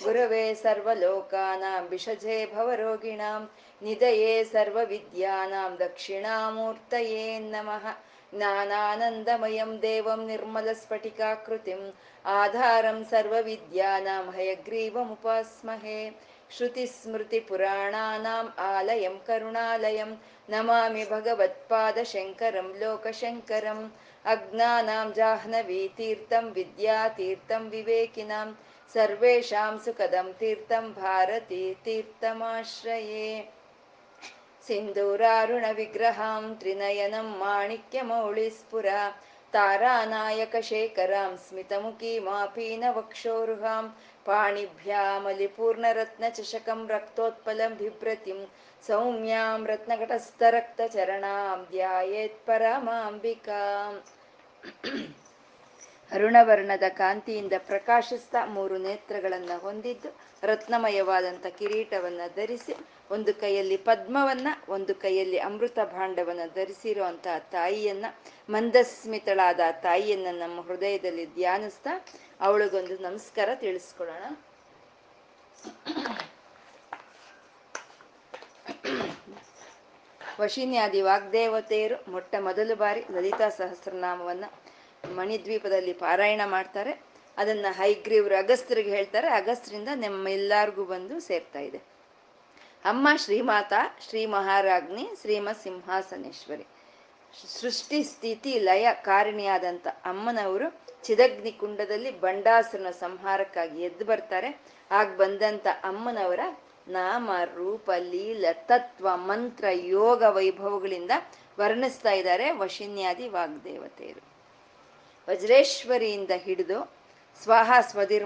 गुरवे सर्वलोकानां विषजे भवरोगिणां निदये सर्वविद्यानां दक्षिणामूर्तये नमः ज्ञानानन्दमयं देवं निर्मलस्फटिकाकृतिम् आधारं सर्वविद्यानां हयग्रीवमुपास्महे श्रुतिस्मृतिपुराणानाम् आलयं करुणालयं नमामि भगवत्पादशङ्करं लोकशङ्करम् अज्ञानां जाह्नवीतीर्थं विद्यातीर्थं विवेकिनां सर्वेषां सुखदं तीर्थं भारती तीर्थमाश्रये सिन्दूरारुणविग्रहां त्रिनयनं माणिक्यमौळिस्फुरा तारानायकशेखरां स्मितमुखीमापीनवक्षोरुहां पाणिभ्यामलिपूर्णरत्नचषकं रक्तोत्पलं बिभ्रतिं सौम्यां रत्नघटस्थरक्तचरणां ध्यायेत्परमाम्बिकाम् ಅರುಣವರ್ಣದ ಕಾಂತಿಯಿಂದ ಪ್ರಕಾಶಿಸ್ತಾ ಮೂರು ನೇತ್ರಗಳನ್ನ ಹೊಂದಿದ್ದು ರತ್ನಮಯವಾದಂಥ ಕಿರೀಟವನ್ನ ಧರಿಸಿ, ಒಂದು ಕೈಯಲ್ಲಿ ಪದ್ಮವನ್ನ, ಒಂದು ಕೈಯಲ್ಲಿ ಅಮೃತ ಭಾಂಡವನ್ನ ಧರಿಸಿರುವಂತಹ ತಾಯಿಯನ್ನ, ಮಂದಸ್ಮಿತಳಾದ ತಾಯಿಯನ್ನ ನಮ್ಮ ಹೃದಯದಲ್ಲಿ ಧ್ಯಾನಿಸ್ತಾ ಅವಳಿಗೊಂದು ನಮಸ್ಕಾರ ತಿಳಿಸ್ಕೊಳ್ಳೋಣ. ವಶಿನ್ಯಾದಿ ವಾಗ್ದೇವತೆಯರು ಮೊಟ್ಟ ಮೊದಲು ಬಾರಿ ಲಲಿತಾ ಸಹಸ್ರನಾಮವನ್ನ ಮಣಿದ್ವೀಪದಲ್ಲಿ ಪಾರಾಯಣ ಮಾಡ್ತಾರೆ. ಅದನ್ನ ಹೈಗ್ರೀವ್ರು ಅಗಸ್ತ್ರಿಗೆ ಹೇಳ್ತಾರೆ. ಅಗಸ್ತ್ರಿಂದ ನಮ್ಮೆಲ್ಲರಿಗೂ ಬಂದು ಸೇರ್ತಾ ಇದೆ. ಅಮ್ಮ ಶ್ರೀಮಾತ, ಶ್ರೀ ಮಹಾರಾಜ್ನಿ ಶ್ರೀಮ ಸಿಂಹಾಸನೇಶ್ವರಿ. ಸೃಷ್ಟಿ ಸ್ಥಿತಿ ಲಯ ಕಾರಣಿಯಾದಂತ ಅಮ್ಮನವರು ಚಿದಗ್ನಿ ಕುಂಡದಲ್ಲಿ ಬಂಡಾಸುರನ ಸಂಹಾರಕ್ಕಾಗಿ ಎದ್ದು ಬರ್ತಾರೆ. ಆಗ ಬಂದಂತ ಅಮ್ಮನವರ ನಾಮ, ರೂಪ, ಲೀಲ, ತತ್ವ, ಮಂತ್ರ, ಯೋಗ, ವೈಭವಗಳಿಂದ ವರ್ಣಿಸ್ತಾ ಇದ್ದಾರೆ ವಶಿನ್ಯಾದಿ ವಾಗ್ದೇವತೆಯರು. ವಜ್ರೇಶ್ವರಿಯಿಂದ ಹಿಡಿದು ಸ್ವಾಹ ಸ್ವದಿರ್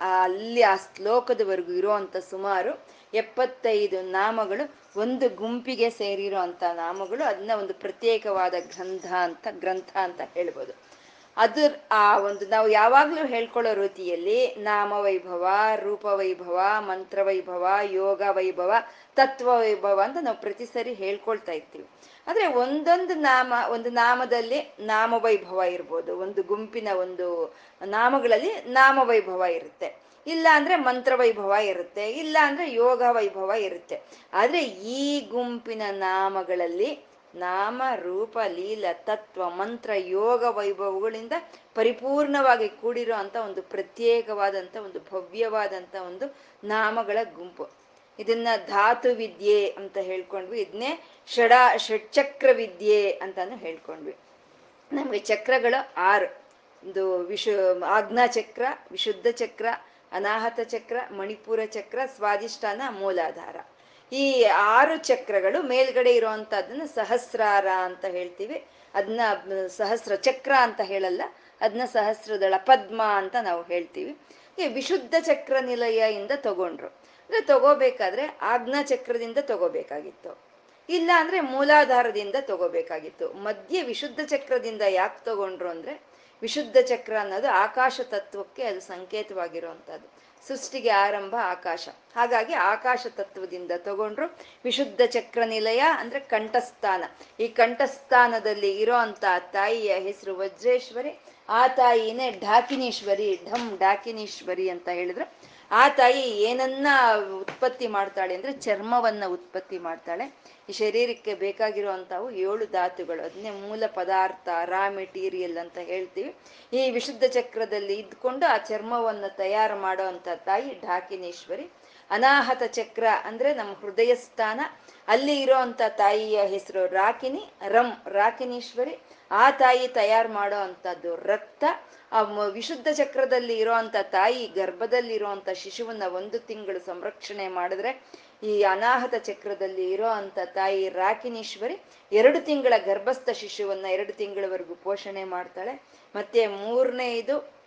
ಆ ಅಲ್ಲಿ ಆ ಶ್ಲೋಕದವರೆಗೂ ಇರುವಂತ ಸುಮಾರು ಎಪ್ಪತ್ತೈದು ನಾಮಗಳು ಒಂದು ಗುಂಪಿಗೆ ಸೇರಿರುವಂತ ನಾಮಗಳು ಅದನ್ನ ಒಂದು ಪ್ರತ್ಯೇಕವಾದ ಗ್ರಂಥ ಅಂತ ಗ್ರಂಥ ಅಂತ ಹೇಳ್ಬೋದು. ಅದ್ರ ಆ ಒಂದು ನಾವು ಯಾವಾಗ್ಲೂ ಹೇಳ್ಕೊಳ್ಳೋ ರೀತಿಯಲ್ಲಿ ನಾಮ ವೈಭವ, ರೂಪ ವೈಭವ, ಮಂತ್ರ ವೈಭವ, ಯೋಗ ವೈಭವ, ತತ್ವ ವೈಭವ ಅಂತ ನಾವು ಪ್ರತಿ ಸರಿ ಹೇಳ್ಕೊಳ್ತಾ ಇರ್ತೀವಿ. ಆದ್ರೆ ಒಂದೊಂದು ನಾಮ, ಒಂದು ನಾಮದಲ್ಲಿ ನಾಮ ವೈಭವ ಇರ್ಬೋದು. ಒಂದು ಗುಂಪಿನ ಒಂದು ನಾಮಗಳಲ್ಲಿ ನಾಮ ವೈಭವ ಇರುತ್ತೆ. ಇಲ್ಲ ಅಂದ್ರೆ ಮಂತ್ರ ವೈಭವ ಇರುತ್ತೆ. ಇಲ್ಲ ಅಂದ್ರೆ ಯೋಗ ವೈಭವ ಇರುತ್ತೆ. ಆದ್ರೆ ಈ ಗುಂಪಿನ ನಾಮಗಳಲ್ಲಿ ನಾಮ, ರೂಪ, ಲೀಲ, ತತ್ವ, ಮಂತ್ರ, ಯೋಗ, ವೈಭವಗಳಿಂದ ಪರಿಪೂರ್ಣವಾಗಿ ಕೂಡಿರೋ ಅಂತ ಒಂದು ಪ್ರತ್ಯೇಕವಾದಂತ ಒಂದು ಭವ್ಯವಾದಂತ ಒಂದು ನಾಮಗಳ ಗುಂಪು. ಇದನ್ನ ಧಾತು ವಿದ್ಯೆ ಅಂತ ಹೇಳ್ಕೊಂಡ್ವಿ. ಇದನ್ನೇ ಷಡ ಷಡ್ಚಕ್ರ ವಿದ್ಯೆ ಅಂತಾನು ಹೇಳ್ಕೊಂಡ್ವಿ. ನಮ್ಗೆ ಚಕ್ರಗಳು ಆರು. ಒಂದು ವಿಶು, ಆಜ್ಞಾ ಚಕ್ರ, ವಿಶುದ್ಧ ಚಕ್ರ, ಅನಾಹತ ಚಕ್ರ, ಮಣಿಪುರ ಚಕ್ರ ಸ್ವಾದಿಷ್ಠಾನ ಮೂಲಾಧಾರ. ಈ ಆರು ಚಕ್ರಗಳು ಮೇಲ್ಗಡೆ ಇರುವಂತಹದನ್ನ ಸಹಸ್ರಾರ ಅಂತ ಹೇಳ್ತೀವಿ. ಅದನ್ನ ಸಹಸ್ರ ಚಕ್ರ ಅಂತ ಹೇಳಲ್ಲ ಅದನ್ನ ಸಹಸ್ರದಳ ಪದ್ಮ ಅಂತ ನಾವು ಹೇಳ್ತೀವಿ. ಈ ವಿಶುದ್ಧ ಚಕ್ರ ನಿಲಯ ಇಂದ ತಗೊಂಡ್ರು. ಅಂದ್ರೆ ತಗೋಬೇಕಾದ್ರೆ ಆಜ್ಞಾ ಚಕ್ರದಿಂದ ತಗೋಬೇಕಾಗಿತ್ತು. ಇಲ್ಲ ಅಂದ್ರೆ ಮೂಲಾಧಾರದಿಂದ ತಗೋಬೇಕಾಗಿತ್ತು. ಮಧ್ಯೆ ವಿಶುದ್ಧ ಚಕ್ರದಿಂದ ಯಾಕೆ ತಗೊಂಡ್ರು ಅಂದ್ರೆ, ವಿಶುದ್ಧ ಚಕ್ರ ಅನ್ನೋದು ಆಕಾಶ ತತ್ವಕ್ಕೆ ಅದು ಸಂಕೇತವಾಗಿರುವಂತಹದ್ದು. ಸೃಷ್ಟಿಗೆ ಆರಂಭ ಆಕಾಶ. ಹಾಗಾಗಿ ಆಕಾಶ ತತ್ವದಿಂದ ತಗೊಂಡ್ರು ವಿಶುದ್ಧ ಚಕ್ರ ನಿಲಯ ಅಂದ್ರೆ ಕಂಠಸ್ಥಾನ. ಈ ಕಂಠಸ್ಥಾನದಲ್ಲಿ ಇರೋ ಅಂತ ತಾಯಿಯ ಹೆಸರು ವಜ್ರೇಶ್ವರಿ, ಆ ತಾಯಿನೇ ಢಾಕಿನೀಶ್ವರಿ ಢಮ್ ಢಾಕಿನೀಶ್ವರಿ ಅಂತ ಹೇಳಿದ್ರು. ಆ ತಾಯಿ ಏನನ್ನ ಉತ್ಪತ್ತಿ ಮಾಡ್ತಾಳೆ ಅಂದ್ರೆ ಚರ್ಮವನ್ನ ಉತ್ಪತ್ತಿ ಮಾಡ್ತಾಳೆ. ಈ ಶರೀರಕ್ಕೆ ಬೇಕಾಗಿರುವಂತವು ಏಳು ಧಾತುಗಳು. ಅದನ್ನೇ ಮೂಲ ಪದಾರ್ಥ ರಾ ಮೆಟೀರಿಯಲ್ ಅಂತ ಹೇಳ್ತೀವಿ. ಈ ವಿಶುದ್ಧ ಚಕ್ರದಲ್ಲಿ ಇದ್ಕೊಂಡು ಆ ಚರ್ಮವನ್ನ ತಯಾರು ಮಾಡೋ ಅಂತ ತಾಯಿ ಢಾಕಿನೇಶ್ವರಿ. ಅನಾಹತ ಚಕ್ರ ಅಂದ್ರೆ ನಮ್ಮ ಹೃದಯ ಸ್ಥಾನ. ಅಲ್ಲಿ ಇರೋ ಅಂತ ತಾಯಿಯ ಹೆಸರು ರಾಕಿನಿ ರಂ ರಾಕಿನೀಶ್ವರಿ ಆ ತಾಯಿ ತಯಾರು ಮಾಡೋ ಅಂತದ್ದು ರಕ್ತ. ಆ ವಿಶುದ್ಧ ಚಕ್ರದಲ್ಲಿ ಇರೋಂಥ ತಾಯಿ ಗರ್ಭದಲ್ಲಿ ಇರುವಂತ ಶಿಶುವನ್ನ ಒಂದು ತಿಂಗಳು ಸಂರಕ್ಷಣೆ ಮಾಡಿದ್ರೆ ಈ ಅನಾಹತ ಚಕ್ರದಲ್ಲಿ ಇರೋ ಅಂತ ತಾಯಿ ರಾಕಿನೀಶ್ವರಿ ಎರಡು ತಿಂಗಳ ಗರ್ಭಸ್ಥ ಶಿಶುವನ್ನ ಎರಡು ತಿಂಗಳವರೆಗೂ ಪೋಷಣೆ ಮಾಡ್ತಾಳೆ. ಮತ್ತೆ ಮೂರನೇ ಇದು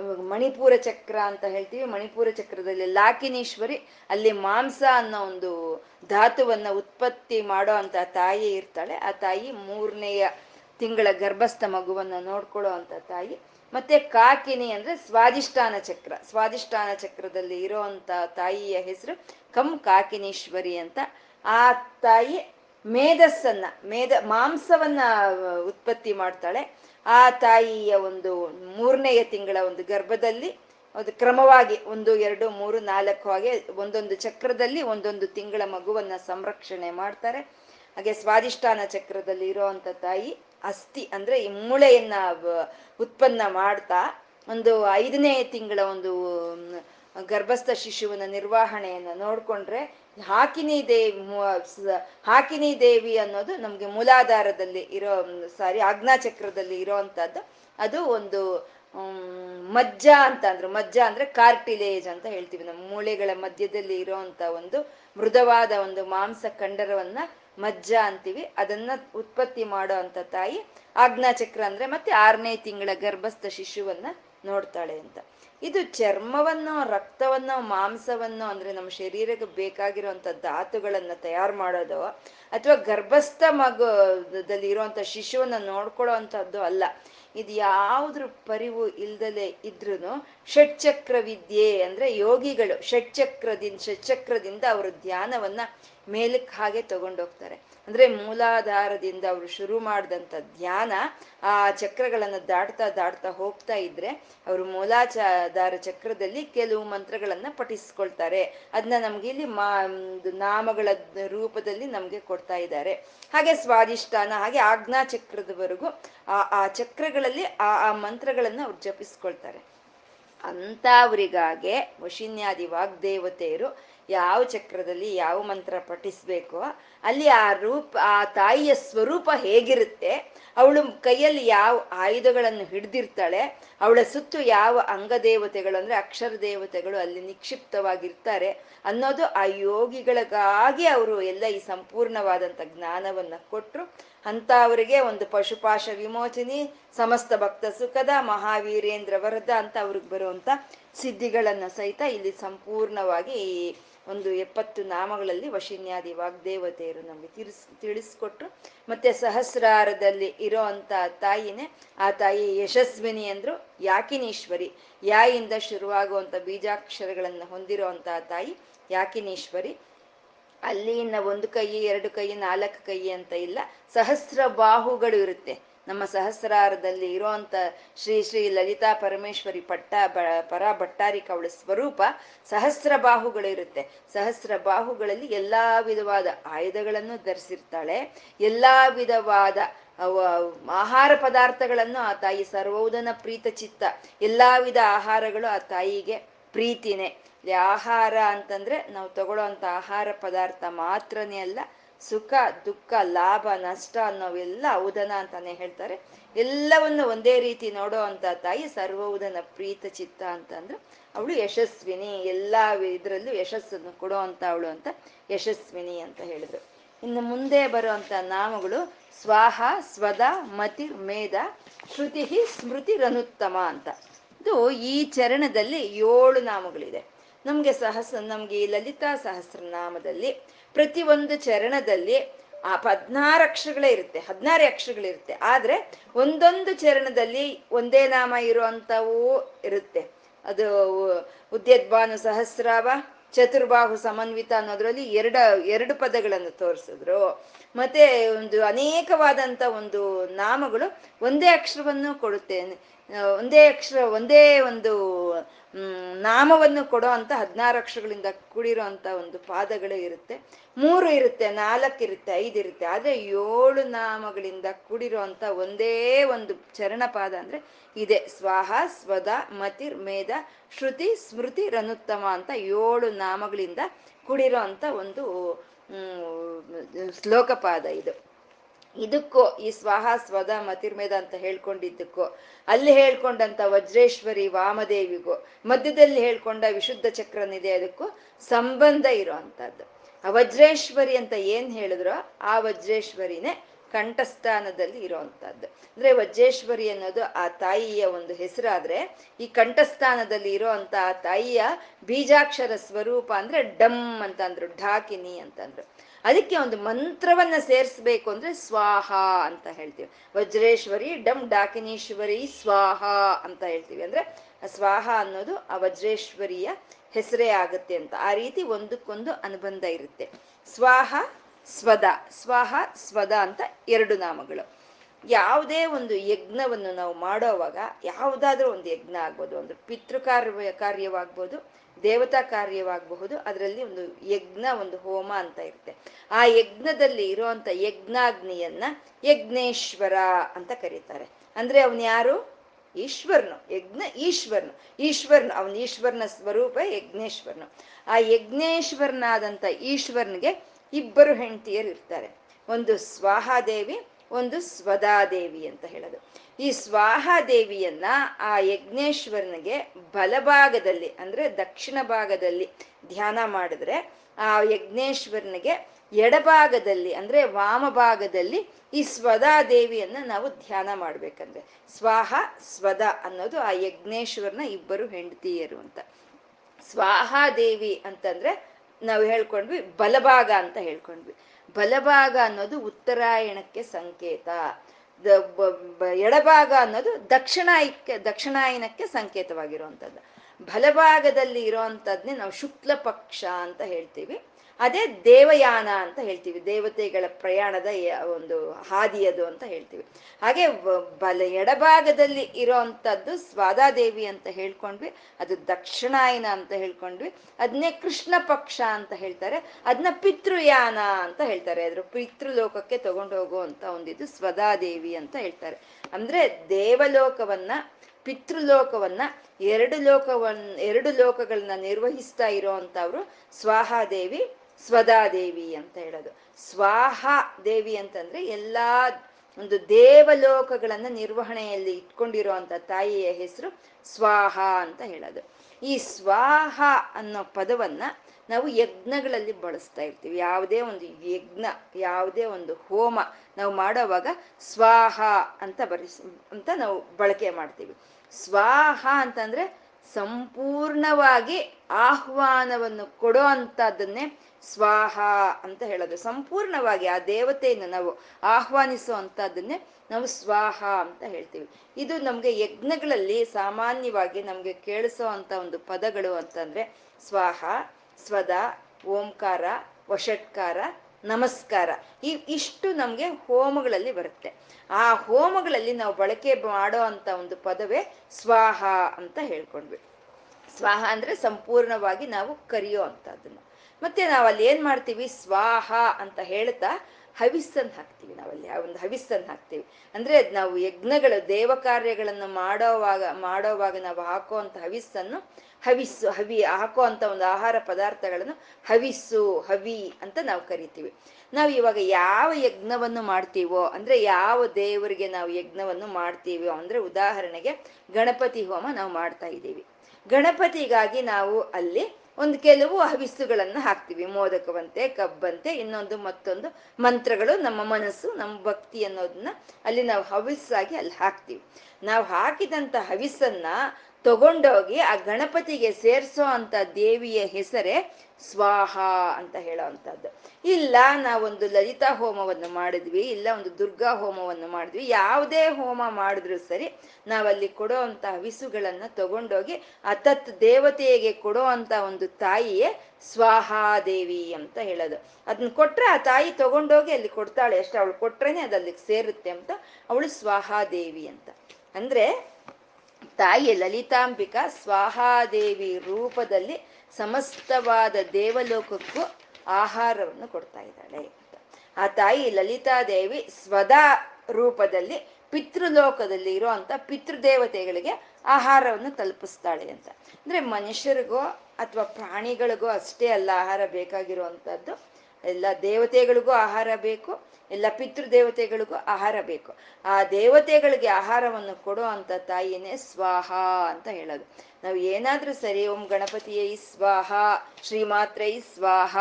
ಮಣಿಪೂರ ಚಕ್ರ ಅಂತ ಹೇಳ್ತೀವಿ. ಮಣಿಪುರ ಚಕ್ರದಲ್ಲಿ ಲಾಕಿನೀಶ್ವರಿ, ಅಲ್ಲಿ ಮಾಂಸ ಅನ್ನೋ ಒಂದು ಧಾತುವನ್ನ ಉತ್ಪತ್ತಿ ಮಾಡೋ ಅಂತ ತಾಯಿ ಇರ್ತಾಳೆ. ಆ ತಾಯಿ ಮೂರನೆಯ ತಿಂಗಳ ಗರ್ಭಸ್ಥ ಮಗುವನ್ನ ನೋಡ್ಕೊಳ್ಳೋ ಅಂತ ತಾಯಿ. ಮತ್ತೆ ಕಾಕಿನಿ ಅಂದ್ರೆ ಸ್ವಾದಿಷ್ಠಾನ ಚಕ್ರ. ಸ್ವಾದಿಷ್ಠಾನ ಚಕ್ರದಲ್ಲಿ ಇರೋಂತ ತಾಯಿಯ ಹೆಸರು ಕಂ ಕಾಕಿನೀಶ್ವರಿ ಅಂತ. ಆ ತಾಯಿ ಮೇಧಸ್ಸನ್ನ, ಮೇಧ, ಮಾಂಸವನ್ನ ಉತ್ಪತ್ತಿ ಮಾಡ್ತಾಳೆ. ಆ ತಾಯಿಯ ಒಂದು ಮೂರನೆಯ ತಿಂಗಳ ಒಂದು ಗರ್ಭದಲ್ಲಿ ಅದು ಕ್ರಮವಾಗಿ ಒಂದು, ಎರಡು, ಮೂರು, ನಾಲ್ಕು ಹಾಗೆ ಒಂದೊಂದು ಚಕ್ರದಲ್ಲಿ ಒಂದೊಂದು ತಿಂಗಳ ಮಗುವನ್ನ ಸಂರಕ್ಷಣೆ ಮಾಡ್ತಾರೆ. ಹಾಗೆ ಸ್ವಾದಿಷ್ಠಾನ ಚಕ್ರದಲ್ಲಿ ಇರುವಂತ ತಾಯಿ ಅಸ್ಥಿ ಅಂದ್ರೆ ಈ ಮೂಳೆಯನ್ನ ಉತ್ಪನ್ನ ಮಾಡ್ತಾ ಒಂದು ಐದನೇ ತಿಂಗಳ ಒಂದು ಗರ್ಭಸ್ಥ ಶಿಶುವಿನ ನಿರ್ವಹಣೆಯನ್ನ ನೋಡ್ಕೊಂಡ್ರೆ ಹಾಕಿನಿ ದೇವಿ ಹಾಕಿನಿ ದೇವಿ ಅನ್ನೋದು ನಮ್ಗೆ ಮೂಲಾಧಾರದಲ್ಲಿ ಇರೋ ಸಾರಿ ಆಜ್ಞಾಚಕ್ರದಲ್ಲಿ ಇರೋ ಅಂತದ್ದು ಅದು ಒಂದು ಮಜ್ಜ ಅಂತ ಅಂದ್ರೆ. ಮಜ್ಜ ಅಂದ್ರೆ ಕಾರ್ಟಿಲೇಜ್ ಅಂತ ಹೇಳ್ತೀವಿ ನಮ್ಮ ಮೂಳೆಗಳ ಮಧ್ಯದಲ್ಲಿ ಇರೋಂತ ಒಂದು ಮೃದುವಾದ ಒಂದು ಮಾಂಸ ಕಂಡರವನ್ನ ಮಜ್ಜ ಅಂತೀವಿ. ಅದನ್ನ ಉತ್ಪತ್ತಿ ಮಾಡೋ ಅಂತ ತಾಯಿ ಆಜ್ಞಾಚಕ್ರ ಅಂದ್ರೆ ಮತ್ತೆ ಆರನೇ ತಿಂಗಳ ಗರ್ಭಸ್ಥ ಶಿಶುವನ್ನ ನೋಡ್ತಾಳೆ ಅಂತ. ಇದು ಚರ್ಮವನ್ನು, ರಕ್ತವನ್ನು, ಮಾಂಸವನ್ನು ಅಂದ್ರೆ ನಮ್ಮ ಶರೀರಕ್ಕೆ ಬೇಕಾಗಿರುವಂತ ಧಾತುಗಳನ್ನ ತಯಾರು ಮಾಡೋದು, ಅಥವಾ ಗರ್ಭಸ್ಥ ಮಗುದಲ್ಲಿ ಇರುವಂತ ಶಿಶುವನ್ನ ನೋಡ್ಕೊಳ್ಳೋ ಅಂತದ್ದು ಅಲ್ಲ. ಇದು ಯಾವುದ್ರ ಪರಿವು ಇಲ್ದಲೆ ಇದ್ರೂ ಷಟ್ಚಕ್ರ ವಿದ್ಯೆ ಅಂದ್ರೆ ಯೋಗಿಗಳು ಷಟ್ಚಕ್ರದಿಂದ ಷಟ್ಚಕ್ರದಿಂದ ಅವರು ಧ್ಯಾನವನ್ನ ಮೇಲಕ್ಕೆ ಹಾಗೆ ತಗೊಂಡೋಗ್ತಾರೆ ಅಂದ್ರೆ ಮೂಲಾಧಾರದಿಂದ ಅವರು ಶುರು ಮಾಡಿದಂತ ಧ್ಯಾನ, ಆ ಚಕ್ರಗಳನ್ನು ದಾಟ್ತಾ ದಾಟ್ತಾ ಹೋಗ್ತಾ ಇದ್ರೆ ಅವರು ಮೂಲಾಚಾಧಾರ ಚಕ್ರದಲ್ಲಿ ಕೆಲವು ಮಂತ್ರಗಳನ್ನ ಪಠಿಸ್ಕೊಳ್ತಾರೆ. ಅದನ್ನ ನಮ್ಗೆ ಇಲ್ಲಿ ಮಾ ನಾಮಗಳ ರೂಪದಲ್ಲಿ ನಮ್ಗೆ ಕೊಡ್ತಾ ಇದ್ದಾರೆ. ಹಾಗೆ ಸ್ವಾದಿಷ್ಠಾನ ಹಾಗೆ ಆಜ್ಞಾ ಚಕ್ರದವರೆಗೂ ಆ ಆ ಚಕ್ರಗಳಲ್ಲಿ ಆ ಆ ಮಂತ್ರಗಳನ್ನ ಅವ್ರು ಜಪಿಸ್ಕೊಳ್ತಾರೆ. ಅಂತವರಿಗಾಗೆ ವಶಿನ್ಯಾದಿ ವಾಗ್ದೇವತೆಯರು ಯಾವ ಚಕ್ರದಲ್ಲಿ ಯಾವ ಮಂತ್ರ ಪಠಿಸ್ಬೇಕೋ, ಅಲ್ಲಿ ಆ ರೂಪ, ಆ ತಾಯಿಯ ಸ್ವರೂಪ ಹೇಗಿರುತ್ತೆ, ಅವಳು ಕೈಯಲ್ಲಿ ಯಾವ ಆಯುಧಗಳನ್ನು ಹಿಡ್ದಿರ್ತಾಳೆ, ಅವಳ ಸುತ್ತು ಯಾವ ಅಂಗದೇವತೆಗಳು ಅಂದ್ರೆ ಅಕ್ಷರ ದೇವತೆಗಳು ಅಲ್ಲಿ ನಿಕ್ಷಿಪ್ತವಾಗಿರ್ತಾರೆ ಅನ್ನೋದು ಆ ಯೋಗಿಗಳಿಗಾಗಿ ಅವರು ಎಲ್ಲ ಈ ಸಂಪೂರ್ಣವಾದಂಥ ಜ್ಞಾನವನ್ನ ಕೊಟ್ಟರು ಅಂತ ಅವರಿಗೆ ಒಂದು ಪಶುಪಾಶ ವಿಮೋಚನಿ, ಸಮಸ್ತ ಭಕ್ತ ಸುಖದ ಮಹಾವೀರೇಂದ್ರ ವರದ ಅಂತ ಅವ್ರಿಗೆ ಬರುವಂತ ಸಿದ್ಧಿಗಳನ್ನ ಸಹಿತ ಇಲ್ಲಿ ಸಂಪೂರ್ಣವಾಗಿ ಒಂದು ಎಪ್ಪತ್ತು ನಾಮಗಳಲ್ಲಿ ವಶಿನ್ಯಾದಿ ವಾಗ್ದೇವತೆಯರು ನಮಗೆ ತಿಳಿಸ್ ತಿಳಿಸ್ಕೊಟ್ರು. ಮತ್ತೆ ಸಹಸ್ರಾರದಲ್ಲಿ ಇರೋ ಅಂತ ತಾಯಿನೇ, ಆ ತಾಯಿ ಯಶಸ್ವಿನಿ ಅಂದ್ರು ಯಾಕಿನೀಶ್ವರಿ. ಯಾಯಿಂದ ಶುರುವಾಗುವಂತ ಬೀಜಾಕ್ಷರಗಳನ್ನು ಹೊಂದಿರೋ ತಾಯಿ ಯಾಕಿನೀಶ್ವರಿ. ಅಲ್ಲಿನ ಒಂದು ಕೈ, ಎರಡು ಕೈ, ನಾಲ್ಕು ಕೈ ಅಂತ ಇಲ್ಲ, ಸಹಸ್ರ ಬಾಹುಗಳು ಇರುತ್ತೆ. ನಮ್ಮ ಸಹಸ್ರಾರದಲ್ಲಿ ಇರೋಂಥ ಶ್ರೀ ಶ್ರೀ ಲಲಿತಾ ಪರಮೇಶ್ವರಿ ಪಟ್ಟ ಬ, ಪರ ಭಟ್ಟಾರಿಕ ಅವಳ ಸ್ವರೂಪ ಸಹಸ್ರ ಬಾಹುಗಳಿರುತ್ತೆ. ಸಹಸ್ರ ಬಾಹುಗಳಲ್ಲಿ ಎಲ್ಲಾ ವಿಧವಾದ ಆಯುಧಗಳನ್ನು ಧರಿಸಿರ್ತಾಳೆ. ಎಲ್ಲಾ ವಿಧವಾದ ಆಹಾರ ಪದಾರ್ಥಗಳನ್ನು ಆ ತಾಯಿ ಸರ್ವೋದನ ಪ್ರೀತ ಚಿತ್ತ, ಎಲ್ಲಾ ವಿಧ ಆಹಾರಗಳು ಆ ತಾಯಿಗೆ ಪ್ರೀತಿನೇ. ಆಹಾರ ಅಂತಂದ್ರೆ ನಾವು ತಗೊಳ್ಳೋ ಆಹಾರ ಪದಾರ್ಥ ಮಾತ್ರನೇ ಅಲ್ಲ ಸುಖ, ದುಃಖ, ಲಾಭ, ನಷ್ಟ ಅನ್ನೋವೆಲ್ಲ ಔದನ ಅಂತಾನೆ ಹೇಳ್ತಾರೆ. ಎಲ್ಲವನ್ನು ಒಂದೇ ರೀತಿ ನೋಡೋ ಅಂತ ತಾಯಿ ಸರ್ವೌದನ ಪ್ರೀತ ಚಿತ್ತ ಅಂತಂದ್ರೆ ಅವಳು ಯಶಸ್ವಿನಿ. ಎಲ್ಲಾ ಇದ್ರಲ್ಲೂ ಯಶಸ್ಸನ್ನು ಕೊಡೋ ಅಂತ ಅವಳು ಅಂತ ಯಶಸ್ವಿನಿ ಅಂತ ಹೇಳಿದ್ರು. ಇನ್ನು ಮುಂದೆ ಬರುವಂತ ನಾಮಗಳು ಸ್ವಾಹ, ಸ್ವದ, ಮತಿ ಮೇಧ ಶ್ರುತಿ ಸ್ಮೃತಿ, ರನುತ್ತಮ ಅಂತ. ಇದು ಈ ಚರಣದಲ್ಲಿ ಏಳು ನಾಮಗಳಿದೆ. ನಮ್ಗೆ ಸಹಸ್ರ ನಮ್ಗೆ ಈ ಲಲಿತಾ ಸಹಸ್ರನಾಮದಲ್ಲಿ ಪ್ರತಿ ಒಂದು ಚರಣದಲ್ಲಿ ಆ ಹದಿನಾರು ಅಕ್ಷರಗಳೇ ಇರುತ್ತೆ, ಹದಿನಾರು ಅಕ್ಷರಗಳಿರುತ್ತೆ ಆದ್ರೆ ಒಂದೊಂದು ಚರಣದಲ್ಲಿ ಒಂದೇ ನಾಮ ಇರುವಂಥವು ಇರುತ್ತೆ. ಅದು ಉದ್ಯದ್ಭಾನು ಸಹಸ್ರಾವ, ಚತುರ್ಬಾಹು ಸಮನ್ವಿತ ಅನ್ನೋದ್ರಲ್ಲಿ ಎರಡ, ಎರಡು ಪದಗಳನ್ನು ತೋರಿಸಿದ್ರು. ಮತ್ತೆ ಒಂದು ಅನೇಕವಾದಂತ ಒಂದು ನಾಮಗಳು ಒಂದೇ ಅಕ್ಷರವನ್ನು ಕೊಡುತ್ತೆ ಒಂದೇ ಅಕ್ಷರ, ಒಂದೇ ಒಂದು ನಾಮವನ್ನು ಕೊಡೋ ಅಂತ ಹದಿನಾರು ಅಕ್ಷರಗಳಿಂದ ಕೂಡಿರೋ ಅಂತ ಒಂದು ಪಾದಗಳು ಇರುತ್ತೆ. ಮೂರು ಇರುತ್ತೆ, ನಾಲ್ಕು ಇರುತ್ತೆ, ಐದು ಇರುತ್ತೆ. ಆದ್ರೆ ಏಳು ನಾಮಗಳಿಂದ ಕೂಡಿರೋ ಅಂತ ಒಂದೇ ಒಂದು ಚರಣಪಾದ ಅಂದ್ರೆ ಇದೆ. ಸ್ವಾಹ, ಸ್ವದ, ಮತಿರ್ ಮೇಧ ಶ್ರುತಿ, ಸ್ಮೃತಿ, ರನುತ್ತಮ ಅಂತ ಏಳು ನಾಮಗಳಿಂದ ಕೂಡಿರೋ ಅಂತ ಒಂದು ಶ್ಲೋಕಪಾದ ಇದು. ಇದಕ್ಕೋ ಈ ಸ್ವಾಹ ಸ್ವದ ಮತಿರ್ಮೇದ ಅಂತ ಹೇಳ್ಕೊಂಡಿದ್ದಕ್ಕೋ, ಅಲ್ಲಿ ಹೇಳ್ಕೊಂಡಂತ ವಜ್ರೇಶ್ವರಿ ವಾಮದೇವಿಗೂ, ಮಧ್ಯದಲ್ಲಿ ಹೇಳ್ಕೊಂಡ ವಿಶುದ್ಧ ಚಕ್ರನಿದೆ ಅದಕ್ಕೂ ಸಂಬಂಧ ಇರೋ ಅಂತದ್ದು ಆ ವಜ್ರೇಶ್ವರಿ ಅಂತ ಏನ್ ಹೇಳಿದ್ರೋ ಆ ವಜ್ರೇಶ್ವರಿನೇ ಕಂಠಸ್ಥಾನದಲ್ಲಿ ಇರೋವಂಥದ್ದು ಅಂದ್ರೆ ವಜ್ರೇಶ್ವರಿ ಅನ್ನೋದು ಆ ತಾಯಿಯ ಒಂದು ಹೆಸರಾದ್ರೆ, ಈ ಕಂಠಸ್ಥಾನದಲ್ಲಿ ಇರೋವಂಥ ಆ ತಾಯಿಯ ಬೀಜಾಕ್ಷರ ಸ್ವರೂಪ ಅಂದ್ರೆ ಡಮ್ ಅಂತ ಅಂದ್ರು ಢಾಕಿನಿ ಅಂತಂದ್ರು. ಅದಕ್ಕೆ ಒಂದು ಮಂತ್ರವನ್ನ ಸೇರಿಸ್ಬೇಕು ಅಂದ್ರೆ ಸ್ವಾಹ ಅಂತ ಹೇಳ್ತೀವಿ. ವಜ್ರೇಶ್ವರಿ, ಡಮ್ ಡಾಕಿನೀಶ್ವರಿ ಸ್ವಾಹ ಅಂತ ಹೇಳ್ತೀವಿ. ಅಂದ್ರೆ ಸ್ವಾಹ ಅನ್ನೋದು ಆ ವಜ್ರೇಶ್ವರಿಯ ಹೆಸರೇ ಆಗುತ್ತೆ ಅಂತ. ಆ ರೀತಿ ಒಂದಕ್ಕೊಂದು ಅನುಬಂಧ ಇರುತ್ತೆ. ಸ್ವಾಹ ಸ್ವದ, ಸ್ವಾಹ, ಸ್ವದ ಅಂತ ಎರಡು ನಾಮಗಳು. ಯಾವುದೇ ಒಂದು ಯಜ್ಞವನ್ನು ನಾವು ಮಾಡೋವಾಗ ಯಾವುದಾದ್ರೂ ಒಂದು ಯಜ್ಞ ಆಗ್ಬೋದು, ಒಂದು ಪಿತೃ ಕಾರ್ಯ, ಕಾರ್ಯವಾಗ್ಬೋದು, ದೇವತಾ ಕಾರ್ಯವಾಗಬಹುದು, ಅದರಲ್ಲಿ ಒಂದು ಯಜ್ಞ, ಒಂದು ಹೋಮ ಅಂತ ಇರುತ್ತೆ. ಆ ಯಜ್ಞದಲ್ಲಿ ಇರುವಂತ ಯಜ್ಞಾಗ್ನಿಯನ್ನ ಯಜ್ಞೇಶ್ವರ ಅಂತ ಕರೀತಾರೆ. ಅಂದ್ರೆ ಅವನ್ ಯಾರು? ಈಶ್ವರನು, ಯಜ್ಞ ಈಶ್ವರನು. ಈಶ್ವರನು, ಅವನ ಈಶ್ವರನ ಸ್ವರೂಪ ಯಜ್ಞೇಶ್ವರನು. ಆ ಯಜ್ಞೇಶ್ವರನಾದಂಥ ಈಶ್ವರನಿಗೆ ಇಬ್ಬರು ಹೆಂಡತಿಯರು ಇರ್ತಾರೆ ಒಂದು ಸ್ವಾಹಾದೇವಿ, ಒಂದು ಸ್ವದಾದೇವಿ ಅಂತ ಹೇಳೋದು. ಈ ಸ್ವಾಹಾದೇವಿಯನ್ನ ಆ ಯಜ್ಞೇಶ್ವರನಿಗೆ ಬಲಭಾಗದಲ್ಲಿ ಅಂದ್ರೆ ದಕ್ಷಿಣ ಭಾಗದಲ್ಲಿ ಧ್ಯಾನ ಮಾಡಿದ್ರೆ ಆ ಯಜ್ಞೇಶ್ವರನಿಗೆ ಎಡಭಾಗದಲ್ಲಿ ಅಂದ್ರೆ ವಾಮಭಾಗದಲ್ಲಿ ಈ ಸ್ವದಾದೇವಿಯನ್ನ ನಾವು ಧ್ಯಾನ ಮಾಡ್ಬೇಕಂದ್ರೆ. ಸ್ವಾಹ, ಸ್ವದ ಅನ್ನೋದು ಆ ಯಜ್ಞೇಶ್ವರನ ಇಬ್ಬರು ಹೆಂಡತಿಯರು ಅಂತ. ಸ್ವಾಹಾದೇವಿ ಅಂತಂದ್ರೆ ನಾವು ಹೇಳ್ಕೊಂಡ್ವಿ ಬಲಭಾಗ ಅಂತ ಹೇಳ್ಕೊಂಡ್ವಿ. ಬಲಭಾಗ ಅನ್ನೋದು ಉತ್ತರಾಯಣಕ್ಕೆ ಸಂಕೇತ. ಎಡಭಾಗ ಅನ್ನೋದು ದಕ್ಷಿಣಾಯಕ್ಕೆ, ದಕ್ಷಿಣಾಯನಕ್ಕೆ ಸಂಕೇತವಾಗಿರುವಂಥದ್ದು. ಬಲಭಾಗದಲ್ಲಿ ಇರೋವಂಥದ್ನೇ ನಾವು ಶುಕ್ಲ ಪಕ್ಷ ಅಂತ ಹೇಳ್ತೀವಿ. ಅದೇ ದೇವಯಾನ ಅಂತ ಹೇಳ್ತೀವಿ. ದೇವತೆಗಳ ಪ್ರಯಾಣದ ಒಂದು ಹಾದಿಯದು ಅಂತ ಹೇಳ್ತೀವಿ. ಹಾಗೆ ಬಲ ಎಡಭಾಗದಲ್ಲಿ ಇರೋವಂಥದ್ದು ಸ್ವಾದಾದೇವಿ ಅಂತ ಹೇಳ್ಕೊಂಡ್ವಿ. ಅದು ದಕ್ಷಿಣಾಯನ ಅಂತ ಹೇಳ್ಕೊಂಡ್ವಿ. ಅದನ್ನೇ ಕೃಷ್ಣ ಪಕ್ಷ ಅಂತ ಹೇಳ್ತಾರೆ. ಅದನ್ನ ಪಿತೃಯಾನ ಅಂತ ಹೇಳ್ತಾರೆ. ಅದ್ರ ಪಿತೃಲೋಕಕ್ಕೆ ತಗೊಂಡು ಹೋಗುವಂತ ಒಂದಿದು ಸ್ವದಾದೇವಿ ಅಂತ ಹೇಳ್ತಾರೆ. ಅಂದ್ರೆ ದೇವಲೋಕವನ್ನ, ಪಿತೃಲೋಕವನ್ನ, ಎರಡು ಲೋಕವನ್ನ ಎರಡು ಲೋಕಗಳನ್ನ ನಿರ್ವಹಿಸ್ತಾ ಇರೋವಂಥವ್ರು ಸ್ವಾಹಾದೇವಿ ಸ್ವದಾದೇವಿ ಅಂತ ಹೇಳೋದು. ಸ್ವಾಹ ದೇವಿ ಅಂತಂದ್ರೆ ಎಲ್ಲಾ ಒಂದು ದೇವಲೋಕಗಳನ್ನ ನಿರ್ವಹಣೆಯಲ್ಲಿ ಇಟ್ಕೊಂಡಿರುವಂತ ತಾಯಿಯ ಹೆಸರು ಸ್ವಾಹ ಅಂತ ಹೇಳೋದು. ಈ ಸ್ವಾಹ ಅನ್ನೋ ಪದವನ್ನ ನಾವು ಯಜ್ಞಗಳಲ್ಲಿ ಬಳಸ್ತಾ ಇರ್ತೀವಿ. ಯಾವುದೇ ಒಂದು ಯಜ್ಞ, ಯಾವುದೇ ಒಂದು ಹೋಮ ನಾವು ಮಾಡೋವಾಗ ಸ್ವಾಹ ಅಂತ ಬರಿಸ್, ಅಂತ ನಾವು ಬಳಕೆ ಮಾಡ್ತೀವಿ. ಸ್ವಾಹ ಅಂತಂದ್ರೆ ಸಂಪೂರ್ಣವಾಗಿ ಆಹ್ವಾನವನ್ನು ಕೊಡೋ ಅಂತದನ್ನೇ ಸ್ವಾಹ ಅಂತ ಹೇಳೋದು. ಸಂಪೂರ್ಣವಾಗಿ ಆ ದೇವತೆಯನ್ನು ನಾವು ಆಹ್ವಾನಿಸೋ ಅಂತದನ್ನೇ ನಾವು ಸ್ವಾಹ ಅಂತ ಹೇಳ್ತೀವಿ. ಇದು ನಮಗೆ ಯಜ್ಞಗಳಲ್ಲಿ ಸಾಮಾನ್ಯವಾಗಿ ನಮಗೆ ಕೇಳಿಸೋ ಅಂತ ಒಂದು ಪದಗಳು ಅಂತಂದ್ರೆ ಸ್ವಾಹ, ಸ್ವದ, ಓಂಕಾರ, ವಷಟ್ಕಾರ ನಮಸ್ಕಾರ. ಈ ಇಷ್ಟು ನಮಗೆ ಹೋಮಗಳಲ್ಲಿ ಬರುತ್ತೆ. ಆ ಹೋಮಗಳಲ್ಲಿ ನಾವು ಬಳಕೆ ಮಾಡೋ ಅಂತ ಒಂದು ಪದವೇ ಸ್ವಾಹ ಅಂತ ಹೇಳ್ಕೊಂಡ್ವಿ. ಸ್ವಾಹ ಅಂದ್ರೆ ಸಂಪೂರ್ಣವಾಗಿ ನಾವು ಕರಿಯೋ ಅಂತದನ್ನ. ಮತ್ತೆ ನಾವು ಅಲ್ಲಿ ಏನ್ ಮಾಡ್ತೀವಿ? ಸ್ವಾಹ ಅಂತ ಹೇಳ್ತಾ ಹವಿಸ್ಸನ್ನು ಹಾಕ್ತೀವಿ ನಾವಲ್ಲಿ. ಆ ಒಂದು ಹವಿಸ್ಸನ್ನು ಹಾಕ್ತೀವಿ. ಅಂದ್ರೆ ನಾವು ಯಜ್ಞಗಳು ದೇವ ಕಾರ್ಯಗಳನ್ನು ಮಾಡೋವಾಗ ಮಾಡೋವಾಗ ನಾವು ಹಾಕುವಂತ ಹವಿಸ್ಸನ್ನು ಹವಿಸ್ಸು, ಹವಿ ಹಾಕೋ ಅಂತ ಒಂದು ಆಹಾರ ಪದಾರ್ಥಗಳನ್ನು ಹವಿಸ್ಸು, ಹವಿ ಅಂತ ನಾವು ಕರಿತೀವಿ. ನಾವು ಇವಾಗ ಯಾವ ಯಜ್ಞವನ್ನು ಮಾಡ್ತೀವೋ, ಅಂದ್ರೆ ಯಾವ ದೇವರಿಗೆ ನಾವು ಯಜ್ಞವನ್ನು ಮಾಡ್ತೀವೋ, ಅಂದ್ರೆ ಉದಾಹರಣೆಗೆ ಗಣಪತಿ ಹೋಮ ನಾವು ಮಾಡ್ತಾ ಇದ್ದೀವಿ. ಗಣಪತಿಗಾಗಿ ನಾವು ಅಲ್ಲಿ ಒಂದು ಕೆಲವು ಹವಿಸ್ಸುಗಳನ್ನು ಹಾಕ್ತಿವಿ. ಮೋದಕವಂತೆ, ಕಬ್ಬಂತೆ, ಇನ್ನೊಂದು ಮತ್ತೊಂದು ಮಂತ್ರಗಳು, ನಮ್ಮ ಮನಸ್ಸು, ನಮ್ಮ ಭಕ್ತಿ ಅನ್ನೋದನ್ನ ಅಲ್ಲಿ ನಾವು ಹವಿಸ್ಸಾಗಿ ಅಲ್ಲಿ ಹಾಕ್ತಿವಿ. ನಾವು ಹಾಕಿದಂಥ ಹವಿಸ್ಸನ್ನ ತಗೊಂಡೋಗಿ ಆ ಗಣಪತಿಗೆ ಸೇರಿಸೋ ಅಂತ ದೇವಿಯ ಹೆಸರೇ ಸ್ವಾಹ ಅಂತ ಹೇಳೋ ಅಂಥದ್ದು. ಇಲ್ಲ, ನಾವೊಂದು ಲಲಿತಾ ಹೋಮವನ್ನು ಮಾಡಿದ್ವಿ, ಇಲ್ಲ ಒಂದು ದುರ್ಗಾ ಹೋಮವನ್ನು ಮಾಡಿದ್ವಿ, ಯಾವುದೇ ಹೋಮ ಮಾಡಿದ್ರು ಸರಿ ನಾವಲ್ಲಿ ಕೊಡೋ ಅಂತ ಹವಿಸುಗಳನ್ನು ತಗೊಂಡೋಗಿ ಅತತ್ ದೇವತೆಗೆ ಕೊಡೋ ಅಂತ ಒಂದು ತಾಯಿಯೇ ಸ್ವಾಹಾದೇವಿ ಅಂತ ಹೇಳೋದು. ಅದನ್ನ ಕೊಟ್ರೆ ಆ ತಾಯಿ ತಗೊಂಡೋಗಿ ಅಲ್ಲಿ ಕೊಡ್ತಾಳೆ, ಅಷ್ಟೇ ಅವಳು ಕೊಟ್ರೇನೆ ಅದು ಅಲ್ಲಿಗೆ ಸೇರುತ್ತೆ ಅಂತ ಅವಳು ಸ್ವಾಹಾದೇವಿ ಅಂತ. ಅಂದ್ರೆ ತಾಯಿ ಲಲಿತಾಂಬಿಕಾ ಸ್ವಾಹಾದೇವಿ ರೂಪದಲ್ಲಿ ಸಮಸ್ತವಾದ ದೇವಲೋಕಕ್ಕೂ ಆಹಾರವನ್ನು ಕೊಡ್ತಾ ಇದ್ದಾಳೆ ಆ ತಾಯಿ ಲಲಿತಾದೇವಿ ಸ್ವದಾ ರೂಪದಲ್ಲಿ ಪಿತೃಲೋಕದಲ್ಲಿ ಇರುವಂತ ಪಿತೃದೇವತೆಗಳಿಗೆ ಆಹಾರವನ್ನು ತಲುಪಿಸ್ತಾಳೆ ಅಂತ. ಅಂದ್ರೆ ಮನುಷ್ಯರಿಗೋ ಅಥವಾ ಪ್ರಾಣಿಗಳಿಗೋ ಅಷ್ಟೇ ಅಲ್ಲ ಆಹಾರ ಬೇಕಾಗಿರುವಂಥದ್ದು ಎಲ್ಲ ದೇವತೆಗಳಿಗೂ ಆಹಾರ ಬೇಕು, ಎಲ್ಲ ಪಿತೃ ದೇವತೆಗಳಿಗೂ ಆಹಾರ ಬೇಕು. ಆ ದೇವತೆಗಳಿಗೆ ಆಹಾರವನ್ನು ಕೊಡೋ ಅಂತ ತಾಯಿನೇ ಸ್ವಾಹ ಅಂತ ಹೇಳೋದು. ನಾವು ಏನಾದ್ರೂ ಸರಿ, ಓಂ ಗಣಪತಿಯೈ ಸ್ವಾಹ, ಶ್ರೀಮಾತ್ರೈ ಸ್ವಾಹ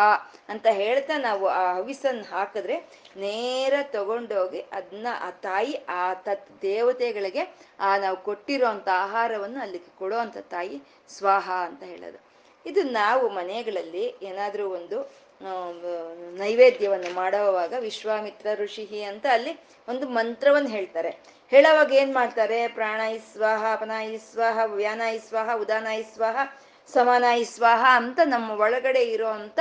ಅಂತ ಹೇಳ್ತಾ ನಾವು ಆ ಹವಿಸನ್ನು ಹಾಕಿದ್ರೆ ನೇರ ತಗೊಂಡೋಗಿ ಅದನ್ನ ಆ ತಾಯಿ, ಆ ತತ್ ದೇವತೆಗಳಿಗೆ, ಆ ನಾವು ಕೊಟ್ಟಿರೋ ಅಂತ ಆಹಾರವನ್ನು ಅಲ್ಲಿಗೆ ಕೊಡೋ ಅಂತ ತಾಯಿ ಸ್ವಾಹ ಅಂತ ಹೇಳೋದು. ಇದು ನಾವು ಮನೆಗಳಲ್ಲಿ ಏನಾದರೂ ಒಂದು ನೈವೇದ್ಯವನ್ನು ಮಾಡುವಾಗ ವಿಶ್ವಾಮಿತ್ರ ಋಷಿಹಿ ಅಂತ ಅಲ್ಲಿ ಒಂದು ಮಂತ್ರವನ್ನು ಹೇಳ್ತಾರೆ. ಹೇಳೋವಾಗ ಏನ್ ಮಾಡ್ತಾರೆ? ಪ್ರಾಣಾಯಿ ಸ್ವಾಹ, ಅಪನಾಯಿ ಸ್ವಾಹ, ವ್ಯಾನಾಯಿ ಸ್ವಾಹ, ಉದಾನಾಯಿ ಸ್ವಾಹ, ಸಮಾನಾಯಿ ಸ್ವಾಹ ಅಂತ ನಮ್ಮ ಒಳಗಡೆ ಇರೋ ಅಂತ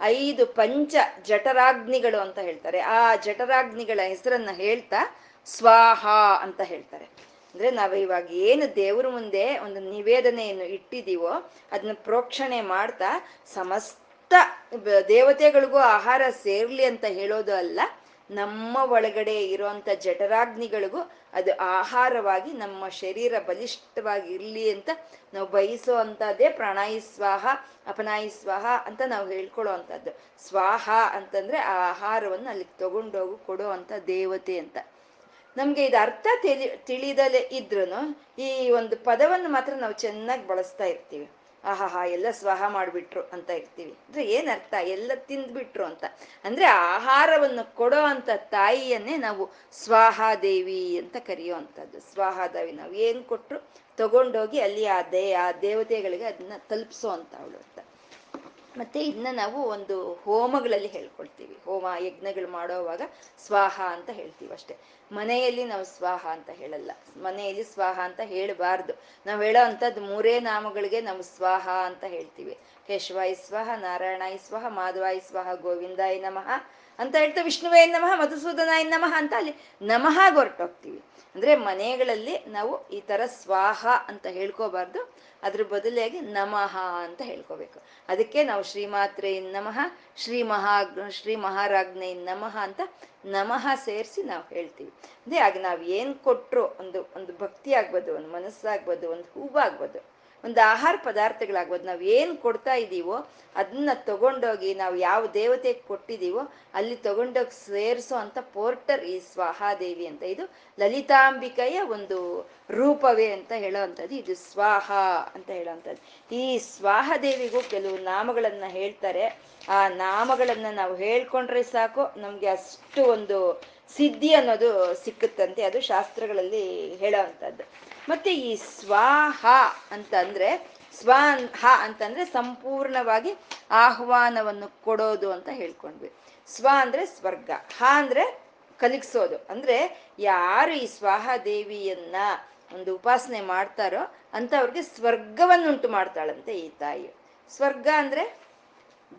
ಐದು ಪಂಚ ಜಠರಾಗ್ನಿಗಳು ಅಂತ ಹೇಳ್ತಾರೆ. ಆ ಜಠರಾಗ್ನಿಗಳ ಹೆಸರನ್ನ ಹೇಳ್ತಾ ಸ್ವಾಹ ಅಂತ ಹೇಳ್ತಾರೆ. ಅಂದ್ರೆ ನಾವು ಇವಾಗ ಏನು ದೇವ್ರ ಮುಂದೆ ಒಂದು ನಿವೇದನೆಯನ್ನು ಇಟ್ಟಿದೀವೋ, ಅದನ್ನ ಪ್ರೋಕ್ಷಣೆ ಮಾಡ್ತಾ ಸಮಸ್ತ ದೇವತೆಗಳಿಗೂ ಆಹಾರ ಸೇರ್ಲಿ ಅಂತ ಹೇಳೋದು ಅಲ್ಲ, ನಮ್ಮ ಒಳಗಡೆ ಇರುವಂತ ಜಠರಾಗ್ನಿಗಳಿಗೂ ಅದು ಆಹಾರವಾಗಿ ನಮ್ಮ ಶರೀರ ಬಲಿಷ್ಠವಾಗಿ ಇರ್ಲಿ ಅಂತ ನಾವು ಬಯಸೋ ಅಂತದ್ದೇ ಪ್ರಾಣಾಯಿ ಸ್ವಾಹ, ಅಪನಾಯಿ ಸ್ವಾಹ ಅಂತ ನಾವು ಹೇಳ್ಕೊಳ್ಳೋ ಅಂತದ್ದು ಸ್ವಾಹ ಅಂತಂದ್ರೆ ಆ ಆಹಾರವನ್ನು ಅಲ್ಲಿಗೆ ತಗೊಂಡೋಗಿ, ಕೊಡೋ ಅಂತ ದೇವತೆ ಅಂತ. ನಮ್ಗೆ ಇದು ಅರ್ಥ ತಿಳಿ, ತಿಳಿದಲೇ ಇದ್ರು ಈ ಒಂದು ಪದವನ್ನು ಮಾತ್ರ ನಾವು ಚೆನ್ನಾಗಿ ಬಳಸ್ತಾ ಇರ್ತೀವಿ. ಆಹಾಹಾ, ಎಲ್ಲ ಸ್ವಾಹ ಮಾಡಿಬಿಟ್ರು ಅಂತ ಇರ್ತೀವಿ. ಅಂದ್ರೆ ಏನು ಅರ್ಥ? ಎಲ್ಲ ತಿಂದ್ಬಿಟ್ರು ಅಂತ. ಅಂದ್ರೆ ಆಹಾರವನ್ನು ಕೊಡೋ ಅಂತ ತಾಯಿಯನ್ನೇ ನಾವು ಸ್ವಾಹಾದೇವಿ ಅಂತ ಕರೆಯೋ ಅಂಥದ್ದು ಸ್ವಾಹಾದೇವಿ ನಾವು ಏನ್ ಕೊಟ್ರು? ತಗೊಂಡೋಗಿ ಅಲ್ಲಿ ಆ ದೇ, ಆ ದೇವತೆಗಳಿಗೆ ಅದನ್ನ ತಲುಪಿಸೋ ಅಂತ ಅವಳು ಅಂತ. ಮತ್ತೆ ಇದನ್ನ ನಾವು ಒಂದು ಹೋಮಗಳಲ್ಲಿ ಹೇಳ್ಕೊಳ್ತೀವಿ. ಹೋಮ ಯಜ್ಞಗಳು ಮಾಡೋವಾಗ ಸ್ವಾಹ ಅಂತ ಹೇಳ್ತೀವಿ ಅಷ್ಟೇ. ಮನೆಯಲ್ಲಿ ನಾವು ಸ್ವಾಹ ಅಂತ ಹೇಳಲ್ಲ. ಮನೆಯಲ್ಲಿ ಸ್ವಾಹ ಅಂತ ಹೇಳಬಾರ್ದು. ನಾವು ಹೇಳೋ ಅಂಥದ್ದು ಮೂರೇ ನಾಮಗಳಿಗೆ ನಾವು ಸ್ವಾಹ ಅಂತ ಹೇಳ್ತೀವಿ. ಕೇಶವಾಯ ಸ್ವಾಹ ನಾರಾಯಣಾಯ ಸ್ವಾಹ ಮಾಧವಾಯ ಸ್ವಾಹ ಗೋವಿಂದಾಯ ನಮಃ. ಅಂತ ಹೇಳ್ತಾ ವಿಷ್ಣುವೇ ನಮಃ, ಮಧುಸೂದನಾಯ ನಮಃ ಅಂತ ಅಲ್ಲಿ ನಮಃ ಹೊರಟೋಗ್ತೀವಿ ಅಂದ್ರೆ ಮನೆಗಳಲ್ಲಿ ನಾವು ಈ ತರ ಸ್ವಾಹ ಅಂತ ಹೇಳ್ಕೋಬಾರ್ದು. ಅದ್ರ ಬದಲಾಗಿ ನಮಃ ಅಂತ ಹೇಳ್ಕೋಬೇಕು. ಅದಕ್ಕೆ ನಾವು ಶ್ರೀಮಾತ್ರೆ ನಮಃ ಶ್ರೀ ಮಹಾ ಶ್ರೀ ಮಹಾರಾಜ್ಞೆ ನಮಃ ಅಂತ ನಮಃ ಸೇರಿಸಿ ನಾವು ಹೇಳ್ತೀವಿ. ಅದೇ ಆಗ ನಾವು ಏನ್ ಕೊಟ್ಟರು ಒಂದು ಒಂದು ಭಕ್ತಿ ಆಗ್ಬೋದು ಒಂದು ಮನಸ್ಸಾಗ್ಬೋದು, ಒಂದು ಹೂವಾಗ್ಬೋದು ಒಂದು ಆಹಾರ ಪದಾರ್ಥಗಳಾಗ್ಬೋದು. ನಾವು ಏನು ಕೊಡ್ತಾ ಇದ್ದೀವೋ ಅದನ್ನ ತಗೊಂಡೋಗಿ ನಾವು ಯಾವ ದೇವತೆಗೆ ಕೊಟ್ಟಿದ್ದೀವೋ ಅಲ್ಲಿ ತಗೊಂಡೋಗಿ ಸೇರಿಸೋ ಅಂತ ಪೋರ್ಟರ್ ಈ ಸ್ವಾಹಾದೇವಿ ಅಂತ. ಇದು ಲಲಿತಾಂಬಿಕೆಯ ಒಂದು ರೂಪವೇ ಅಂತ ಹೇಳೋವಂಥದ್ದು. ಇದು ಸ್ವಾಹ ಅಂತ ಹೇಳೋವಂಥದ್ದು. ಈ ಸ್ವಾಹದೇವಿಗೂ ಕೆಲವು ನಾಮಗಳನ್ನು ಹೇಳ್ತಾರೆ. ಆ ನಾಮಗಳನ್ನು ನಾವು ಹೇಳ್ಕೊಂಡ್ರೆ ಸಾಕು. ನಮಗೆ ಅಷ್ಟು ಒಂದು ಸಿದ್ಧಿ ಅನ್ನೋದು ಸಿಕ್ಕುತ್ತಂತೆ. ಅದು ಶಾಸ್ತ್ರಗಳಲ್ಲಿ ಹೇಳೋ ಅಂಥದ್ದು ಮತ್ತೆ ಈ ಸ್ವಾಹ ಅಂತಂದ್ರೆ ಸ್ವ ಹ ಅಂತಂದ್ರೆ ಸಂಪೂರ್ಣವಾಗಿ ಆಹ್ವಾನವನ್ನು ಕೊಡೋದು ಅಂತ ಹೇಳ್ಕೊಂಡ್ವಿ. ಸ್ವ ಅಂದ್ರೆ ಸ್ವರ್ಗ, ಹ ಅಂದ್ರೆ ಕಲಿಗ್ಸೋದು. ಅಂದ್ರೆ ಯಾರು ಈ ಸ್ವಾಹ ದೇವಿಯನ್ನ ಒಂದು ಉಪಾಸನೆ ಮಾಡ್ತಾರೋ ಅಂತ ಅವ್ರಿಗೆ ಸ್ವರ್ಗವನ್ನುಂಟು ಮಾಡ್ತಾಳಂತೆ ಈ ತಾಯಿ. ಸ್ವರ್ಗ ಅಂದ್ರೆ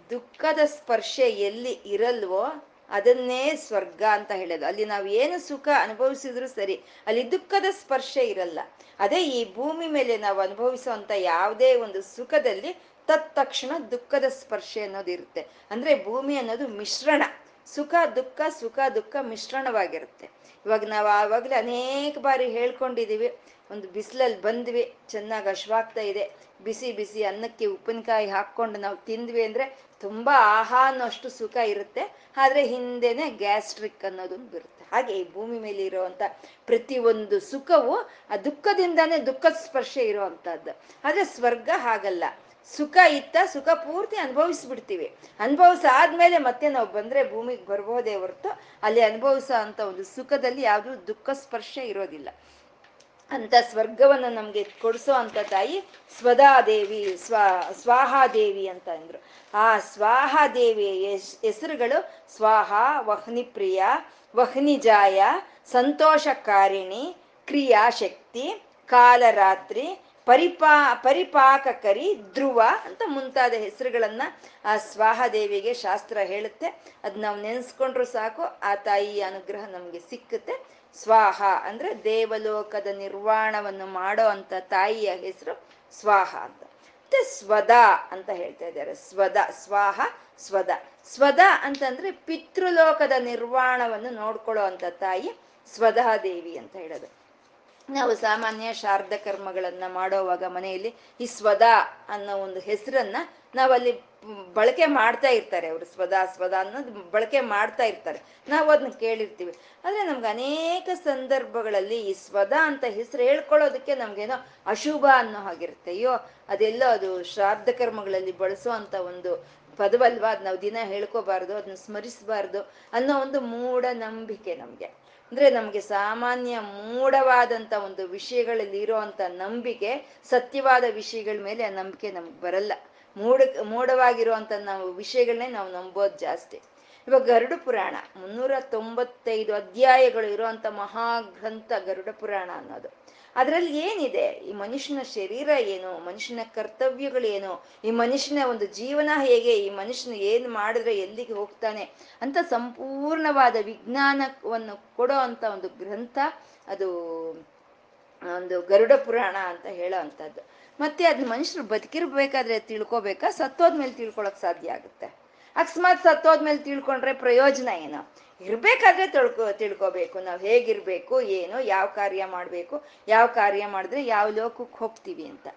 ದುಃಖದ ಸ್ಪರ್ಶ ಎಲ್ಲಿ ಇರಲ್ವೋ ಅದನ್ನೇ ಸ್ವರ್ಗ ಅಂತ ಹೇಳೋದು. ಅಲ್ಲಿ ನಾವು ಏನು ಸುಖ ಅನುಭವಿಸಿದ್ರು ಸರಿ, ಅಲ್ಲಿ ದುಃಖದ ಸ್ಪರ್ಶ ಇರಲ್ಲ. ಅದೇ ಈ ಭೂಮಿ ಮೇಲೆ ನಾವು ಅನುಭವಿಸುವಂತ ಯಾವುದೇ ಒಂದು ಸುಖದಲ್ಲಿ ತತ್ಕ್ಷಣ ದುಃಖದ ಸ್ಪರ್ಶ ಅನ್ನೋದು ಇರುತ್ತೆ. ಅಂದ್ರೆ ಭೂಮಿ ಅನ್ನೋದು ಮಿಶ್ರಣ. ಸುಖ, ದುಃಖ ಸುಖ, ದುಃಖ ಮಿಶ್ರಣವಾಗಿರುತ್ತೆ. ಇವಾಗ ನಾವು ಆವಾಗಲೇ ಅನೇಕ ಬಾರಿ ಹೇಳ್ಕೊಂಡಿದೀವಿ ಒಂದು ಬಿಸಿಲಲ್ಲಿ ಬಂದ್ವಿ, ಚೆನ್ನಾಗಿ ಹಶ್ವಾಗ್ತಾ ಇದೆ, ಬಿಸಿ ಬಿಸಿ ಅನ್ನಕ್ಕೆ ಉಪ್ಪಿನಕಾಯಿ ಹಾಕ್ಕೊಂಡು ನಾವು ತಿಂದ್ವಿ ಅಂದ್ರೆ ತುಂಬಾ ಆಹಾ ಅನ್ನೋಷ್ಟು ಸುಖ ಇರುತ್ತೆ. ಆದ್ರೆ ಹಿಂದೆನೆ ಗ್ಯಾಸ್ಟ್ರಿಕ್ ಅನ್ನೋದೊಂದು ಬರುತ್ತೆ. ಹಾಗೆ ಈ ಭೂಮಿ ಮೇಲೆ ಇರುವಂತ ಪ್ರತಿ ಒಂದು ಸುಖವು ಆ ದುಃಖದಿಂದಾನೇ ದುಃಖ ಸ್ಪರ್ಶ ಇರುವಂತಹದ್ದು. ಆದ್ರೆ ಸ್ವರ್ಗ ಹಾಗಲ್ಲ. ಸುಖ ಇತ್ತ ಸುಖ ಪೂರ್ತಿ ಅನುಭವಿಸ್ಬಿಡ್ತೀವಿ. ಅನುಭವಿಸ ಆದ್ಮೇಲೆ ಮತ್ತೆ ನಾವು ಬಂದ್ರೆ ಭೂಮಿಗೆ ಬರ್ಬೋದೇ ಹೊರತು ಅಲ್ಲಿ ಅನುಭವಿಸೋ ಅಂತ ಒಂದು ಸುಖದಲ್ಲಿ ಯಾವುದು ದುಃಖ ಸ್ಪರ್ಶ ಇರೋದಿಲ್ಲ. ಅಂತ ಸ್ವರ್ಗವನ್ನು ನಮ್ಗೆ ಕೊಡಿಸೋ ಅಂತ ತಾಯಿ ಸ್ವದಾದೇವಿ, ಸ್ವ, ಸ್ವಾಹಾದೇವಿ ಅಂತ ಅಂದ್ರು. ಆ ಸ್ವಾಹಾದೇವಿಯ ಹೆಸರುಗಳು ಸ್ವಾಹ ವಹ್ನಿಪ್ರಿಯ ವಹ್ನಿಜಾಯ ಸಂತೋಷಕಾರಿಣಿ ಕ್ರಿಯಾಶಕ್ತಿ ಕಾಲರಾತ್ರಿ, ಪರಿಪಾ, ಪರಿಪಾಕಕರಿ, ಧ್ರುವ ಅಂತ ಮುಂತಾದ ಹೆಸರುಗಳನ್ನ ಆ ಸ್ವಾಹದೇವಿಗೆ ಶಾಸ್ತ್ರ ಹೇಳುತ್ತೆ. ಅದ್ ನಾವು ನೆನ್ಸ್ಕೊಂಡ್ರು ಸಾಕು, ಆ ತಾಯಿಯ ಅನುಗ್ರಹ ನಮಗೆ ಸಿಕ್ಕುತ್ತೆ. ಸ್ವಾಹ ಅಂದ್ರೆ ದೇವಲೋಕದ ನಿರ್ವಾಣವನ್ನು ಮಾಡೋ ಅಂತ ತಾಯಿಯ ಹೆಸರು ಸ್ವಾಹ ಅಂತ. ಮತ್ತೆ ಸ್ವದ ಅಂತ ಹೇಳ್ತಾ ಇದ್ದಾರೆ. ಸ್ವದ, ಸ್ವಾಹ, ಸ್ವದ. ಸ್ವದ ಅಂತಂದ್ರೆ ಪಿತೃಲೋಕದ ನಿರ್ವಾಣವನ್ನು ನೋಡ್ಕೊಳ್ಳೋ ಅಂತ ತಾಯಿ ಸ್ವಧಾದೇವಿ ಅಂತ ಹೇಳೋದು. ನಾವು ಸಾಮಾನ್ಯ ಶಾರ್ದ ಕರ್ಮಗಳನ್ನ ಮಾಡೋವಾಗ ಮನೆಯಲ್ಲಿ ಈ ಸ್ವದ ಅನ್ನೋ ಒಂದು ಹೆಸರನ್ನ ನಾವಲ್ಲಿ ಬಳಕೆ ಮಾಡ್ತಾ ಇರ್ತಾರೆ ಅವರು ಸ್ವದ ಸ್ವದ ಅನ್ನೋದು ಬಳಕೆ ಮಾಡ್ತಾ ಇರ್ತಾರೆ. ನಾವು ಅದನ್ನ ಕೇಳಿರ್ತೀವಿ. ಆದ್ರೆ ನಮ್ಗೆ ಅನೇಕ ಸಂದರ್ಭಗಳಲ್ಲಿ ಈ ಸ್ವದ ಅಂತ ಹೆಸರು ಹೇಳ್ಕೊಳ್ಳೋದಕ್ಕೆ ನಮ್ಗೇನೋ ಅಶುಭ ಅನ್ನೋ ಹಾಗಿರುತ್ತೆ. ಅಯ್ಯೋ, ಅದೆಲ್ಲೋ ಅದು ಶ್ರಾದ್ದ ಕರ್ಮಗಳಲ್ಲಿ ಬಳಸುವಂತ ಒಂದು ಪದವಲ್ವಾ? ಅದ್ ನಾವು ದಿನ ಹೇಳ್ಕೋಬಾರ್ದು ಅದನ್ನ ಸ್ಮರಿಸಬಾರ್ದು ಅನ್ನೋ ಒಂದು ಮೂಢ ನಂಬಿಕೆ ನಮ್ಗೆ. ಅಂದ್ರೆ ನಮ್ಗೆ ಸಾಮಾನ್ಯ ಮೂಢವಾದಂತ ಒಂದು ವಿಷಯಗಳಲ್ಲಿ ಇರುವಂತ ನಂಬಿಕೆ ಸತ್ಯವಾದ ವಿಷಯಗಳ ಮೇಲೆ ಆ ನಂಬಿಕೆ ನಮ್ಗೆ ಬರಲ್ಲ. ಮೂಢ ಮೂಡವಾಗಿರುವಂತ ನಾವು ವಿಷಯಗಳನ್ನೇ ನಾವು ನಂಬೋದು ಜಾಸ್ತಿ. ಇವಾಗ ಗರುಡ ಪುರಾಣ ಮುನ್ನೂರ ತೊಂಬತ್ತೈದು ಅಧ್ಯಾಯಗಳು ಇರುವಂತ ಮಹಾಗ್ರಂಥ ಗರುಡ ಪುರಾಣ ಅನ್ನೋದು. ಅದರಲ್ಲಿ ಏನಿದೆ? ಈ ಮನುಷ್ಯನ ಶರೀರ ಏನು? ಮನುಷ್ಯನ ಕರ್ತವ್ಯಗಳೇನು ಈ ಮನುಷ್ಯನ ಒಂದು ಜೀವನ ಹೇಗೆ? ಈ ಮನುಷ್ಯನ ಏನು ಮಾಡಿದ್ರೆ ಎಲ್ಲಿಗೆ ಹೋಗ್ತಾನೆ? ಅಂತ ಸಂಪೂರ್ಣವಾದ ವಿಜ್ಞಾನವನ್ನು ಕೊಡೋ ಅಂತ ಒಂದು ಗ್ರಂಥ, ಅದು ಒಂದು ಗರುಡ ಪುರಾಣ ಅಂತ ಹೇಳೋ ಅಂಥದ್ದು. ಮತ್ತೆ ಅದ್ ಮನುಷ್ಯರು ಬದುಕಿರ್ಬೇಕಾದ್ರೆ ತಿಳ್ಕೊಬೇಕಾ? ಸತ್ತೋದ್ಮೇಲೆ ತಿಳ್ಕೊಳಕ್ ಸಾಧ್ಯ ಆಗುತ್ತೆ. ಅಕಸ್ಮಾತ್ ಸತ್ತೋದ್ಮೇಲೆ ತಿಳ್ಕೊಂಡ್ರೆ ಪ್ರಯೋಜನ ಏನು? ಇರ್ಬೇಕಾದ್ರೆ ತಿಳ್ಕೊ, ತಿಳ್ಕೊಬೇಕು. ನಾವು ಹೇಗಿರ್ಬೇಕು, ಏನು, ಯಾವ ಕಾರ್ಯ ಮಾಡ್ಬೇಕು, ಯಾವ ಕಾರ್ಯ ಮಾಡಿದ್ರೆ ಯಾವ ಲೋಕಕ್ಕೆ ಹೋಗ್ತೀವಿ ಅಂತ.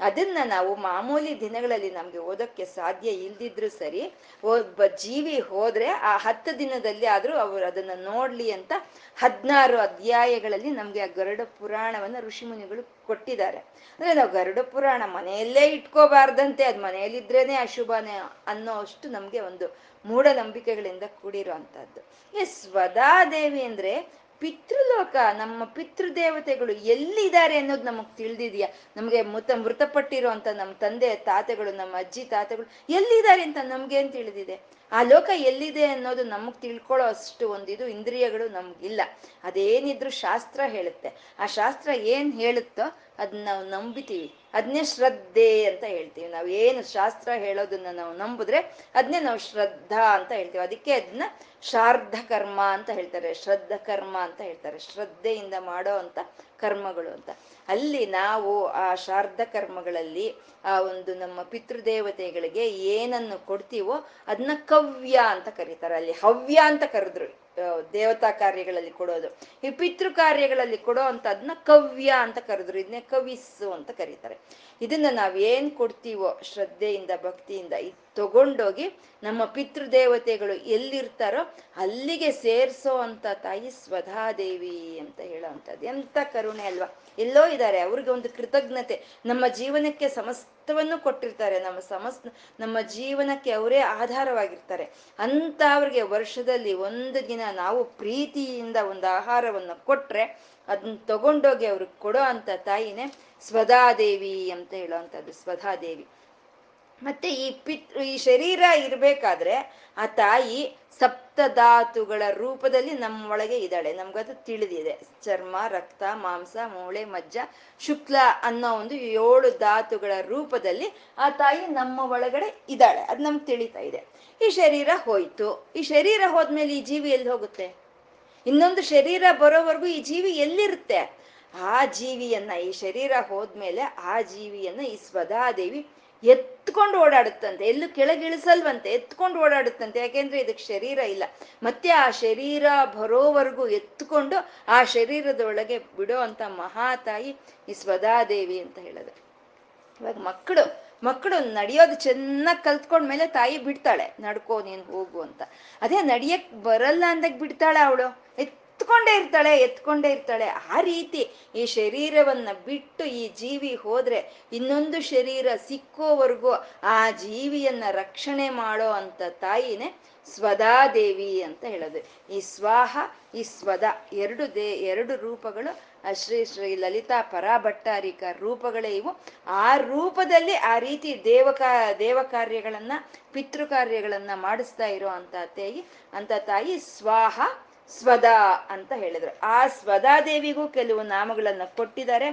ಅದನ್ನ ನಾವು ಮಾಮೂಲಿ ದಿನಗಳಲ್ಲಿ ನಮ್ಗೆ ಓದೋಕ್ಕೆ ಸಾಧ್ಯ ಇಲ್ದಿದ್ರು ಸರಿ ಒಬ್ಬ ಜೀವಿ ಹೋದ್ರೆ ಆ ಹತ್ತು ದಿನದಲ್ಲಿ ಆದ್ರೂ ಅವ್ರು ಅದನ್ನ ನೋಡ್ಲಿ ಅಂತ ಹದಿನಾರು ಅಧ್ಯಾಯಗಳಲ್ಲಿ ನಮ್ಗೆ ಆ ಗರುಡ ಪುರಾಣವನ್ನ ಋಷಿಮುನಿಗಳು ಕೊಟ್ಟಿದ್ದಾರೆ. ಅಂದ್ರೆ ನಾವು ಗರುಡ ಪುರಾಣ ಮನೆಯಲ್ಲೇ ಇಟ್ಕೋಬಾರ್ದಂತೆ, ಅದ್ ಮನೆಯಲ್ಲಿದ್ರೇನೆ ಅಶುಭನೇ ಅನ್ನೋ ಅಷ್ಟು ನಮ್ಗೆ ಒಂದು ಮೂಢನಂಬಿಕೆಗಳಿಂದ ಕೂಡಿರೋ ಅಂತದ್ದು ಸ್ವದಾದೇವಿ ಅಂದ್ರೆ ಪಿತೃಲೋಕ, ನಮ್ಮ ಪಿತೃದೇವತೆಗಳು ಎಲ್ಲಿದ್ದಾರೆ ಅನ್ನೋದು ನಮಗ್ ತಿಳಿದಿದ್ಯಾ? ನಮ್ಗೆ ಮೃತ, ಮೃತಪಟ್ಟಿರುವಂತ ನಮ್ಮ ತಂದೆ, ತಾತೆಗಳು, ನಮ್ಮ ಅಜ್ಜಿ, ತಾತೆಗಳು ಎಲ್ಲಿದ್ದಾರೆ ಅಂತ ನಮ್ಗೇನ್ ತಿಳಿದಿದೆ? ಆ ಲೋಕ ಎಲ್ಲಿದೆ ಅನ್ನೋದು ನಮಗ್ ತಿಳ್ಕೊಳ್ಳೋ ಅಷ್ಟು ಒಂದಿದು ಇಂದ್ರಿಯಗಳು ನಮ್ಗಿಲ್ಲ. ಅದೇನಿದ್ರು ಶಾಸ್ತ್ರ ಹೇಳುತ್ತೆ. ಆ ಶಾಸ್ತ್ರ ಏನ್ ಹೇಳುತ್ತೋ ಅದನ್ನ ನಾವು ನಂಬಿತೀವಿ. ಅದನ್ನೇ ಶ್ರದ್ಧೆ ಅಂತ ಹೇಳ್ತೀವಿ. ನಾವು ಏನು ಶಾಸ್ತ್ರ ಹೇಳೋದನ್ನ ನಾವು ನಂಬಿದ್ರೆ ಅದನ್ನೇ ನಾವು ಶ್ರದ್ಧಾ ಅಂತ ಹೇಳ್ತೀವಿ. ಅದಕ್ಕೆ ಅದನ್ನ ಶಾರ್ಧ ಕರ್ಮ ಅಂತ ಹೇಳ್ತಾರೆ. ಶ್ರದ್ಧ ಕರ್ಮ ಅಂತ ಹೇಳ್ತಾರೆ. ಶ್ರದ್ಧೆಯಿಂದ ಮಾಡೋ ಅಂತ ಕರ್ಮಗಳು ಅಂತ. ಅಲ್ಲಿ ನಾವು ಆ ಶಾರ್ಧ ಕರ್ಮಗಳಲ್ಲಿ ಆ ಒಂದು ನಮ್ಮ ಪಿತೃದೇವತೆಗಳಿಗೆ ಏನನ್ನು ಕೊಡ್ತೀವೋ ಅದನ್ನ ಕವ್ಯ ಅಂತ ಕರೀತಾರೆ. ಅಲ್ಲಿ ಹವ್ಯ ಅಂತ ಕರೆದ್ರು. ದೇವತಾ ಕಾರ್ಯಗಳಲ್ಲಿ ಕೊಡೋದು. ಈ ಪಿತೃ ಕಾರ್ಯಗಳಲ್ಲಿ ಕೊಡೋ ಅಂತ ಅದನ್ನ ಕವ್ಯ ಅಂತ ಕರೆದ್ರು. ಇದನ್ನೇ ಕವಿಸ್ಸು ಅಂತ ಕರೀತಾರೆ. ಇದನ್ನ ನಾವೇನ್ ಕೊಡ್ತೀವೋ ಶ್ರದ್ಧೆಯಿಂದ, ಭಕ್ತಿಯಿಂದ ತಗೊಂಡೋಗಿ ನಮ್ಮ ಪಿತೃದೇವತೆಗಳು ಎಲ್ಲಿರ್ತಾರೋ ಅಲ್ಲಿಗೆ ಸೇರ್ಸೋ ಅಂತ ತಾಯಿ ಸ್ವಧಾದೇವಿ ಅಂತ ಹೇಳೋ ಅಂತದ್ದು ಎಂತ ಕರುಣೆ ಅಲ್ವಾ. ಎಲ್ಲೋ ಇದ್ದಾರೆ, ಅವ್ರಿಗೆ ಒಂದು ಕೃತಜ್ಞತೆ. ನಮ್ಮ ಜೀವನಕ್ಕೆ ಸಮಸ್ತವನ್ನು ಕೊಟ್ಟಿರ್ತಾರೆ. ನಮ್ಮ ಸಮಸ್ ನಮ್ಮ ಜೀವನಕ್ಕೆ ಅವರೇ ಆಧಾರವಾಗಿರ್ತಾರೆ. ಅಂತ ಅವ್ರಿಗೆ ವರ್ಷದಲ್ಲಿ ಒಂದು ದಿನ ನಾವು ಪ್ರೀತಿಯಿಂದ ಒಂದು ಆಹಾರವನ್ನು ಕೊಟ್ರೆ ಅದನ್ನ ತಗೊಂಡೋಗಿ ಅವ್ರಿಗೆ ಕೊಡೋ ಅಂತ ತಾಯಿನೇ ಸ್ವಧಾದೇವಿ ಅಂತ ಹೇಳೋ ಅಂಥದ್ದು ಸ್ವಧಾದೇವಿ. ಮತ್ತೆ ಈ ಪಿತ್, ಈ ಶರೀರ ಇರ್ಬೇಕಾದ್ರೆ ಆ ತಾಯಿ ಸಪ್ತಧಾತುಗಳ ರೂಪದಲ್ಲಿ ನಮ್ಮೊಳಗೆ ಇದ್ದಾಳೆ. ನಮ್ಗದು ತಿಳಿದಿದೆ. ಚರ್ಮ, ರಕ್ತ, ಮಾಂಸ, ಮೂಳೆ, ಮಜ್ಜ, ಶುಕ್ಲ ಅನ್ನೋ ಒಂದು ಏಳು ಧಾತುಗಳ ರೂಪದಲ್ಲಿ ಆ ತಾಯಿ ನಮ್ಮ ಒಳಗಡೆ ಇದ್ದಾಳೆ. ಅದು ನಮ್ಗೆ ತಿಳಿತಾ ಇದೆ. ಈ ಶರೀರ ಹೋಯ್ತು. ಈ ಶರೀರ ಹೋದ್ಮೇಲೆ ಈ ಜೀವಿ ಎಲ್ಲಿ ಹೋಗುತ್ತೆ? ಇನ್ನೊಂದು ಶರೀರ ಬರೋವರೆಗೂ ಈ ಜೀವಿ ಎಲ್ಲಿರುತ್ತೆ? ಆ ಜೀವಿಯನ್ನ, ಈ ಶರೀರ ಹೋದ್ಮೇಲೆ ಆ ಜೀವಿಯನ್ನ ಈ ಸ್ವಧಾದೇವಿ ಎತ್ಕೊಂಡು ಓಡಾಡುತ್ತಂತೆ. ಎಲ್ಲೂ ಕೆಳಗಿಳಿಸಲ್ವಂತೆ, ಎತ್ಕೊಂಡು ಓಡಾಡುತ್ತಂತೆ. ಯಾಕೆಂದ್ರೆ ಇದಕ್ಕೆ ಶರೀರ ಇಲ್ಲ. ಮತ್ತೆ ಆ ಶರೀರ ಬರೋವರೆಗೂ ಎತ್ಕೊಂಡು ಆ ಶರೀರದೊಳಗೆ ಬಿಡೋ ಅಂತ ಮಹಾತಾಯಿ ಈ ಸ್ವದಾದೇವಿ ಅಂತ ಹೇಳೋದು ಇವಾಗ ಮಕ್ಕಳು ಮಕ್ಕಳು ನಡೆಯೋದು ಚೆನ್ನಾಗಿ ಕಲ್ತ್ಕೊಂಡ್ಮೇಲೆ ತಾಯಿ ಬಿಡ್ತಾಳೆ. ನಡ್ಕೋ ನೀನು ಹೋಗು ಅಂತ. ಅದೇ ನಡಿಯಕ್ ಬರಲ್ಲ ಅಂದಾಗ ಬಿಡ್ತಾಳೆ ಅವಳು. ಎತ್ಕೊಂಡೇ ಇರ್ತಾಳೆ ಎತ್ಕೊಂಡೇ ಇರ್ತಾಳೆ. ಆ ರೀತಿ ಈ ಶರೀರವನ್ನ ಬಿಟ್ಟು ಈ ಜೀವಿ ಹೋದ್ರೆ ಇನ್ನೊಂದು ಶರೀರ ಸಿಕ್ಕೋವರೆಗೂ ಆ ಜೀವಿಯನ್ನ ರಕ್ಷಣೆ ಮಾಡೋ ಅಂತ ತಾಯಿನೇ ಸ್ವದಾದೇವಿ ಅಂತ ಹೇಳೋದು. ಈ ಸ್ವಾಹ, ಈ ಸ್ವದ ಎರಡು ದೇ, ಎರಡು ರೂಪಗಳು ಶ್ರೀ ಶ್ರೀ ಲಲಿತಾ ಪರಾಭಟ್ಟಾರಿಕ ರೂಪಗಳೇ ಇವು. ಆ ರೂಪದಲ್ಲಿ ಆ ರೀತಿ ದೇವಕ ದೇವ ಕಾರ್ಯಗಳನ್ನ ಪಿತೃ ಕಾರ್ಯಗಳನ್ನ ಮಾಡಿಸ್ತಾ ಇರೋ ಅಂತ ತಾಯಿ ಅಂತ ತಾಯಿ ಸ್ವಾಹ ಸ್ವದ ಅಂತ ಹೇಳಿದ್ರು. ಆ ಸ್ವದಾದೇವಿಗೂ ಕೆಲವು ನಾಮಗಳನ್ನು ಕೊಟ್ಟಿದ್ದಾರೆ.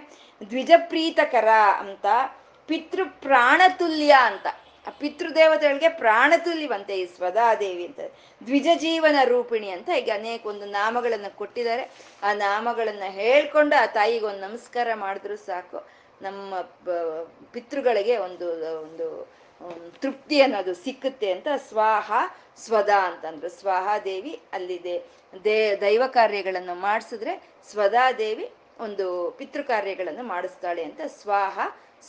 ದ್ವಿಜಪ್ರೀತಕರ ಅಂತ ಪಿತೃ ಪ್ರಾಣತುಲ್ಯ ಅಂತ. ಆ ಪಿತೃದೇವತೆಗಳಿಗೆ ಪ್ರಾಣತುಲ್ಯವಂತೆ ಈ ಸ್ವದಾದೇವಿ ಅಂತ. ದ್ವಿಜ ಜೀವನ ರೂಪಿಣಿ ಅಂತ ಈಗ ಅನೇಕ ಒಂದು ನಾಮಗಳನ್ನು ಕೊಟ್ಟಿದ್ದಾರೆ. ಆ ನಾಮಗಳನ್ನು ಹೇಳ್ಕೊಂಡು ಆ ತಾಯಿಗೆ ಒಂದು ನಮಸ್ಕಾರ ಮಾಡಿದ್ರು ಸಾಕು. ನಮ್ಮ ಪಿತೃಗಳಿಗೆ ಒಂದು ಒಂದು ತೃಪ್ತಿ ಅನ್ನೋದು ಸಿಕ್ಕುತ್ತೆ ಅಂತ ಸ್ವಾಹ, ಸ್ವದ ಅಂತಂದ್ರು ಸ್ವಾಹಾದೇವಿ ಅಲ್ಲಿದೆ. ದೇ, ದೈವ ಕಾರ್ಯಗಳನ್ನು ಮಾಡಿಸಿದ್ರೆ ಸ್ವದಾದೇವಿ ಒಂದು ಪಿತೃ ಕಾರ್ಯಗಳನ್ನು ಮಾಡಿಸ್ತಾಳೆ ಅಂತ ಸ್ವಾಹ,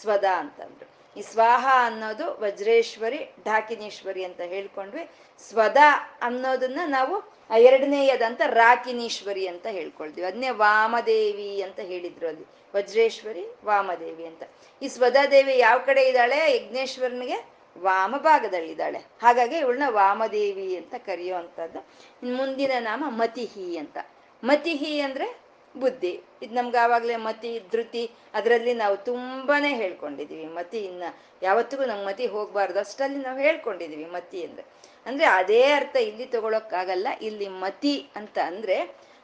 ಸ್ವದ ಅಂತಂದ್ರು. ಈ ಸ್ವಾಹ ಅನ್ನೋದು ವಜ್ರೇಶ್ವರಿ, ಢಾಕಿನೀಶ್ವರಿ ಅಂತ ಹೇಳ್ಕೊಂಡ್ವಿ. ಸ್ವದ ಅನ್ನೋದನ್ನ ನಾವು ಎರಡನೆಯದಂತ ರಾಕಿನೀಶ್ವರಿ ಅಂತ ಹೇಳ್ಕೊಳ್ತೀವಿ. ಅದನ್ನೇ ವಾಮದೇವಿ ಅಂತ ಹೇಳಿದ್ರು ಅಲ್ಲಿ. ವಜ್ರೇಶ್ವರಿ, ವಾಮದೇವಿ ಅಂತ. ಈ ಸ್ವದಾದೇವಿ ಯಾವ ಕಡೆ ಇದ್ದಾಳೆ? ಯಜ್ಞೇಶ್ವರನಿಗೆ ವಾಮ ಭಾಗದಲ್ಲಿದ್ದಾಳೆ ಹಾಗಾಗಿ ಇವಳನ್ನ ವಾಮದೇವಿ ಅಂತ ಕರೆಯುವಂಥದ್ದು. ಮುಂದಿನ ನಾಮ ಮತಿಹಿ ಅಂತ. ಮತಿಹಿ ಅಂದ್ರೆ ಬುದ್ಧಿ. ಇದು ನಮ್ಗೆ ಆವಾಗಲೇ ಮತಿ, ಧೃತಿ ಅದರಲ್ಲಿ ನಾವು ತುಂಬಾನೇ ಹೇಳ್ಕೊಂಡಿದ್ದೀವಿ ಮತಿ ಇನ್ನ. ಯಾವತ್ತಿಗೂ ನಮ್ಗೆ ಮತಿ ಹೋಗಬಾರ್ದು ಅಷ್ಟರಲ್ಲಿ ನಾವು ಹೇಳ್ಕೊಂಡಿದ್ದೀವಿ ಮತಿ ಅಂದರೆ. ಅಂದರೆ ಅದೇ ಅರ್ಥ ಇಲ್ಲಿ ತಗೊಳಕ್ಕಾಗಲ್ಲ, ಇಲ್ಲಿ ಮತಿ ಅಂತ ಅಂದರೆ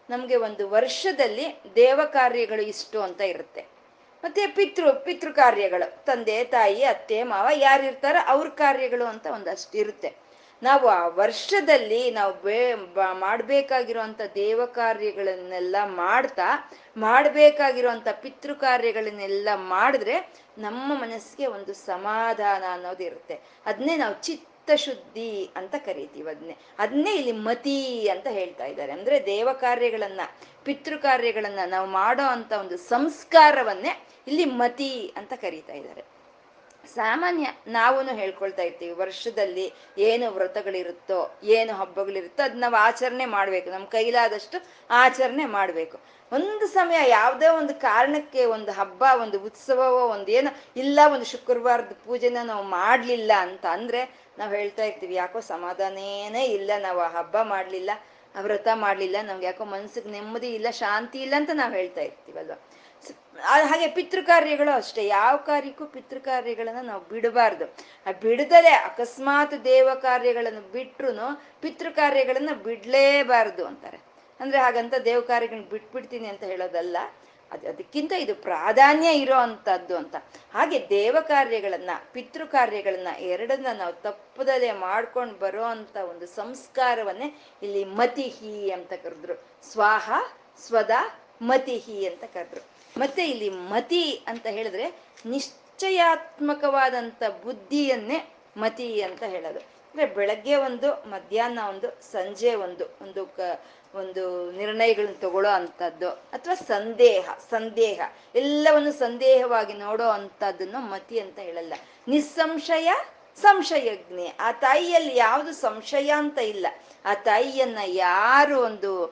ನಮಗೆ ಒಂದು ವರ್ಷದಲ್ಲಿ ದೇವ ಕಾರ್ಯಗಳು ಇಷ್ಟು ಅಂತ ಇರುತ್ತೆ. ಮತ್ತೆ ಪಿತೃ ಪಿತೃ ಕಾರ್ಯಗಳು, ತಂದೆ, ತಾಯಿ, ಅತ್ತೆ, ಮಾವ ಯಾರಿರ್ತಾರೋ ಅವ್ರ ಕಾರ್ಯಗಳು ಅಂತ ಒಂದಷ್ಟು ಇರುತ್ತೆ. ನಾವು ಆ ವರ್ಷದಲ್ಲಿ ನಾವು ಬೇ ಮಾಡ್ಬೇಕಾಗಿರುವಂತ ದೇವ ಕಾರ್ಯಗಳನ್ನೆಲ್ಲ ಮಾಡ್ತಾ ಮಾಡ್ಬೇಕಾಗಿರುವಂತ ಪಿತೃ ಕಾರ್ಯಗಳನ್ನೆಲ್ಲ ಮಾಡಿದ್ರೆ ನಮ್ಮ ಮನಸ್ಸಿಗೆ ಒಂದು ಸಮಾಧಾನ ಅನ್ನೋದು ಇರುತ್ತೆ. ಅದನ್ನೇ ನಾವು ಚಿತ್ತ ಶುದ್ಧಿ ಅಂತ ಕರಿತೀವಿ ಅದನ್ನೇ ಅದನ್ನೇ ಇಲ್ಲಿ ಮತಿ ಅಂತ ಹೇಳ್ತಾ ಇದ್ದಾರೆ. ಅಂದ್ರೆ ದೇವ ಕಾರ್ಯಗಳನ್ನ ಪಿತೃ ಕಾರ್ಯಗಳನ್ನ ನಾವು ಮಾಡೋ ಅಂತ ಒಂದು ಸಂಸ್ಕಾರವನ್ನೇ ಇಲ್ಲಿ ಮತಿ ಅಂತ ಕರೀತಾ ಇದ್ದಾರೆ. ಸಾಮಾನ್ಯ ನಾವು ಹೇಳ್ಕೊಳ್ತಾ ಇರ್ತೀವಿ, ವರ್ಷದಲ್ಲಿ ಏನು ವ್ರತಗಳಿರುತ್ತೋ, ಏನು ಹಬ್ಬಗಳಿರುತ್ತೋ ಅದ್ ನಾವು ಆಚರಣೆ ಮಾಡ್ಬೇಕು. ನಮ್ಮ ಕೈಲಾದಷ್ಟು ಆಚರಣೆ ಮಾಡ್ಬೇಕು. ಒಂದು ಸಮಯ ಯಾವುದೇ ಒಂದು ಕಾರಣಕ್ಕೆ ಒಂದು ಹಬ್ಬ, ಒಂದು ಉತ್ಸವವೋ, ಒಂದು ಏನೋ, ಇಲ್ಲ ಒಂದು ಶುಕ್ರವಾರದ ಪೂಜೆನ ನಾವು ಮಾಡ್ಲಿಲ್ಲ ಅಂತ ಅಂದ್ರೆ ನಾವು ಹೇಳ್ತಾ ಇರ್ತೀವಿ, ಯಾಕೋ ಸಮಾಧಾನೇನೇ ಇಲ್ಲ, ನಾವು ಆ ಹಬ್ಬ ಮಾಡ್ಲಿಲ್ಲ ವ್ರತ ಮಾಡ್ಲಿಲ್ಲ, ನಮ್ಗೆ ಯಾಕೋ ಮನ್ಸಿಗೆ ನೆಮ್ಮದಿ ಇಲ್ಲ, ಶಾಂತಿ ಇಲ್ಲ ಅಂತ ನಾವು ಹೇಳ್ತಾ ಇರ್ತೀವಲ್ವಾ? ಹಾಗೆ ಪಿತೃಕಾರ್ಯಗಳು ಅಷ್ಟೇ. ಯಾವ ಕಾರ್ಯಕ್ಕೂ ಪಿತೃ ಕಾರ್ಯಗಳನ್ನ ನಾವು ಬಿಡಬಾರ್ದು. ಆ ಬಿಡದಲೆ ಅಕಸ್ಮಾತ್ ದೇವ ಕಾರ್ಯಗಳನ್ನು ಬಿಟ್ರು ಪಿತೃ ಕಾರ್ಯಗಳನ್ನ ಬಿಡ್ಲೇಬಾರ್ದು ಅಂತಾರೆ. ಅಂದ್ರೆ ಹಾಗಂತ ದೇವ ಕಾರ್ಯಗಳನ್ನ ಬಿಟ್ಬಿಡ್ತೀನಿ ಅಂತ ಹೇಳೋದಲ್ಲ. ಅದು, ಅದಕ್ಕಿಂತ ಇದು ಪ್ರಾಧಾನ್ಯ ಇರೋ ಅಂಥದ್ದು ಅಂತ. ಹಾಗೆ ದೇವ ಕಾರ್ಯಗಳನ್ನ ಪಿತೃ ಕಾರ್ಯಗಳನ್ನ ಎರಡನ್ನ ನಾವು ತಪ್ಪದಲ್ಲೇ ಮಾಡ್ಕೊಂಡು ಬರೋ ಅಂತ ಒಂದು ಸಂಸ್ಕಾರವನ್ನೇ ಇಲ್ಲಿ ಮತಿಹಿ ಅಂತ ಕರೆದ್ರು. ಸ್ವಾಹ, ಸ್ವದ, ಮತಿಹಿ ಅಂತ ಕರೆದ್ರು. ಮತ್ತೆ ಇಲ್ಲಿ ಮತಿ ಅಂತ ಹೇಳಿದ್ರೆ ನಿಶ್ಚಯಾತ್ಮಕವಾದಂಥ ಬುದ್ಧಿಯನ್ನೇ ಮತಿ ಅಂತ ಹೇಳೋದು. ಅಂದರೆ ಬೆಳಗ್ಗೆ ಒಂದು, ಮಧ್ಯಾಹ್ನ ಒಂದು, ಸಂಜೆ ಒಂದು ಒಂದು ಕ, ಒಂದು ನಿರ್ಣಯಗಳನ್ನ ತಗೊಳ್ಳೋ ಅಂಥದ್ದು ಅಥವಾ ಸಂದೇಹ ಸಂದೇಹ, ಎಲ್ಲವನ್ನು ಸಂದೇಹವಾಗಿ ನೋಡೋ ಅಂಥದ್ದನ್ನು ಮತಿ ಅಂತ ಹೇಳಲ್ಲ. ನಿಸ್ಸಂಶಯ ಸಂಶಯಜ್ಞೆ. ಆ ತಾಯಿಯಲ್ಲಿ ಯಾವುದು ಸಂಶಯ ಅಂತ ಇಲ್ಲ. ಆ ತಾಯಿಯನ್ನ ಯಾರು ಒಂದು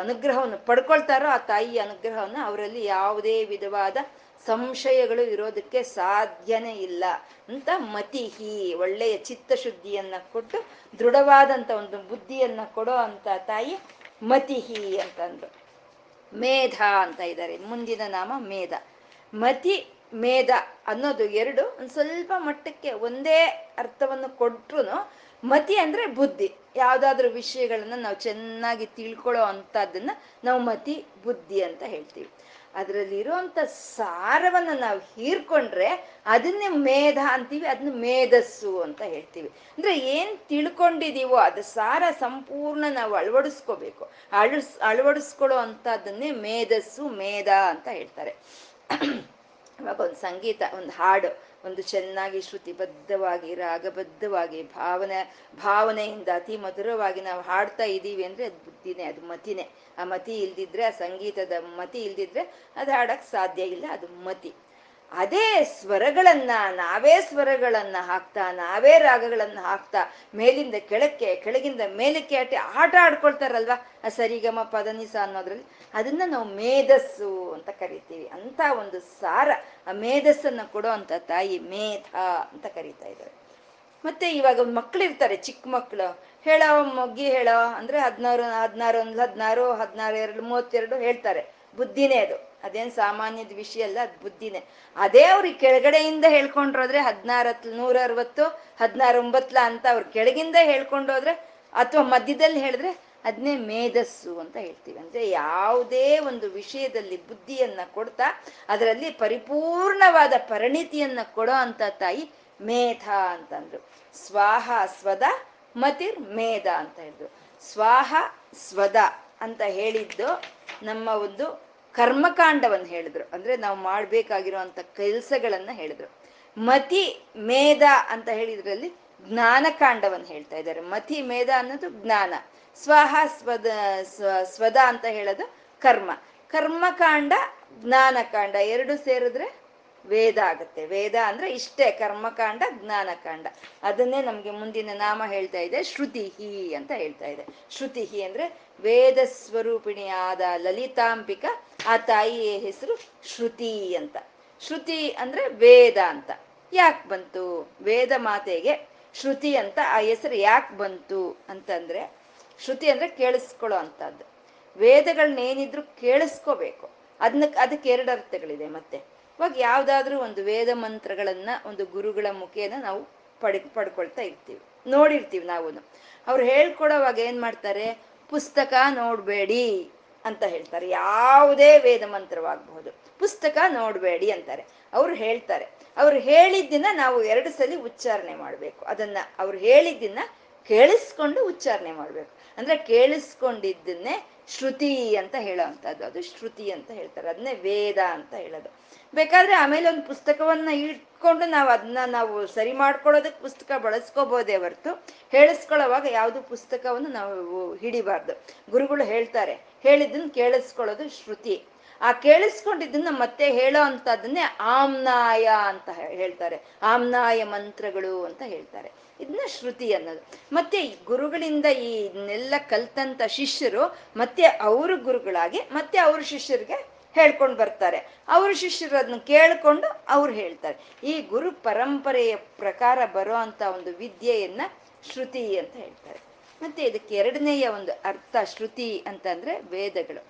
ಅನುಗ್ರಹವನ್ನು ಪಡ್ಕೊಳ್ತಾರೋ ಆ ತಾಯಿಯ ಅನುಗ್ರಹವನ್ನು ಅವರಲ್ಲಿ ಯಾವುದೇ ವಿಧವಾದ ಸಂಶಯಗಳು ಇರೋದಕ್ಕೆ ಸಾಧ್ಯನೇ ಇಲ್ಲ ಅಂತ ಮತಿಹಿ, ಒಳ್ಳೆಯ ಚಿತ್ತಶುದ್ಧಿಯನ್ನ ಕೊಟ್ಟು, ದೃಢವಾದಂತ ಒಂದು ಬುದ್ಧಿಯನ್ನ ಕೊಡೋ ಅಂತ ತಾಯಿ ಮತಿಹಿ ಅಂತಂದ್ರು. ಮೇಧ ಅಂತ ಇದ್ದಾರೆ. ಮುಂದಿನ ನಾಮ ಮೇಧ. ಮತಿ ಮೇಧ ಅನ್ನೋದು ಎರಡು, ಒಂದು ಸ್ವಲ್ಪ ಮಟ್ಟಕ್ಕೆ ಒಂದೇ ಅರ್ಥವನ್ನು ಕೊಟ್ರು ಮತಿ ಅಂದ್ರೆ ಬುದ್ಧಿ. ಯಾವ್ದಾದ್ರು ವಿಷಯಗಳನ್ನ ನಾವು ಚೆನ್ನಾಗಿ ತಿಳ್ಕೊಳ್ಳೋ ಅಂತದನ್ನ ನಾವು ಮತಿ, ಬುದ್ಧಿ ಅಂತ ಹೇಳ್ತೀವಿ. ಅದರಲ್ಲಿರುವಂತ ಸಾರವನ್ನ ನಾವು ಹೀರ್ಕೊಂಡ್ರೆ ಅದನ್ನೇ ಮೇಧ ಅಂತೀವಿ ಅದನ್ನ ಮೇಧಸ್ಸು ಅಂತ ಹೇಳ್ತೀವಿ. ಅಂದ್ರೆ ಏನ್ ತಿಳ್ಕೊಂಡಿದೀವೋ ಅದು ಸಾರ ಸಂಪೂರ್ಣ ನಾವು ಅಳವಡಿಸ್ಕೋಬೇಕು. ಅಳಸ್ ಅಳವಡಿಸ್ಕೊಳ್ಳೋ ಅಂತದನ್ನೇ ಮೇಧಸ್ಸು ಮೇಧ ಅಂತ ಹೇಳ್ತಾರೆ. ಇವಾಗ ಒಂದು ಸಂಗೀತ, ಒಂದು ಹಾಡು, ಒಂದು ಚೆನ್ನಾಗಿ ಶ್ರುತಿಬದ್ಧವಾಗಿ, ರಾಗಬದ್ಧವಾಗಿ, ಭಾವನೆ, ಭಾವನೆಯಿಂದ ಅತಿ ಮಧುರವಾಗಿ ನಾವು ಹಾಡ್ತಾ ಇದ್ದೀವಿ ಅಂದ್ರೆ ಅದು ಬುದ್ಧಿನೇ, ಅದು ಮತಿನೇ. ಆ ಮತಿ ಇಲ್ದಿದ್ರೆ, ಆ ಸಂಗೀತದ ಮತಿ ಇಲ್ದಿದ್ರೆ ಅದು ಹಾಡಕ್ ಸಾಧ್ಯ ಇಲ್ಲ, ಅದು ಮತಿ. ಅದೇ ಸ್ವರಗಳನ್ನ, ನಾವೇ ಸ್ವರಗಳನ್ನ ಹಾಕ್ತಾ, ನಾವೇ ರಾಗಗಳನ್ನ ಹಾಕ್ತಾ, ಮೇಲಿಂದ ಕೆಳಕ್ಕೆ, ಕೆಳಗಿಂದ ಮೇಲಕ್ಕೆ ಆಟಿ ಆಟ ಆಡ್ಕೊಳ್ತಾರಲ್ವಾ? ಸರಿಗಮ, ಪದನಿಸ ಅನ್ನೋದ್ರಲ್ಲಿ. ಅದನ್ನ ನಾವು ಮೇಧಸ್ಸು ಅಂತ ಕರಿತೀವಿ. ಅಂತ ಒಂದು ಸಾರ ಆ ಮೇಧಸ್ಸನ್ನ ಕೊಡೋ ಅಂತ ತಾಯಿ ಮೇಧ ಅಂತ ಕರಿತಾ ಇದ್ದಾರೆ. ಮತ್ತೆ ಇವಾಗ ಮಕ್ಳಿರ್ತಾರೆ ಚಿಕ್ಕ ಮಕ್ಕಳು ಹೇಳೋ, ಮೊಗ್ಗಿ ಹೇಳೋ, ಅಂದ್ರೆ ಹದಿನಾರು ಹದಿನಾರು ಒಂದು ಹದಿನಾರು ಹದಿನಾರು, ಎರಡು, ಮೂವತ್ತೆರಡು ಹೇಳ್ತಾರೆ. ಬುದ್ಧಿನೇ ಅದು. ಅದೇನ್ ಸಾಮಾನ್ಯದ ವಿಷಯ ಅಲ್ಲ, ಅದು ಬುದ್ಧಿನೇ. ಅದೇ ಅವ್ರಿಗೆ ಕೆಳಗಡೆಯಿಂದ ಹೇಳ್ಕೊಂಡ್ರೋದ್ರೆ ಹದಿನಾರತ್ ನೂರ ಅರವತ್ತು ಹದಿನಾರು ಒಂಬತ್ಲ ಅಂತ ಅವ್ರ ಕೆಳಗಿಂದ ಹೇಳ್ಕೊಂಡೋದ್ರೆ ಅಥವಾ ಮಧ್ಯದಲ್ಲಿ ಹೇಳಿದ್ರೆ ಅದನ್ನೇ ಮೇಧಸ್ಸು ಅಂತ ಹೇಳ್ತೀವಿ. ಅಂದ್ರೆ ಯಾವುದೇ ಒಂದು ವಿಷಯದಲ್ಲಿ ಬುದ್ಧಿಯನ್ನ ಕೊಡ್ತಾ, ಅದರಲ್ಲಿ ಪರಿಪೂರ್ಣವಾದ ಪರಿಣಿತಿಯನ್ನ ಕೊಡೋ ಅಂತ ತಾಯಿ ಮೇಧ ಅಂತಂದ್ರು. ಸ್ವಾಹ, ಸ್ವದ, ಮತಿರ್ ಮೇಧ ಅಂತ ಹೇಳಿದ್ರು. ಸ್ವಾಹ, ಸ್ವದ ಅಂತ ಹೇಳಿದ್ದು ನಮ್ಮ ಒಂದು ಕರ್ಮಕಾಂಡವನ್ನು ಹೇಳಿದ್ರು. ಅಂದ್ರೆ ನಾವು ಮಾಡ್ಬೇಕಾಗಿರುವಂತ ಕೆಲ್ಸಗಳನ್ನ ಹೇಳಿದ್ರು. ಮತಿ ಮೇಧ ಅಂತ ಹೇಳಿದ್ರಲ್ಲಿ ಜ್ಞಾನಕಾಂಡವನ್ನು ಹೇಳ್ತಾ ಇದ್ದಾರೆ. ಮತಿ ಮೇಧ ಅನ್ನೋದು ಜ್ಞಾನ. ಸ್ವಹ, ಸ್ವದ ಸ್ವದ ಅಂತ ಹೇಳೋದು ಕರ್ಮ. ಕರ್ಮಕಾಂಡ, ಜ್ಞಾನಕಾಂಡ ಎರಡು ಸೇರಿದ್ರೆ ವೇದ ಆಗುತ್ತೆ. ವೇದ ಅಂದ್ರೆ ಇಷ್ಟೇ, ಕರ್ಮಕಾಂಡ, ಜ್ಞಾನಕಾಂಡ. ಅದನ್ನೇ ನಮ್ಗೆ ಮುಂದಿನ ನಾಮ ಹೇಳ್ತಾ ಇದೆ, ಶ್ರುತಿಹಿ ಅಂತ ಹೇಳ್ತಾ ಇದೆ. ಶ್ರುತಿಹಿ ಅಂದ್ರೆ ವೇದ ಸ್ವರೂಪಿಣಿಯಾದ ಲಲಿತಾಂಬಿಕ, ಆ ತಾಯಿಯ ಹೆಸರು ಶ್ರುತಿ ಅಂತ. ಶ್ರುತಿ ಅಂದ್ರೆ ವೇದ ಅಂತ. ಯಾಕೆ ಬಂತು? ವೇದ ಮಾತೆಗೆ ಶ್ರುತಿ ಅಂತ ಆ ಹೆಸರು ಯಾಕೆ ಬಂತು ಅಂತಂದ್ರೆ, ಶ್ರುತಿ ಅಂದ್ರೆ ಕೇಳಿಸ್ಕೊಳ್ಳೋ ಅಂತದ್ದು ವೇದಗಳನ್ನ ಏನಿದ್ರು ಕೇಳಿಸ್ಕೋಬೇಕು. ಅದನ್ನ ಅದಕ್ಕೆ ಎರಡು ಅರ್ಥಗಳಿದೆ ಮತ್ತೆ. ಇವಾಗ ಯಾವ್ದಾದ್ರೂ ಒಂದು ವೇದ ಮಂತ್ರಗಳನ್ನ ಒಂದು ಗುರುಗಳ ಮುಖೇನ ನಾವು ಪಡ್, ಪಡ್ಕೊಳ್ತಾ ಇರ್ತೀವಿ, ನೋಡಿರ್ತೀವಿ ನಾವು ಅವ್ರು ಹೇಳ್ಕೊಡೋವಾಗ ಏನ್ ಮಾಡ್ತಾರೆ? ಪುಸ್ತಕ ನೋಡ್ಬೇಡಿ ಅಂತ ಹೇಳ್ತಾರೆ. ಯಾವುದೇ ವೇದ ಮಂತ್ರವಾಗಬಹುದು. ಪುಸ್ತಕ ನೋಡ್ಬೇಡಿ ಅಂತಾರೆ. ಅವ್ರು ಹೇಳ್ತಾರೆ. ಅವ್ರು ಹೇಳಿದ್ದನ್ನ ನಾವು ಎರಡು ಸಲ ಉಚ್ಚಾರಣೆ ಮಾಡ್ಬೇಕು. ಅದನ್ನ ಅವ್ರು ಹೇಳಿದ್ದನ್ನ ಕೇಳಿಸ್ಕೊಂಡು ಉಚ್ಚಾರಣೆ ಮಾಡ್ಬೇಕು. ಅಂದ್ರೆ ಕೇಳಿಸ್ಕೊಂಡಿದ್ದನ್ನೇ ಶ್ರುತಿ ಅಂತ ಹೇಳೋ ಅಂತದ್ದು ಅದು ಶ್ರುತಿ ಅಂತ ಹೇಳ್ತಾರೆ. ಅದನ್ನೇ ವೇದ ಅಂತ ಹೇಳೋದು. ಬೇಕಾದ್ರೆ ಆಮೇಲೆ ಒಂದು ಪುಸ್ತಕವನ್ನ ಇಟ್ಕೊಂಡು ನಾವು ಅದನ್ನ ನಾವು ಸರಿ ಮಾಡ್ಕೊಳ್ಳೋದಕ್ಕೆ ಪುಸ್ತಕ ಬಳಸ್ಕೋಬೋದೇ ಹೊರತು ಹೇಳಿಸ್ಕೊಳ್ಳೋವಾಗ ಯಾವುದು ಪುಸ್ತಕವನ್ನು ನಾವು ಹಿಡಿಬಾರ್ದು. ಗುರುಗಳು ಹೇಳ್ತಾರೆ ಹೇಳಿದ್ದನ್ನ ಕೇಳಿಸ್ಕೊಳ್ಳೋದು ಶ್ರುತಿ. ಆ ಕೇಳಿಸ್ಕೊಂಡಿದ್ದನ್ನ ಮತ್ತೆ ಹೇಳೋ ಅಂತದನ್ನೇ ಆಮ್ನಾಯ ಅಂತ ಹೇಳ್ತಾರೆ. ಆಮ್ನಾಯ ಮಂತ್ರಗಳು ಅಂತ ಹೇಳ್ತಾರೆ. ಇದನ್ನ ಶ್ರುತಿ ಅನ್ನೋದು. ಮತ್ತೆ ಗುರುಗಳಿಂದ ಈ ಕಲ್ತಂತ ಶಿಷ್ಯರು ಮತ್ತೆ ಅವರು ಗುರುಗಳಾಗಿ ಮತ್ತೆ ಅವ್ರ ಶಿಷ್ಯರಿಗೆ ಹೇಳ್ಕೊಂಡು ಬರ್ತಾರೆ. ಅವರು ಶಿಷ್ಯರು ಅದನ್ನ ಕೇಳಿಕೊಂಡು ಅವ್ರು ಹೇಳ್ತಾರೆ. ಈ ಗುರು ಪರಂಪರೆಯ ಪ್ರಕಾರ ಬರೋ ಅಂತ ಒಂದು ವಿದ್ಯೆಯನ್ನ ಶ್ರುತಿ ಅಂತ ಹೇಳ್ತಾರೆ. ಮತ್ತೆ ಇದಕ್ಕೆ ಎರಡನೆಯ ಒಂದು ಅರ್ಥ ಶ್ರುತಿ ಅಂತಂದ್ರೆ ವೇದಗಳು.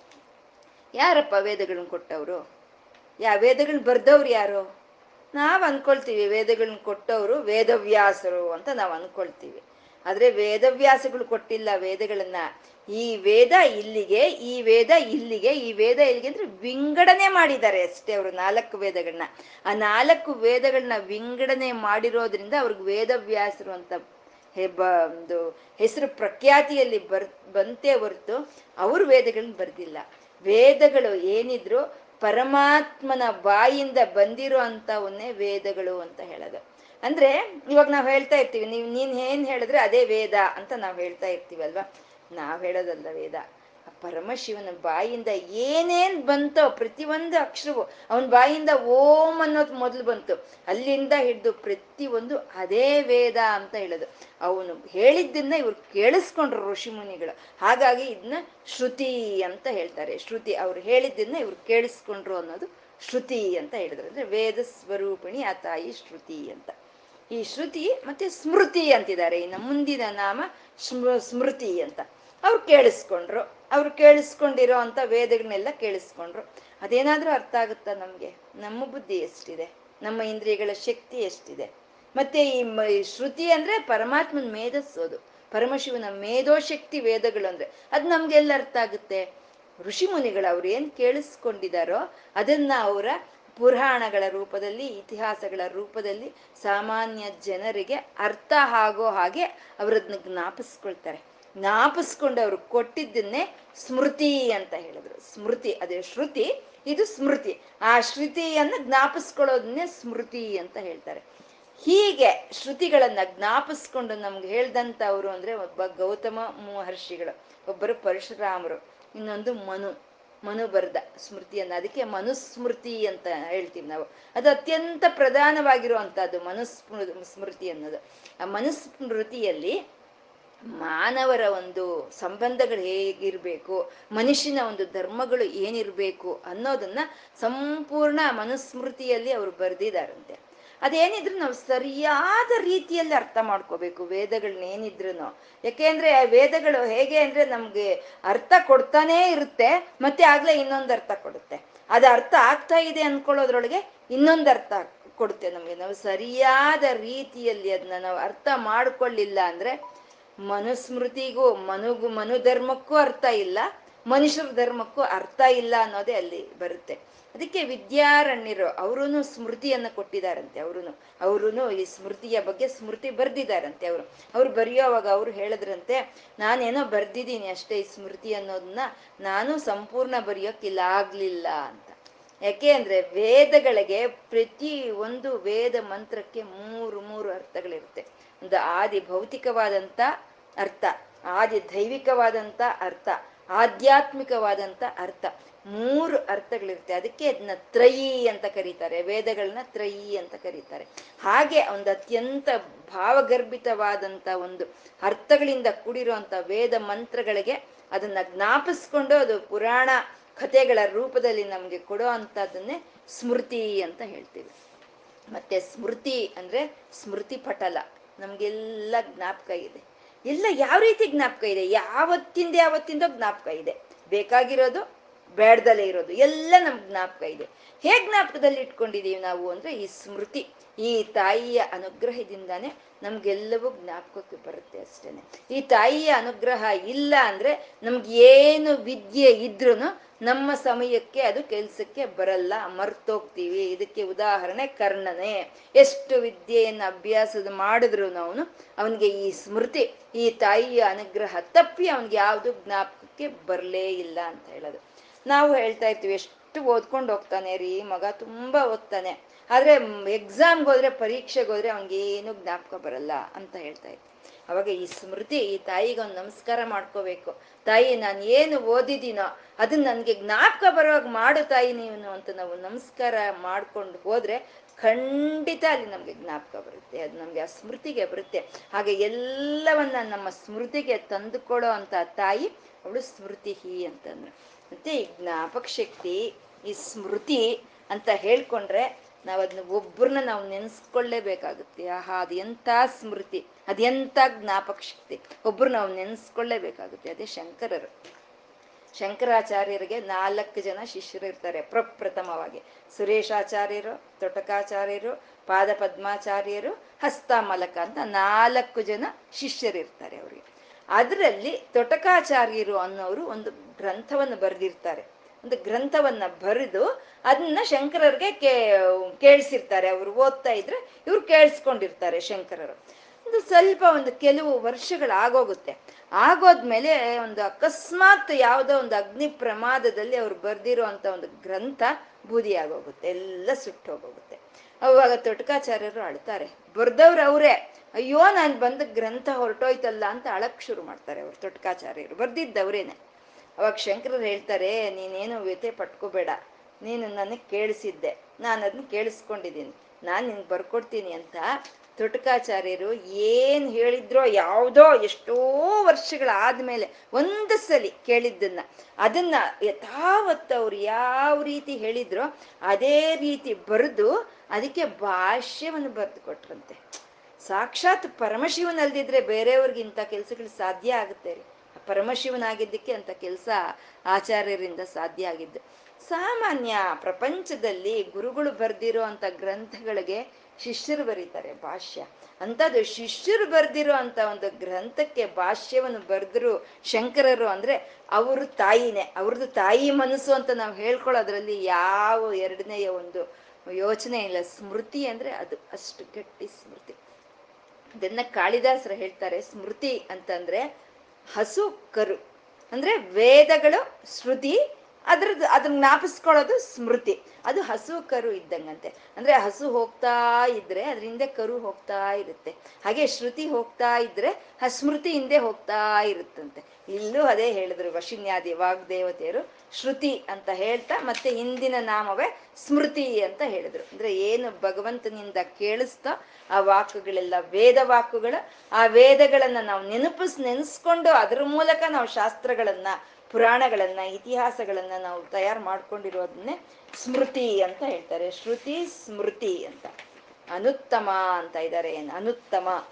ಯಾರಪ್ಪ ವೇದಗಳನ್ನ ಕೊಟ್ಟವರು? ಯಾ ವೇದಗಳನ್ನ ಬರ್ದವ್ರು ಯಾರು? ನಾವ್ ಅನ್ಕೊಳ್ತೀವಿ ವೇದಗಳನ್ನ ಕೊಟ್ಟವರು ವೇದವ್ಯಾಸರು ಅಂತ ನಾವು ಅನ್ಕೊಳ್ತೀವಿ. ಆದ್ರೆ ವೇದವ್ಯಾಸಗಳು ಕೊಟ್ಟಿಲ್ಲ ವೇದಗಳನ್ನ. ಈ ವೇದ ಇಲ್ಲಿಗೆ, ಈ ವೇದ ಇಲ್ಲಿಗೆ, ಈ ವೇದ ಇಲ್ಲಿಗೆ ಅಂದ್ರೆ ವಿಂಗಡಣೆ ಮಾಡಿದ್ದಾರೆ ಅಷ್ಟೇ ಅವರು ನಾಲ್ಕು ವೇದಗಳನ್ನ. ಆ ನಾಲ್ಕು ವೇದಗಳನ್ನ ವಿಂಗಡಣೆ ಮಾಡಿರೋದ್ರಿಂದ ಅವ್ರಿಗೆ ವೇದವ್ಯಾಸರು ಅಂತ ಒಂದು ಹೆಸರು ಪ್ರಖ್ಯಾತಿಯಲ್ಲಿ ಬರ್, ಬಂತೆ ಹೊರತು ಅವ್ರು ವೇದಗಳನ್ನ ಬರ್ದಿಲ್ಲ. ವೇದಗಳು ಏನಿದ್ರು ಪರಮಾತ್ಮನ ಬಾಯಿಂದ ಬಂದಿರೋ ಅಂತವನ್ನೇ ವೇದಗಳು ಅಂತ ಹೇಳೋದು. ಅಂದ್ರೆ ಇವಾಗ ನಾವು ಹೇಳ್ತಾ ಇರ್ತೀವಿ, ನೀವು, ನೀನ್ ಏನ್ ಹೇಳಿದ್ರೆ ಅದೇ ವೇದ ಅಂತ ನಾವು ಹೇಳ್ತಾ ಇರ್ತೀವಲ್ವಾ? ನಾವ್ ಹೇಳೋದಲ್ಲ ವೇದ. ಪರಮಶಿವನ ಬಾಯಿಂದ ಏನೇನ್ ಬಂತೋ, ಪ್ರತಿಯೊಂದು ಅಕ್ಷರವು ಅವನ ಬಾಯಿಂದ ಓಂ ಅನ್ನೋದು ಮೊದಲು ಬಂತು. ಅಲ್ಲಿಂದ ಹಿಡಿದು ಪ್ರತಿಯೊಂದು ಅದೇ ವೇದ ಅಂತ ಹೇಳೋದು. ಅವನು ಹೇಳಿದ್ದನ್ನ ಇವ್ರು ಕೇಳಿಸ್ಕೊಂಡ್ರು ಋಷಿ ಮುನಿಗಳು. ಹಾಗಾಗಿ ಇದನ್ನ ಶ್ರುತಿ ಅಂತ ಹೇಳ್ತಾರೆ. ಶ್ರುತಿ, ಅವ್ರು ಹೇಳಿದ್ದನ್ನ ಇವ್ರು ಕೇಳಿಸ್ಕೊಂಡ್ರು ಅನ್ನೋದು ಶ್ರುತಿ ಅಂತ ಹೇಳಿದ್ರು. ಅಂದ್ರೆ ವೇದ ಸ್ವರೂಪಿಣಿ ಆ ತಾಯಿ ಶ್ರುತಿ ಅಂತ. ಈ ಶ್ರುತಿ ಮತ್ತೆ ಸ್ಮೃತಿ ಅಂತಿದ್ದಾರೆ. ಇನ್ನು ಮುಂದಿನ ನಾಮ ಸ್ಮೃ, ಸ್ಮೃತಿ ಅಂತ. ಅವ್ರು ಕೇಳಿಸ್ಕೊಂಡ್ರು. ಅವ್ರು ಕೇಳಿಸ್ಕೊಂಡಿರೋ ಅಂತ ವೇದಗಳನ್ನೆಲ್ಲ ಕೇಳಿಸ್ಕೊಂಡ್ರು. ಅದೇನಾದ್ರೂ ಅರ್ಥ ಆಗುತ್ತಾ ನಮ್ಗೆ? ನಮ್ಮ ಬುದ್ಧಿ ಎಷ್ಟಿದೆ? ನಮ್ಮ ಇಂದ್ರಿಯಗಳ ಶಕ್ತಿ ಎಷ್ಟಿದೆ? ಮತ್ತೆ ಈ ಶ್ರುತಿ ಅಂದ್ರೆ ಪರಮಾತ್ಮನ ಮೇಧಸ್ಸೋದು ಪರಮಶಿವನ ಮೇಧೋಶಕ್ತಿ ವೇದಗಳು ಅಂದ್ರೆ. ಅದ್ ನಮ್ಗೆಲ್ಲ ಅರ್ಥ ಆಗುತ್ತೆ. ಋಷಿ ಮುನಿಗಳು ಅವ್ರು ಏನ್ ಕೇಳಿಸ್ಕೊಂಡಿದಾರೋ ಅದನ್ನ ಅವರ ಪುರಾಣಗಳ ರೂಪದಲ್ಲಿ, ಇತಿಹಾಸಗಳ ರೂಪದಲ್ಲಿ ಸಾಮಾನ್ಯ ಜನರಿಗೆ ಅರ್ಥ ಆಗೋ ಹಾಗೆ ಅವರದ್ನ ಜ್ಞಾಪಿಸ್ಕೊಳ್ತಾರೆ. ಜ್ಞಾಪಿಸ್ಕೊಂಡು ಅವರು ಕೊಟ್ಟಿದ್ದನ್ನೇ ಸ್ಮೃತಿ ಅಂತ ಹೇಳಿದ್ರು. ಸ್ಮೃತಿ, ಅದೇ ಶ್ರುತಿ, ಇದು ಸ್ಮೃತಿ. ಆ ಶ್ರುತಿಯನ್ನು ಜ್ಞಾಪಿಸ್ಕೊಳ್ಳೋದನ್ನೇ ಸ್ಮೃತಿ ಅಂತ ಹೇಳ್ತಾರೆ. ಹೀಗೆ ಶ್ರುತಿಗಳನ್ನ ಜ್ಞಾಪಿಸ್ಕೊಂಡು ನಮ್ಗೆ ಹೇಳ್ದಂತವ್ರು ಅಂದ್ರೆ ಒಬ್ಬ ಗೌತಮ ಮಹರ್ಷಿಗಳು, ಒಬ್ಬರು ಪರಶುರಾಮರು, ಇನ್ನೊಂದು ಮನು. ಮನು ಸ್ಮೃತಿ ಸ್ಮೃತಿಯನ್ನ ಅದಕ್ಕೆ ಮನುಸ್ಮೃತಿ ಅಂತ ಹೇಳ್ತೀವಿ ನಾವು. ಅದು ಅತ್ಯಂತ ಪ್ರಧಾನವಾಗಿರುವಂತಹದ್ದು ಮನುಸ್ಮೃ ಸ್ಮೃತಿ ಅನ್ನೋದು. ಆ ಮನುಸ್ಮೃತಿಯಲ್ಲಿ ಮಾನವರ ಒಂದು ಸಂಬಂಧಗಳು ಹೇಗಿರ್ಬೇಕು, ಮನುಷ್ಯನ ಒಂದು ಧರ್ಮಗಳು ಏನಿರ್ಬೇಕು ಅನ್ನೋದನ್ನ ಸಂಪೂರ್ಣ ಮನುಸ್ಮೃತಿಯಲ್ಲಿ ಅವರು ಬರೆದಿದ್ದಾರಂತೆ. ಅದೇನಿದ್ರು ನಾವು ಸರಿಯಾದ ರೀತಿಯಲ್ಲಿ ಅರ್ಥ ಮಾಡ್ಕೋಬೇಕು. ವೇದಗಳನ್ನ ಏನಿದ್ರು ಯಾಕೆಂದ್ರೆ ವೇದಗಳು ಹೇಗೆ ಅಂದ್ರೆ ನಮ್ಗೆ ಅರ್ಥ ಕೊಡ್ತಾನೇ ಇರುತ್ತೆ, ಮತ್ತೆ ಆಗ್ಲೇ ಇನ್ನೊಂದು ಅರ್ಥ ಕೊಡುತ್ತೆ. ಅದು ಅರ್ಥ ಆಗ್ತಾ ಇದೆ ಅನ್ಕೊಳ್ಳೋದ್ರೊಳಗೆ ಇನ್ನೊಂದು ಅರ್ಥ ಕೊಡುತ್ತೆ ನಮ್ಗೆ. ನಾವು ಸರಿಯಾದ ರೀತಿಯಲ್ಲಿ ಅದನ್ನ ನಾವು ಅರ್ಥ ಮಾಡ್ಕೊಳ್ಳಿಲ್ಲ ಅಂದ್ರೆ ಮನುಸ್ಮೃತಿಗೂ ಮನುಗು ಮನುಧರ್ಮಕ್ಕೂ ಅರ್ಥ ಇಲ್ಲ. ಮನುಷ್ಯರ ಧರ್ಮಕ್ಕೂ ಅರ್ಥ ಇಲ್ಲ ಅನ್ನೋದೇ ಅಲ್ಲಿ ಬರುತ್ತೆ. ಅದಕ್ಕೆ ವಿದ್ಯಾರಣ್ಯರು ಅವರೂ ಸ್ಮೃತಿಯನ್ನ ಕೊಟ್ಟಿದಾರಂತೆ ಅವರು ಅವರು ಈ ಸ್ಮೃತಿಯ ಬಗ್ಗೆ ಸ್ಮೃತಿ ಬರ್ದಿದಾರಂತೆ ಅವರು. ಅವ್ರು ಬರೆಯೋವಾಗ ಅವ್ರು ಹೇಳಿದ್ರಂತೆ, ನಾನೇನೋ ಬರ್ದಿದ್ದೀನಿ ಅಷ್ಟೇ ಈ ಸ್ಮೃತಿ ಅನ್ನೋದನ್ನ, ನಾನು ಸಂಪೂರ್ಣ ಬರೆಯೋಕ್ಕಿಲ್ಲ ಆಗ್ಲಿಲ್ಲ ಅಂತ. ಯಾಕೆ ಅಂದ್ರೆ ವೇದಗಳಿಗೆ ಪ್ರತಿ ಒಂದು ವೇದ ಮಂತ್ರಕ್ಕೆ ಮೂರು ಮೂರು ಅರ್ಥಗಳಿರುತ್ತೆ. ಒಂದು ಆದಿ ಭೌತಿಕವಾದಂತ ಅರ್ಥ, ಆದಿ ದೈವಿಕವಾದಂತ ಅರ್ಥ ಆಧ್ಯಾತ್ಮಿಕವಾದಂತ ಅರ್ಥ. ಮೂರು ಅರ್ಥಗಳಿರುತ್ತೆ. ಅದಕ್ಕೆ ಅದನ್ನ ತ್ರಯಿ ಅಂತ ಕರೀತಾರೆ. ವೇದಗಳನ್ನ ತ್ರಯಿ ಅಂತ ಕರೀತಾರೆ. ಹಾಗೆ ಒಂದು ಅತ್ಯಂತ ಭಾವಗರ್ಭಿತವಾದಂತ ಒಂದು ಅರ್ಥಗಳಿಂದ ಕೂಡಿರುವಂತ ವೇದ ಮಂತ್ರಗಳಿಗೆ ಅದನ್ನ ಜ್ಞಾಪಿಸ್ಕೊಂಡು ಅದು ಪುರಾಣ ಕಥೆಗಳ ರೂಪದಲ್ಲಿ ನಮ್ಗೆ ಕೊಡೋ ಅಂತದನ್ನೇ ಸ್ಮೃತಿ ಅಂತ ಹೇಳ್ತೀವಿ. ಮತ್ತೆ ಸ್ಮೃತಿ ಅಂದ್ರೆ ಸ್ಮೃತಿ ಪಟಲ. ನಮ್ಗೆಲ್ಲ ಜ್ಞಾಪಕ ಇದೆ. ಎಲ್ಲ ಯಾವ ರೀತಿ ಜ್ಞಾಪಕ ಇದೆ? ಯಾವತ್ತಿಂದ ಯಾವತ್ತಿಂದ ಜ್ಞಾಪಕ ಇದೆ? ಬೇಕಾಗಿರೋದು ಬೇಡದಲ್ಲೇ ಇರೋದು. ಎಲ್ಲ ನಮ್ಗೆ ಜ್ಞಾಪಕ ಇದೆ. ಹೇಗ್ ಜ್ಞಾಪಕದಲ್ಲಿ ಇಟ್ಕೊಂಡಿದೀವಿ ನಾವು ಅಂದ್ರೆ ಈ ಸ್ಮೃತಿ, ಈ ತಾಯಿಯ ಅನುಗ್ರಹದಿಂದಾನೇ ನಮ್ಗೆಲ್ಲವೂ ಜ್ಞಾಪಕಕ್ಕೆ ಬರುತ್ತೆ ಅಷ್ಟೇನೆ. ಈ ತಾಯಿಯ ಅನುಗ್ರಹ ಇಲ್ಲ ಅಂದ್ರೆ ನಮ್ಗೆ ಏನು ವಿದ್ಯೆ ಇದ್ರೂ ನಮ್ಮ ಸಮಯಕ್ಕೆ, ಅದು ಕೆಲ್ಸಕ್ಕೆ ಬರಲ್ಲ, ಮರ್ತೋಗ್ತೀವಿ. ಇದಕ್ಕೆ ಉದಾಹರಣೆ ಕರ್ಣನೆ. ಎಷ್ಟು ವಿದ್ಯೆಯನ್ನು ಅಭ್ಯಾಸದ ಮಾಡಿದ್ರು ನಾವು ಅವನಿಗೆ ಈ ಸ್ಮೃತಿ, ಈ ತಾಯಿಯ ಅನುಗ್ರಹ ತಪ್ಪಿ ಅವನಿಗೆ ಯಾವುದು ಜ್ಞಾಪಕಕ್ಕೆ ಬರಲೇ ಇಲ್ಲ ಅಂತ ಹೇಳೋದು. ನಾವು ಹೇಳ್ತಾ ಇರ್ತೀವಿ, ಎಷ್ಟು ಓದ್ಕೊಂಡು ಹೋಗ್ತಾನೆ ರೀ, ಮಗ ತುಂಬಾ ಓದ್ತಾನೆ. ಆದ್ರೆ ಎಕ್ಸಾಮ್ಗೆ ಹೋದ್ರೆ, ಪರೀಕ್ಷೆಗೆ ಹೋದ್ರೆ ಏನು ಜ್ಞಾಪಕ ಬರಲ್ಲ ಅಂತ ಹೇಳ್ತಾ ಇತ್ತು ಅವಾಗ ಈ ಸ್ಮೃತಿ, ಈ ತಾಯಿಗೆ ಒಂದು ನಮಸ್ಕಾರ ಮಾಡ್ಕೋಬೇಕು. ತಾಯಿ, ನಾನು ಏನು ಓದಿದ್ದೀನೋ ಅದನ್ನ ನನಗೆ ಜ್ಞಾಪಕ ಬರುವಾಗ ಮಾಡು ತಾಯಿ ನೀನು ಅಂತ ನಾವು ನಮಸ್ಕಾರ ಮಾಡ್ಕೊಂಡು ಹೋದ್ರೆ ಖಂಡಿತ ಅಲ್ಲಿ ನಮ್ಗೆ ಜ್ಞಾಪಕ ಬರುತ್ತೆ. ಅದು ನಮ್ಗೆ ಆ ಸ್ಮೃತಿಗೆ ಬರುತ್ತೆ. ಹಾಗೆ ಎಲ್ಲವನ್ನ ನಮ್ಮ ಸ್ಮೃತಿಗೆ ತಂದುಕೊಡೋ ಅಂತ ತಾಯಿ, ಅವಳು ಸ್ಮೃತಿ ಅಂತಂದ್ರೆ. ಮತ್ತೆ ಈ ಜ್ಞಾಪಕ ಶಕ್ತಿ ಈ ಸ್ಮೃತಿ ಅಂತ ಹೇಳ್ಕೊಂಡ್ರೆ ನಾವು ಅದನ್ನ ಒಬ್ಬರನ್ನ ನಾವು ನೆನ್ಸ್ಕೊಳ್ಳೇಬೇಕಾಗುತ್ತೆ. ಆಹಾ ಅದು ಎಂಥ ಸ್ಮೃತಿ, ಅದೆಂಥ ಜ್ಞಾಪಕ ಶಕ್ತಿ ಒಬ್ರು ನಾವು ನೆನ್ಸ್ಕೊಳ್ಳೇಬೇಕಾಗುತ್ತೆ. ಅದೇ ಶಂಕರರು. ಶಂಕರಾಚಾರ್ಯರಿಗೆ ನಾಲ್ಕು ಜನ ಶಿಷ್ಯರು ಇರ್ತಾರೆ ಪ್ರಪ್ರಥಮವಾಗಿ. ಸುರೇಶಾಚಾರ್ಯರು, ತೊಟಕಾಚಾರ್ಯರು ಪಾದ ಪದ್ಮಾಚಾರ್ಯರು ಹಸ್ತಮಲಕ ಅಂತ ನಾಲ್ಕು ಜನ ಶಿಷ್ಯರಿರ್ತಾರೆ ಅವರಿಗೆ. ಅದರಲ್ಲಿ ತೊಟಕಾಚಾರ್ಯರು ಅನ್ನೋರು ಒಂದು ಗ್ರಂಥವನ್ನು ಬರೆದಿರ್ತಾರೆ. ಒಂದು ಗ್ರಂಥವನ್ನ ಬರೆದು ಅದನ್ನ ಶಂಕರರಿಗೆ ಕೇ, ಕೇಳಿಸಿರ್ತಾರೆ. ಅವ್ರು ಓದ್ತಾ ಇದ್ರೆ ಇವ್ರು ಕೇಳಿಸ್ಕೊಂಡಿರ್ತಾರೆ ಶಂಕರರು. ಒಂದು ಸ್ವಲ್ಪ ಒಂದು ಕೆಲವು ವರ್ಷಗಳು ಆಗೋಗುತ್ತೆ. ಆಗೋದ್ಮೇಲೆ ಒಂದು ಅಕಸ್ಮಾತ್ ಯಾವುದೋ ಒಂದು ಅಗ್ನಿ ಪ್ರಮಾದದಲ್ಲಿ ಅವ್ರು ಬರ್ದಿರೋ ಅಂತ ಒಂದು ಗ್ರಂಥ ಬೂದಿ ಆಗೋಗುತ್ತೆ ಎಲ್ಲ ಸುಟ್ಟು ಹೋಗೋಗುತ್ತೆ ಅವಾಗ ತೊಟ್ಕಾಚಾರ್ಯರು ಅಳ್ತಾರೆ. ಬರ್ದವ್ರು ಅವರೇ, ಅಯ್ಯೋ, ನಾನು ಬಂದ ಗ್ರಂಥ ಹೊರಟೋಯ್ತಲ್ಲ ಅಂತ ಅಳಕ್ ಶುರು ಮಾಡ್ತಾರೆ ಅವ್ರು ತೊಟಕಾಚಾರ್ಯರು. ಬರ್ದಿದ್ದವ್ರೇನೆ. ಅವಾಗ ಶಂಕರರು ಹೇಳ್ತಾರೆ, ನೀನೇನು ವ್ಯತೆ ಪಟ್ಕೋಬೇಡ, ನೀನು ನನಗೆ ಕೇಳಿಸಿದ್ದೆ, ನಾನು ಅದನ್ನ ಕೇಳಿಸ್ಕೊಂಡಿದ್ದೀನಿ ನಾನು ನಿನ್ಗೆ ಬರ್ಕೊಡ್ತೀನಿ ಅಂತ ತೊಟಕಾಚಾರ್ಯರು ಏನು ಹೇಳಿದ್ರೋ ಯಾವುದೋ ಎಷ್ಟೋ ವರ್ಷಗಳಾದಮೇಲೆ ಒಂದು ಸಲಿ ಕೇಳಿದ್ದನ್ನ, ಅದನ್ನ ಯಥಾವತ್ತು ಅವ್ರು ಯಾವ ರೀತಿ ಹೇಳಿದ್ರೋ ಅದೇ ರೀತಿ ಬರೆದು ಅದಕ್ಕೆ ಭಾಷ್ಯವನ್ನು ಬರೆದು ಕೊಟ್ರಂತೆ. ಸಾಕ್ಷಾತ್ ಪರಮಶಿವನಲ್ದಿದ್ರೆ ಬೇರೆಯವ್ರಿಗೆ ಇಂಥ ಕೆಲ್ಸಗಳು ಸಾಧ್ಯ ಆಗುತ್ತೆ ರೀ. ಪರಮಶಿವನಾಗಿದ್ದಕ್ಕೆ ಅಂತ ಕೆಲಸ ಆಚಾರ್ಯರಿಂದ ಸಾಧ್ಯ ಆಗಿದ್ದು. ಸಾಮಾನ್ಯ ಪ್ರಪಂಚದಲ್ಲಿ ಗುರುಗಳು ಬರ್ದಿರೋ ಅಂತ ಗ್ರಂಥಗಳಿಗೆ ಶಿಷ್ಯರು ಬರೀತಾರೆ, ಭಾಷ್ಯ. ಅಂಥದ್ದು ಶಿಷ್ಯರು ಬರೆದಿರೋ ಅಂತ ಒಂದು ಗ್ರಂಥಕ್ಕೆ ಭಾಷ್ಯವನ್ನು ಬರೆದ್ರು ಶಂಕರರು ಅಂದ್ರೆ ಅವರು ತಾಯಿನೇ, ಅವ್ರದ್ದು ತಾಯಿ ಮನಸ್ಸು ಅಂತ ನಾವು ಹೇಳ್ಕೊಳ್ಳೋದ್ರಲ್ಲಿ ಯಾವ ಎರಡನೆಯ ಒಂದು ಯೋಚನೆ ಇಲ್ಲ. ಸ್ಮೃತಿ ಅಂದ್ರೆ ಅದು ಅಷ್ಟು ಗಟ್ಟಿ ಸ್ಮೃತಿ. ಇದನ್ನ ಕಾಳಿದಾಸರು ಹೇಳ್ತಾರೆ, ಸ್ಮೃತಿ ಅಂತಂದ್ರೆ ಹಸು ಕರು. ಅಂದ್ರೆ ವೇದಗಳು, ಶ್ರುತಿ, ಅದ್ರದ್ದು ಅದನ್ನ ಜ್ಞಾಪಿಸ್ಕೊಳ್ಳೋದು ಸ್ಮೃತಿ. ಅದು ಹಸು ಕರು ಇದ್ದಂಗಂತೆ. ಅಂದ್ರೆ ಹಸು ಹೋಗ್ತಾ ಇದ್ರೆ ಅದ್ರ ಹಿಂದೆ ಕರು ಹೋಗ್ತಾ ಇರುತ್ತೆ. ಹಾಗೆ ಶ್ರುತಿ ಹೋಗ್ತಾ ಇದ್ರೆ ಆ ಸ್ಮೃತಿ ಹಿಂದೆ ಹೋಗ್ತಾ ಇರುತ್ತಂತೆ. ಇಲ್ಲೂ ಅದೇ ಹೇಳಿದ್ರು ವಶಿನ್ಯಾದಿ ವಾಗ್ದೇವತೆಯರು ಶ್ರುತಿ ಅಂತ ಹೇಳ್ತಾ ಮತ್ತೆ ಹಿಂದಿನ ನಾಮವೇ ಸ್ಮೃತಿ ಅಂತ ಹೇಳಿದ್ರು. ಅಂದ್ರೆ ಏನು ಭಗವಂತನಿಂದ ಕೇಳಿಸ್ತೋ ಆ ವಾಕುಗಳೆಲ್ಲ ವೇದ ವಾಕುಗಳು, ಆ ವೇದಗಳನ್ನ ನಾವು ನೆನಪಿಸ್ ನೆನೆಸ್ಕೊಂಡು ಅದ್ರ ಮೂಲಕ ನಾವು ಶಾಸ್ತ್ರಗಳನ್ನ, ಪುರಾಣಗಳನ್ನ, ಇತಿಹಾಸಗಳನ್ನ ನಾವು ತಯಾರು ಮಾಡ್ಕೊಂಡಿರೋದನ್ನೇ ಸ್ಮೃತಿ ಅಂತ ಹೇಳ್ತಾರೆ. ಶ್ರುತಿ ಸ್ಮೃತಿ ಅಂತ. ಅನುತ್ತಮ ಅಂತ ಇದ್ದಾರೆ ಏನು? ಅನುತ್ತಮ.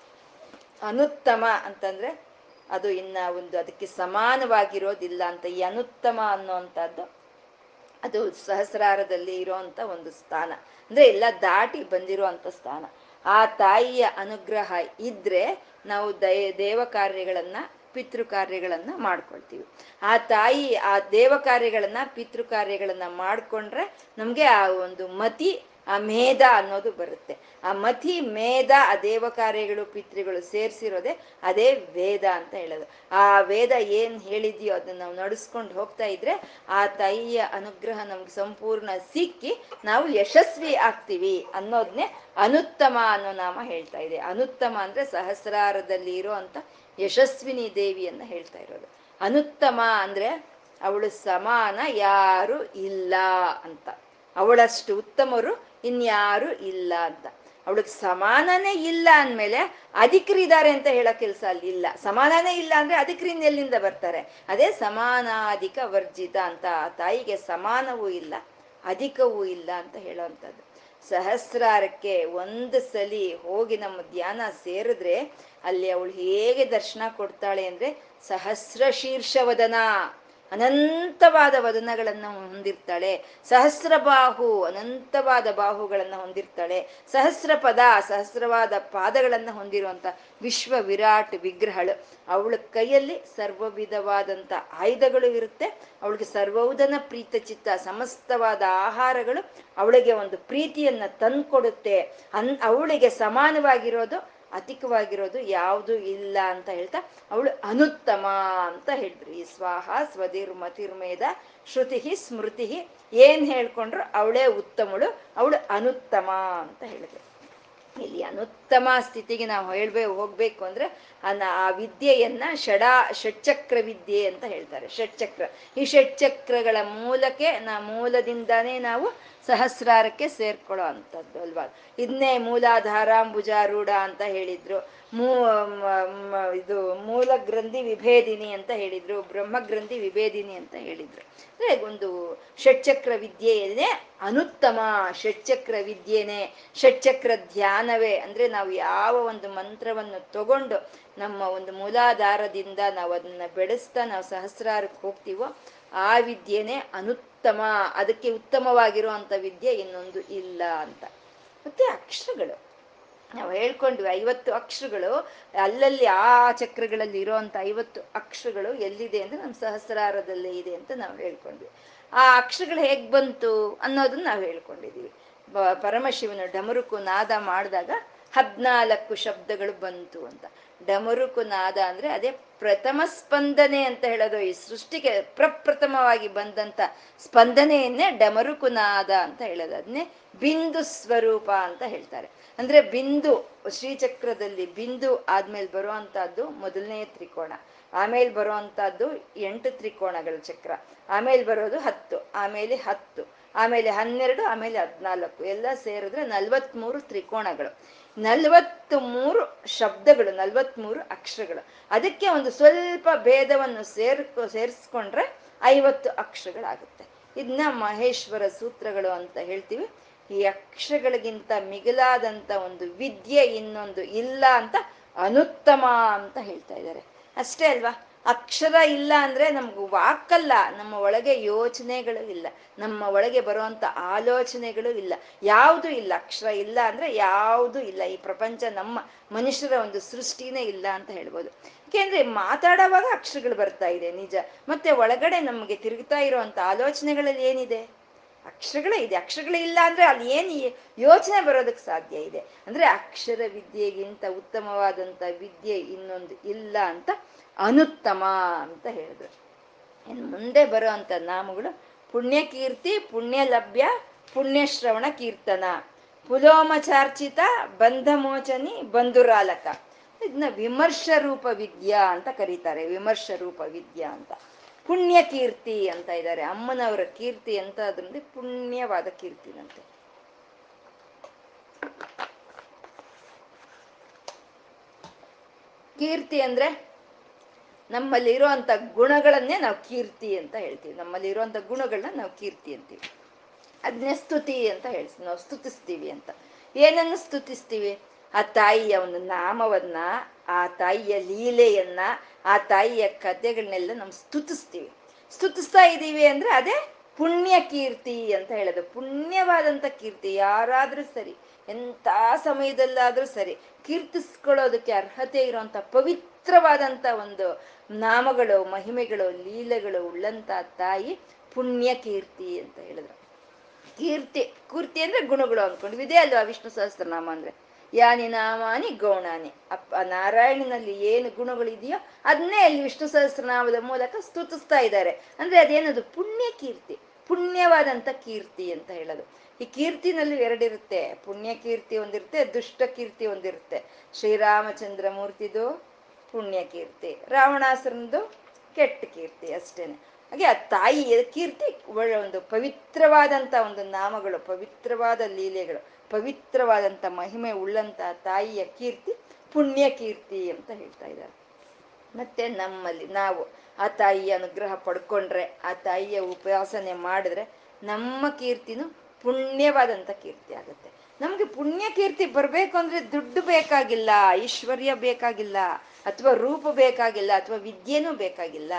ಅನುತ್ತಮ ಅಂತಂದ್ರೆ ಅದು ಇನ್ನ ಒಂದು ಅದಕ್ಕೆ ಸಮಾನವಾಗಿರೋದಿಲ್ಲ ಅಂತ ಈ ಅನುತ್ತಮ ಅನ್ನುವಂಥದ್ದು. ಅದು ಸಹಸ್ರಾರದಲ್ಲಿ ಇರೋಂಥ ಒಂದು ಸ್ಥಾನ. ಅಂದ್ರೆ ಎಲ್ಲ ದಾಟಿ ಬಂದಿರುವಂಥ ಸ್ಥಾನ. ಆ ತಾಯಿಯ ಅನುಗ್ರಹ ಇದ್ರೆ ನಾವು ದಯ ದೇವ ಕಾರ್ಯಗಳನ್ನ ಪಿತೃ ಕಾರ್ಯಗಳನ್ನ ಮಾಡ್ಕೊಳ್ತೀವಿ. ಆ ತಾಯಿ ಆ ದೇವ ಕಾರ್ಯಗಳನ್ನ ಪಿತೃ ಕಾರ್ಯಗಳನ್ನ ಮಾಡ್ಕೊಂಡ್ರೆ ನಮ್ಗೆ ಆ ಒಂದು ಮತಿ ಆ ಮೇಧ ಅನ್ನೋದು ಬರುತ್ತೆ. ಆ ಮತಿ ಮೇಧ, ಆ ದೇವ ಕಾರ್ಯಗಳು ಪಿತೃಗಳು ಸೇರಿಸಿರೋದೆ ಅದೇ ವೇದ ಅಂತ ಹೇಳೋದು. ಆ ವೇದ ಏನ್ ಹೇಳಿದ್ಯೋ ಅದನ್ನ ನಾವು ನಡೆಸ್ಕೊಂಡು ಹೋಗ್ತಾ ಇದ್ರೆ ಆ ತಾಯಿಯ ಅನುಗ್ರಹ ನಮ್ಗೆ ಸಂಪೂರ್ಣ ಸಿಕ್ಕಿ ನಾವು ಯಶಸ್ವಿ ಆಗ್ತೀವಿ ಅನ್ನೋದನ್ನೇ ಅನುತ್ತಮ ಅನ್ನೋ ನಾಮ ಹೇಳ್ತಾ ಇದೆ. ಅನುತ್ತಮ ಅಂದ್ರೆ ಸಹಸ್ರಾರದಲ್ಲಿ ಇರೋ ಅಂತ ಯಶಸ್ವಿನಿ ದೇವಿಯನ್ನ ಹೇಳ್ತಾ ಇರೋದು. ಅನುತ್ತಮ ಅಂದ್ರೆ ಅವಳು ಸಮಾನ ಯಾರು ಇಲ್ಲ ಅಂತ. ಅವಳಷ್ಟು ಉತ್ತಮರು ಇನ್ಯಾರು ಇಲ್ಲ ಅಂತ. ಅವಳಿಗೆ ಸಮಾನನೇ ಇಲ್ಲ ಅಂದ್ಮೇಲೆ ಅಧಿಕರಿದ್ದಾರೆ ಅಂತ ಹೇಳೋ ಕೆಲಸ ಅಲ್ಲಿ ಇಲ್ಲ. ಸಮಾನನೇ ಇಲ್ಲ ಅಂದ್ರೆ ಅಧಿಕರಿಂದ ಎಲ್ಲಿಂದ ಬರ್ತಾರೆ? ಅದೇ ಸಮಾನಾಧಿಕ ವರ್ಜಿತ ಅಂತ ತಾಯಿಗೆ ಸಮಾನವೂ ಇಲ್ಲ, ಅಧಿಕವೂ ಇಲ್ಲ ಅಂತ ಹೇಳೋವಂಥದ್ದು ಸಹಸ್ರಾರಕ್ಕೆ ಒಂದು ಸಲಿ ಹೋಗಿ ನಮ್ಮ ಧ್ಯಾನ ಸೇರಿದ್ರೆ ಅಲ್ಲಿ ಅವಳು ಹೇಗೆ ದರ್ಶನ ಕೊಡ್ತಾಳೆ ಅಂದ್ರೆ ಸಹಸ್ರ ಶೀರ್ಷವದನ. ಅನಂತವಾದ ವದನಗಳನ್ನು ಹೊಂದಿರ್ತಾಳೆ. ಸಹಸ್ರ ಬಾಹು ಅನಂತವಾದ ಬಾಹುಗಳನ್ನು ಹೊಂದಿರ್ತಾಳೆ. ಸಹಸ್ರ ಪದ ಸಹಸ್ರವಾದ ಪಾದಗಳನ್ನು ಹೊಂದಿರುವಂತ ವಿಶ್ವ ವಿರಾಟ್ ವಿಗ್ರಹಳು. ಅವಳ ಕೈಯಲ್ಲಿ ಸರ್ವ ವಿಧವಾದಂತ ಆಯುಧಗಳು ಇರುತ್ತೆ. ಅವಳಿಗೆ ಸರ್ವೌದನ ಪ್ರೀತ ಚಿತ್ತ ಸಮಸ್ತವಾದ ಆಹಾರಗಳು ಅವಳಿಗೆ ಒಂದು ಪ್ರೀತಿಯನ್ನ ತಂದ್ಕೊಡುತ್ತೆ. ಅನ್, ಅವಳಿಗೆ ಸಮಾನವಾಗಿರೋದು ಅಧಿಕವಾಗಿರೋದು ಯಾವುದು ಇಲ್ಲ ಅಂತ ಹೇಳ್ತಾ ಅವಳು ಅನುತ್ತಮ ಅಂತ ಹೇಳಿದ್ರು. ಈ ಸ್ವಾಹ ಸ್ವದಿರ್ ಮತಿರ್ಮೇದ ಶ್ರುತಿ ಸ್ಮೃತಿ ಏನ್ ಹೇಳ್ಕೊಂಡ್ರು ಅವಳೇ ಉತ್ತಮಳು, ಅವಳು ಅನುತ್ತಮ ಅಂತ ಹೇಳಿದ್ರು. ಇಲ್ಲಿ ಅನುತ್ತಮ ಸ್ಥಿತಿಗೆ ನಾವು ಹೇಳ್ಬೇ, ಹೋಗ್ಬೇಕು ಅಂದ್ರೆ ಆ ವಿದ್ಯೆಯನ್ನ ಷಡಾ, ಷಟ್ಚಕ್ರ ವಿದ್ಯೆ ಅಂತ ಹೇಳ್ತಾರೆ. ಷಟ್ಚಕ್ರ. ಈ ಷಟ್ಚಕ್ರಗಳ ಮೂಲಕ್ಕೆ ನಾ ಮೂಲದಿಂದಾನೇ ನಾವು ಸಹಸ್ರಾರಕ್ಕೆ ಸೇರ್ಕೊಳ್ಳೋ ಅಂಥದ್ದು ಅಲ್ವಾ? ಇದನ್ನೇ ಮೂಲಾಧಾರಾಂಬುಜಾರೂಢ ಅಂತ ಹೇಳಿದ್ರು. ಮೂ ಇದು ಮೂಲ ಗ್ರಂಥಿ ವಿಭೇದಿನಿ ಅಂತ ಹೇಳಿದ್ರು, ಬ್ರಹ್ಮಗ್ರಂಥಿ ವಿಭೇದಿನಿ ಅಂತ ಹೇಳಿದ್ರು. ಅಂದ್ರೆ ಒಂದು ಷಟ್ಚಕ್ರ ವಿದ್ಯೆಯನ್ನೇ ಅನುತ್ತಮ ಷಟ್ಚಕ್ರ ವಿದ್ಯೆನೆ, ಷಟ್ಚಕ್ರ ಧ್ಯಾನವೇ. ಅಂದ್ರೆ ನಾವು ಯಾವ ಒಂದು ಮಂತ್ರವನ್ನು ತಗೊಂಡು ನಮ್ಮ ಒಂದು ಮೂಲಾಧಾರದಿಂದ ನಾವು ಅದನ್ನ ಬೆಳೆಸ್ತಾ ನಾವು ಸಹಸ್ರಾರಕ್ಕೆ ಹೋಗ್ತೀವೋ, ಆ ವಿದ್ಯೆನೆ ಅನುತ್ತಮ, ಅದಕ್ಕೆ ಉತ್ತಮವಾಗಿರುವಂತ ವಿದ್ಯೆ ಇನ್ನೊಂದು ಇಲ್ಲ ಅಂತ. ಮತ್ತೆ ಅಕ್ಷರಗಳು. ನಾವು ಹೇಳ್ಕೊಂಡ್ವಿ ಐವತ್ತು ಅಕ್ಷರಗಳು, ಅಲ್ಲಲ್ಲಿ ಆ ಚಕ್ರಗಳಲ್ಲಿ ಇರೋವಂಥ ಐವತ್ತು ಅಕ್ಷರಗಳು ಎಲ್ಲಿದೆ ಅಂದ್ರೆ ನಮ್ಮ ಸಹಸ್ರಾರದಲ್ಲೇ ಇದೆ ಅಂತ ನಾವು ಹೇಳ್ಕೊಂಡ್ವಿ. ಆ ಅಕ್ಷರಗಳು ಹೇಗ್ ಬಂತು ಅನ್ನೋದನ್ನ ನಾವು ಹೇಳ್ಕೊಂಡಿದೀವಿ. ಪರಮಶಿವನು ಡಮರುಕು ನಾದ ಮಾಡಿದಾಗ ಹದ್ನಾಲ್ಕು ಶಬ್ದಗಳು ಬಂತು ಅಂತ. ಡಮರುಕು ನಾದ ಅಂದ್ರೆ ಅದೇ ಪ್ರಥಮ ಸ್ಪಂದನೆ ಅಂತ ಹೇಳೋದು. ಈ ಸೃಷ್ಟಿಗೆ ಪ್ರಪ್ರಥಮವಾಗಿ ಬಂದಂತ ಸ್ಪಂದನೆಯನ್ನೇ ಡಮರುಕು ನಾದ ಅಂತ ಹೇಳೋದು. ಅದನ್ನೇ ಬಿಂದು ಸ್ವರೂಪ ಅಂತ ಹೇಳ್ತಾರೆ. ಅಂದ್ರೆ ಬಿಂದು ಶ್ರೀಚಕ್ರದಲ್ಲಿ ಬಿಂದು ಆದ್ಮೇಲೆ ಬರುವಂತಹದ್ದು ಮೊದಲನೇ ತ್ರಿಕೋಣ. ಆಮೇಲೆ ಬರುವಂತಹದ್ದು ಎಂಟು ತ್ರಿಕೋಣಗಳ ಚಕ್ರ. ಆಮೇಲೆ ಬರೋದು ಹತ್ತು, ಆಮೇಲೆ ಹತ್ತು, ಆಮೇಲೆ ಹನ್ನೆರಡು, ಆಮೇಲೆ ಹದ್ನಾಲ್ಕು. ಎಲ್ಲ ಸೇರಿದ್ರೆ ನಲ್ವತ್ಮೂರು ತ್ರಿಕೋಣಗಳು. ನಲ್ವತ್ ಮೂರು ಶಬ್ದಗಳು, ನಲ್ವತ್ಮೂರು ಅಕ್ಷರಗಳು. ಅದಕ್ಕೆ ಒಂದು ಸ್ವಲ್ಪ ಭೇದವನ್ನು ಸೇರ್ಕೊ ಸೇರಿಸ್ಕೊಂಡ್ರೆ ಐವತ್ತು ಅಕ್ಷರಗಳಾಗುತ್ತೆ. ಇದನ್ನ ಮಹೇಶ್ವರ ಸೂತ್ರಗಳು ಅಂತ ಹೇಳ್ತೀವಿ. ಈ ಅಕ್ಷರಗಳಿಗಿಂತ ಮಿಗಿಲಾದಂಥ ಒಂದು ವಿದ್ಯೆ ಇನ್ನೊಂದು ಇಲ್ಲ ಅಂತ ಅನುತ್ತಮ ಅಂತ ಹೇಳ್ತಾ ಇದ್ದಾರೆ. ಅಷ್ಟೇ ಅಲ್ವಾ? ಅಕ್ಷರ ಇಲ್ಲ ಅಂದ್ರೆ ನಮ್ಗೆ ವಾಕಲ್ಲ, ನಮ್ಮ ಒಳಗೆ ಯೋಚನೆಗಳು ಇಲ್ಲ, ನಮ್ಮ ಒಳಗೆ ಬರುವಂತ ಆಲೋಚನೆಗಳು ಇಲ್ಲ, ಯಾವುದು ಇಲ್ಲ, ಅಕ್ಷರ ಇಲ್ಲ ಅಂದ್ರೆ ಯಾವುದು ಇಲ್ಲ, ಈ ಪ್ರಪಂಚ ನಮ್ಮ ಮನುಷ್ಯರ ಒಂದು ಸೃಷ್ಟಿನೇ ಇಲ್ಲ ಅಂತ ಹೇಳ್ಬೋದು. ಯಾಕೆಂದ್ರೆ ಮಾತಾಡೋವಾಗ ಅಕ್ಷರಗಳು ಬರ್ತಾ ಇದೆ, ನಿಜ. ಮತ್ತೆ ಒಳಗಡೆ ನಮಗೆ ತಿರುಗ್ತಾ ಇರುವಂತ ಆಲೋಚನೆಗಳಲ್ಲಿ ಏನಿದೆ? ಅಕ್ಷರಗಳೇ ಇದೆ. ಅಕ್ಷರಗಳೇ ಇಲ್ಲ ಅಂದ್ರೆ ಅಲ್ಲಿ ಏನು ಯೋಚನೆ ಬರೋದಕ್ಕೆ ಸಾಧ್ಯ ಇದೆ? ಅಂದ್ರೆ ಅಕ್ಷರ ವಿದ್ಯೆಗಿಂತ ಉತ್ತಮವಾದಂತ ವಿದ್ಯೆ ಇನ್ನೊಂದು ಇಲ್ಲ ಅಂತ ಅನುತ್ತಮ ಅಂತ ಹೇಳಿದ್ರು. ಇನ್ನು ಮುಂದೆ ಬರೋ ಅಂತ ನಾಮಗಳು ಪುಣ್ಯಕೀರ್ತಿ ಪುಣ್ಯ ಲಭ್ಯ ಪುಣ್ಯಶ್ರವಣ ಕೀರ್ತನ, ಪುಲೋಮಚಾರ್ಚಿತ ಬಂಧಮೋಚನಿ, ಬಂಧುರಾಲಕ. ಇದನ್ನ ವಿಮರ್ಶ ರೂಪ ವಿದ್ಯಾ ಅಂತ ಕರೀತಾರೆ, ವಿಮರ್ಶ ರೂಪ ವಿದ್ಯಾ ಅಂತ. ಪುಣ್ಯ ಕೀರ್ತಿ ಅಂತ ಇದ್ದಾರೆ. ಅಮ್ಮನವರ ಕೀರ್ತಿ ಅಂತ ಅದ್ರಲ್ಲಿ ಪುಣ್ಯವಾದ ಕೀರ್ತಿನಂತೆ ಕೀರ್ತಿ ಅಂದ್ರೆ ನಮ್ಮಲ್ಲಿ ಇರುವಂತ ಗುಣಗಳನ್ನೇ ನಾವು ಕೀರ್ತಿ ಅಂತ ಹೇಳ್ತೀವಿ. ನಮ್ಮಲ್ಲಿ ಇರುವಂತ ಗುಣಗಳನ್ನ ನಾವು ಕೀರ್ತಿ ಅಂತೀವಿ. ಅದನ್ನೇ ಸ್ತುತಿ ಅಂತ ಹೇಳ್ತೀವಿ. ನಾವು ಸ್ತುತಿಸ್ತೀವಿ ಅಂತ. ಏನನ್ನು ಸ್ತುತಿಸ್ತೀವಿ? ಆ ತಾಯಿಯ ಒಂದು ನಾಮವನ್ನ, ಆ ತಾಯಿಯ ಲೀಲೆಯನ್ನ, ಆ ತಾಯಿಯ ಕಥೆಗಳನ್ನೆಲ್ಲ ನಾವು ಸ್ತುತಿಸ್ತೀವಿ. ಸ್ತುತಿಸ್ತಾ ಇದ್ದೀವಿ ಅಂದ್ರೆ ಅದೇ ಪುಣ್ಯ ಕೀರ್ತಿ ಅಂತ ಹೇಳೋದು. ಪುಣ್ಯವಾದಂತ ಕೀರ್ತಿ ಯಾರಾದ್ರೂ ಸರಿ. ಎಂಥ ಸಮಯದಲ್ಲಾದ್ರೂ ಸರಿ ಕೀರ್ತಿಸ್ಕೊಳ್ಳೋದಕ್ಕೆ ಅರ್ಹತೆ ಇರುವಂತ ಪವಿತ್ರವಾದಂತ ಒಂದು ನಾಮಗಳು, ಮಹಿಮೆಗಳು, ಲೀಲೆಗಳು ಉಳ್ಳಂತ ತಾಯಿ ಪುಣ್ಯ ಕೀರ್ತಿ ಅಂತ ಹೇಳಿದ್ರು. ಕೀರ್ತಿ ಕೀರ್ತಿ ಅಂದ್ರೆ ಗುಣಗಳು ಅನ್ಕೊಂಡು ಇದೇ ಅಲ್ವಾ ವಿಷ್ಣು ಸಹಸ್ರನಾಮ ಅಂದ್ರೆ? ಯಾನಿ ನಾಮಾನಿ ಗೌಣಾನಿ. ಅಪ್ಪ ನಾರಾಯಣನಲ್ಲಿ ಏನು ಗುಣಗಳಿದೆಯೋ ಅದನ್ನೇ ಅಲ್ಲಿ ವಿಷ್ಣು ಸಹಸ್ರನಾಮದ ಮೂಲಕ ಸ್ತುತಿಸ್ತಾ ಇದ್ದಾರೆ. ಅಂದ್ರೆ ಅದೇನದು? ಪುಣ್ಯ ಕೀರ್ತಿ, ಪುಣ್ಯವಾದಂತ ಕೀರ್ತಿ ಅಂತ ಹೇಳೋದು. ಈ ಕೀರ್ತಿನಲ್ಲಿ ಎರಡಿರುತ್ತೆ. ಪುಣ್ಯ ಕೀರ್ತಿ ಒಂದಿರುತ್ತೆ ದುಷ್ಟ ಕೀರ್ತಿ ಒಂದಿರುತ್ತೆ. ಶ್ರೀರಾಮಚಂದ್ರ ಮೂರ್ತಿದು ಪುಣ್ಯ ಕೀರ್ತಿ ರಾವಣಾಸುರನದು ಕೆಟ್ಟ ಕೀರ್ತಿ ಅಷ್ಟೇನೆ. ಹಾಗೆ ಆ ತಾಯಿಯ ಕೀರ್ತಿ ಒಳ್ಳೆ ಒಂದು ಪವಿತ್ರವಾದಂಥ ಒಂದು ನಾಮಗಳು, ಪವಿತ್ರವಾದ ಲೀಲೆಗಳು, ಪವಿತ್ರವಾದಂಥ ಮಹಿಮೆ ಉಳ್ಳಂತ ತಾಯಿಯ ಕೀರ್ತಿ ಪುಣ್ಯ ಕೀರ್ತಿ ಅಂತ ಹೇಳ್ತಾ ಇದ್ದಾರೆ. ಮತ್ತೆ ನಮ್ಮಲ್ಲಿ ನಾವು ಆ ತಾಯಿಯ ಅನುಗ್ರಹ ಪಡ್ಕೊಂಡ್ರೆ, ಆ ತಾಯಿಯ ಉಪಾಸನೆ ಮಾಡಿದ್ರೆ ನಮ್ಮ ಕೀರ್ತಿನೂ ಪುಣ್ಯವಾದಂಥ ಕೀರ್ತಿ ಆಗುತ್ತೆ. ನಮಗೆ ಪುಣ್ಯ ಕೀರ್ತಿ ಬರಬೇಕು ಅಂದ್ರೆ ದುಡ್ಡು ಬೇಕಾಗಿಲ್ಲ, ಐಶ್ವರ್ಯ ಬೇಕಾಗಿಲ್ಲ, ಅಥವಾ ರೂಪ ಬೇಕಾಗಿಲ್ಲ, ಅಥವಾ ವಿದ್ಯೆನೂ ಬೇಕಾಗಿಲ್ಲ.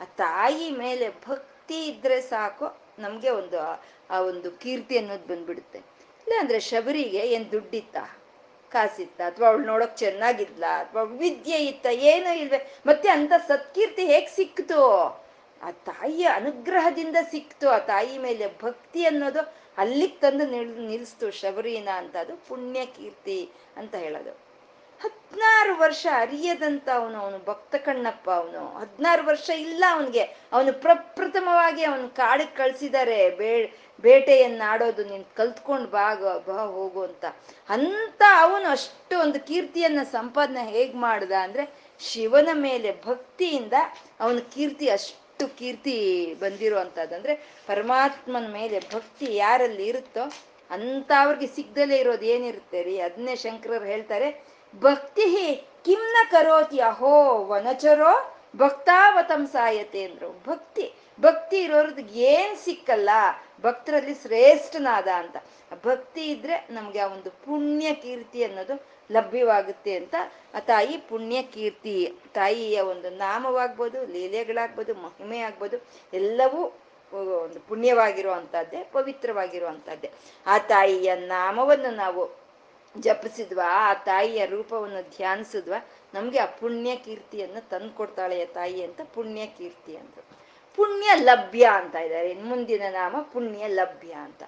ಆ ತಾಯಿ ಮೇಲೆ ಭಕ್ತಿ ಇದ್ರೆ ಸಾಕು, ನಮಗೆ ಒಂದು, ಆ ಒಂದು ಕೀರ್ತಿ ಅನ್ನೋದು ಬಂದ್ಬಿಡುತ್ತೆ. ಇಲ್ಲ ಅಂದ್ರೆ ಶಬರಿಗೆ ಏನ್ ದುಡ್ಡಿತ್ತ? ಕಾಸಿತ್ತ? ಅಥವಾ ಅವಳು ನೋಡಕ್ ಚೆನ್ನಾಗಿದ್ಲ? ಅಥವಾ ವಿದ್ಯೆ ಇತ್ತ? ಏನೂ ಇಲ್ವೇ? ಮತ್ತೆ ಅಂತ ಸತ್ಕೀರ್ತಿ ಹೇಗ್ ಸಿಕ್ತು? ಆ ತಾಯಿಯ ಅನುಗ್ರಹದಿಂದ ಸಿಕ್ತು, ಆ ತಾಯಿ ಮೇಲೆ ಭಕ್ತಿ ಅನ್ನೋದು ಅಲ್ಲಿಗೆ ತಂದು ನಿಲ್ ನಿಲ್ಲಿಸ್ತು ಶಬರಿನ ಅಂತ ಅದು ಪುಣ್ಯ ಕೀರ್ತಿ ಅಂತ ಹೇಳೋದು. ಹದಿನಾರು ವರ್ಷ ಅರಿಯದಂತ ಅವನು ಅವನು ಭಕ್ತ ಕಣ್ಣಪ್ಪ ಅವನು. ಹದಿನಾರು ವರ್ಷ ಇಲ್ಲ ಅವನಿಗೆ. ಅವನು ಪ್ರಪ್ರಥಮವಾಗಿ ಅವನು ಕಾಡಿಗೆ ಕಳ್ಸಿದ್ದಾರೆ ಬೇ ಬೇಟೆಯನ್ನಾಡೋದು ನಿನ್ ಕಲ್ತ್ಕೊಂಡ್ ಬಾಗ ಬಾ, ಹೋಗು ಅಂತ. ಅಂತ ಅವನು ಅಷ್ಟು ಒಂದು ಕೀರ್ತಿಯನ್ನ, ಸಂಪಾದನೆ ಹೇಗ್ ಮಾಡ್ದ ಅಂದ್ರೆ ಶಿವನ ಮೇಲೆ ಭಕ್ತಿಯಿಂದ ಅವನ ಕೀರ್ತಿ ಅಷ್ಟು ಕೀರ್ತಿ ಬಂದಿರೋ ಅಂದ್ರೆ ಪರಮಾತ್ಮನ ಮೇಲೆ ಭಕ್ತಿ ಯಾರಲ್ಲಿ ಇರುತ್ತೋ ಅಂತ ಅವ್ರಿಗೆ ಸಿಗ್ದಲೇ ಇರೋದು ಏನಿರುತ್ತೆ ರೀ? ಅದನ್ನೇ ಶಂಕರರು ಹೇಳ್ತಾರೆ ಭಕ್ತಿ ಕಿಮ್ನ ಕರೋತಿ ಅಹೋ ವನಚರೋ ಭಕ್ತಾವತಂ ಸಾಯತೆ ಅಂದ್ರು. ಭಕ್ತಿ ಭಕ್ತಿ ಇರೋರ್ದು ಏನ್ ಸಿಕ್ಕಲ್ಲ, ಭಕ್ತರಲ್ಲಿ ಶ್ರೇಷ್ಠನಾದ ಅಂತ. ಭಕ್ತಿ ಇದ್ರೆ ನಮ್ಗೆ ಆ ಒಂದು ಪುಣ್ಯ ಕೀರ್ತಿ ಅನ್ನೋದು ಲಭ್ಯವಾಗುತ್ತೆ ಅಂತ ಆ ತಾಯಿ ಪುಣ್ಯ ಕೀರ್ತಿ, ತಾಯಿಯ ಒಂದು ನಾಮವಾಗ್ಬೋದು, ಲೀಲೆಗಳಾಗ್ಬೋದು ಮಹಿಮೆ ಆಗ್ಬೋದು ಎಲ್ಲವೂ ಒಂದು ಪುಣ್ಯವಾಗಿರುವಂತಹದ್ದೇ, ಪವಿತ್ರವಾಗಿರುವಂತಹದ್ದೇ. ಆ ತಾಯಿಯ ನಾಮವನ್ನು ನಾವು ಜಪಿಸಿದ್ವಾ, ಆ ತಾಯಿಯ ರೂಪವನ್ನು ಧ್ಯಾನಿಸಿದ್ವಾ, ನಮ್ಗೆ ಆ ಪುಣ್ಯ ಕೀರ್ತಿಯನ್ನು ತಂದ್ಕೊಡ್ತಾಳೆ ತಾಯಿ ಅಂತ ಪುಣ್ಯ ಕೀರ್ತಿ ಅಂತ ಪುಣ್ಯ ಲಭ್ಯ ಅಂತ ಇದ್ದಾರೆ. ಮುಂದಿನ ನಾಮ ಪುಣ್ಯ ಲಭ್ಯ ಅಂತ.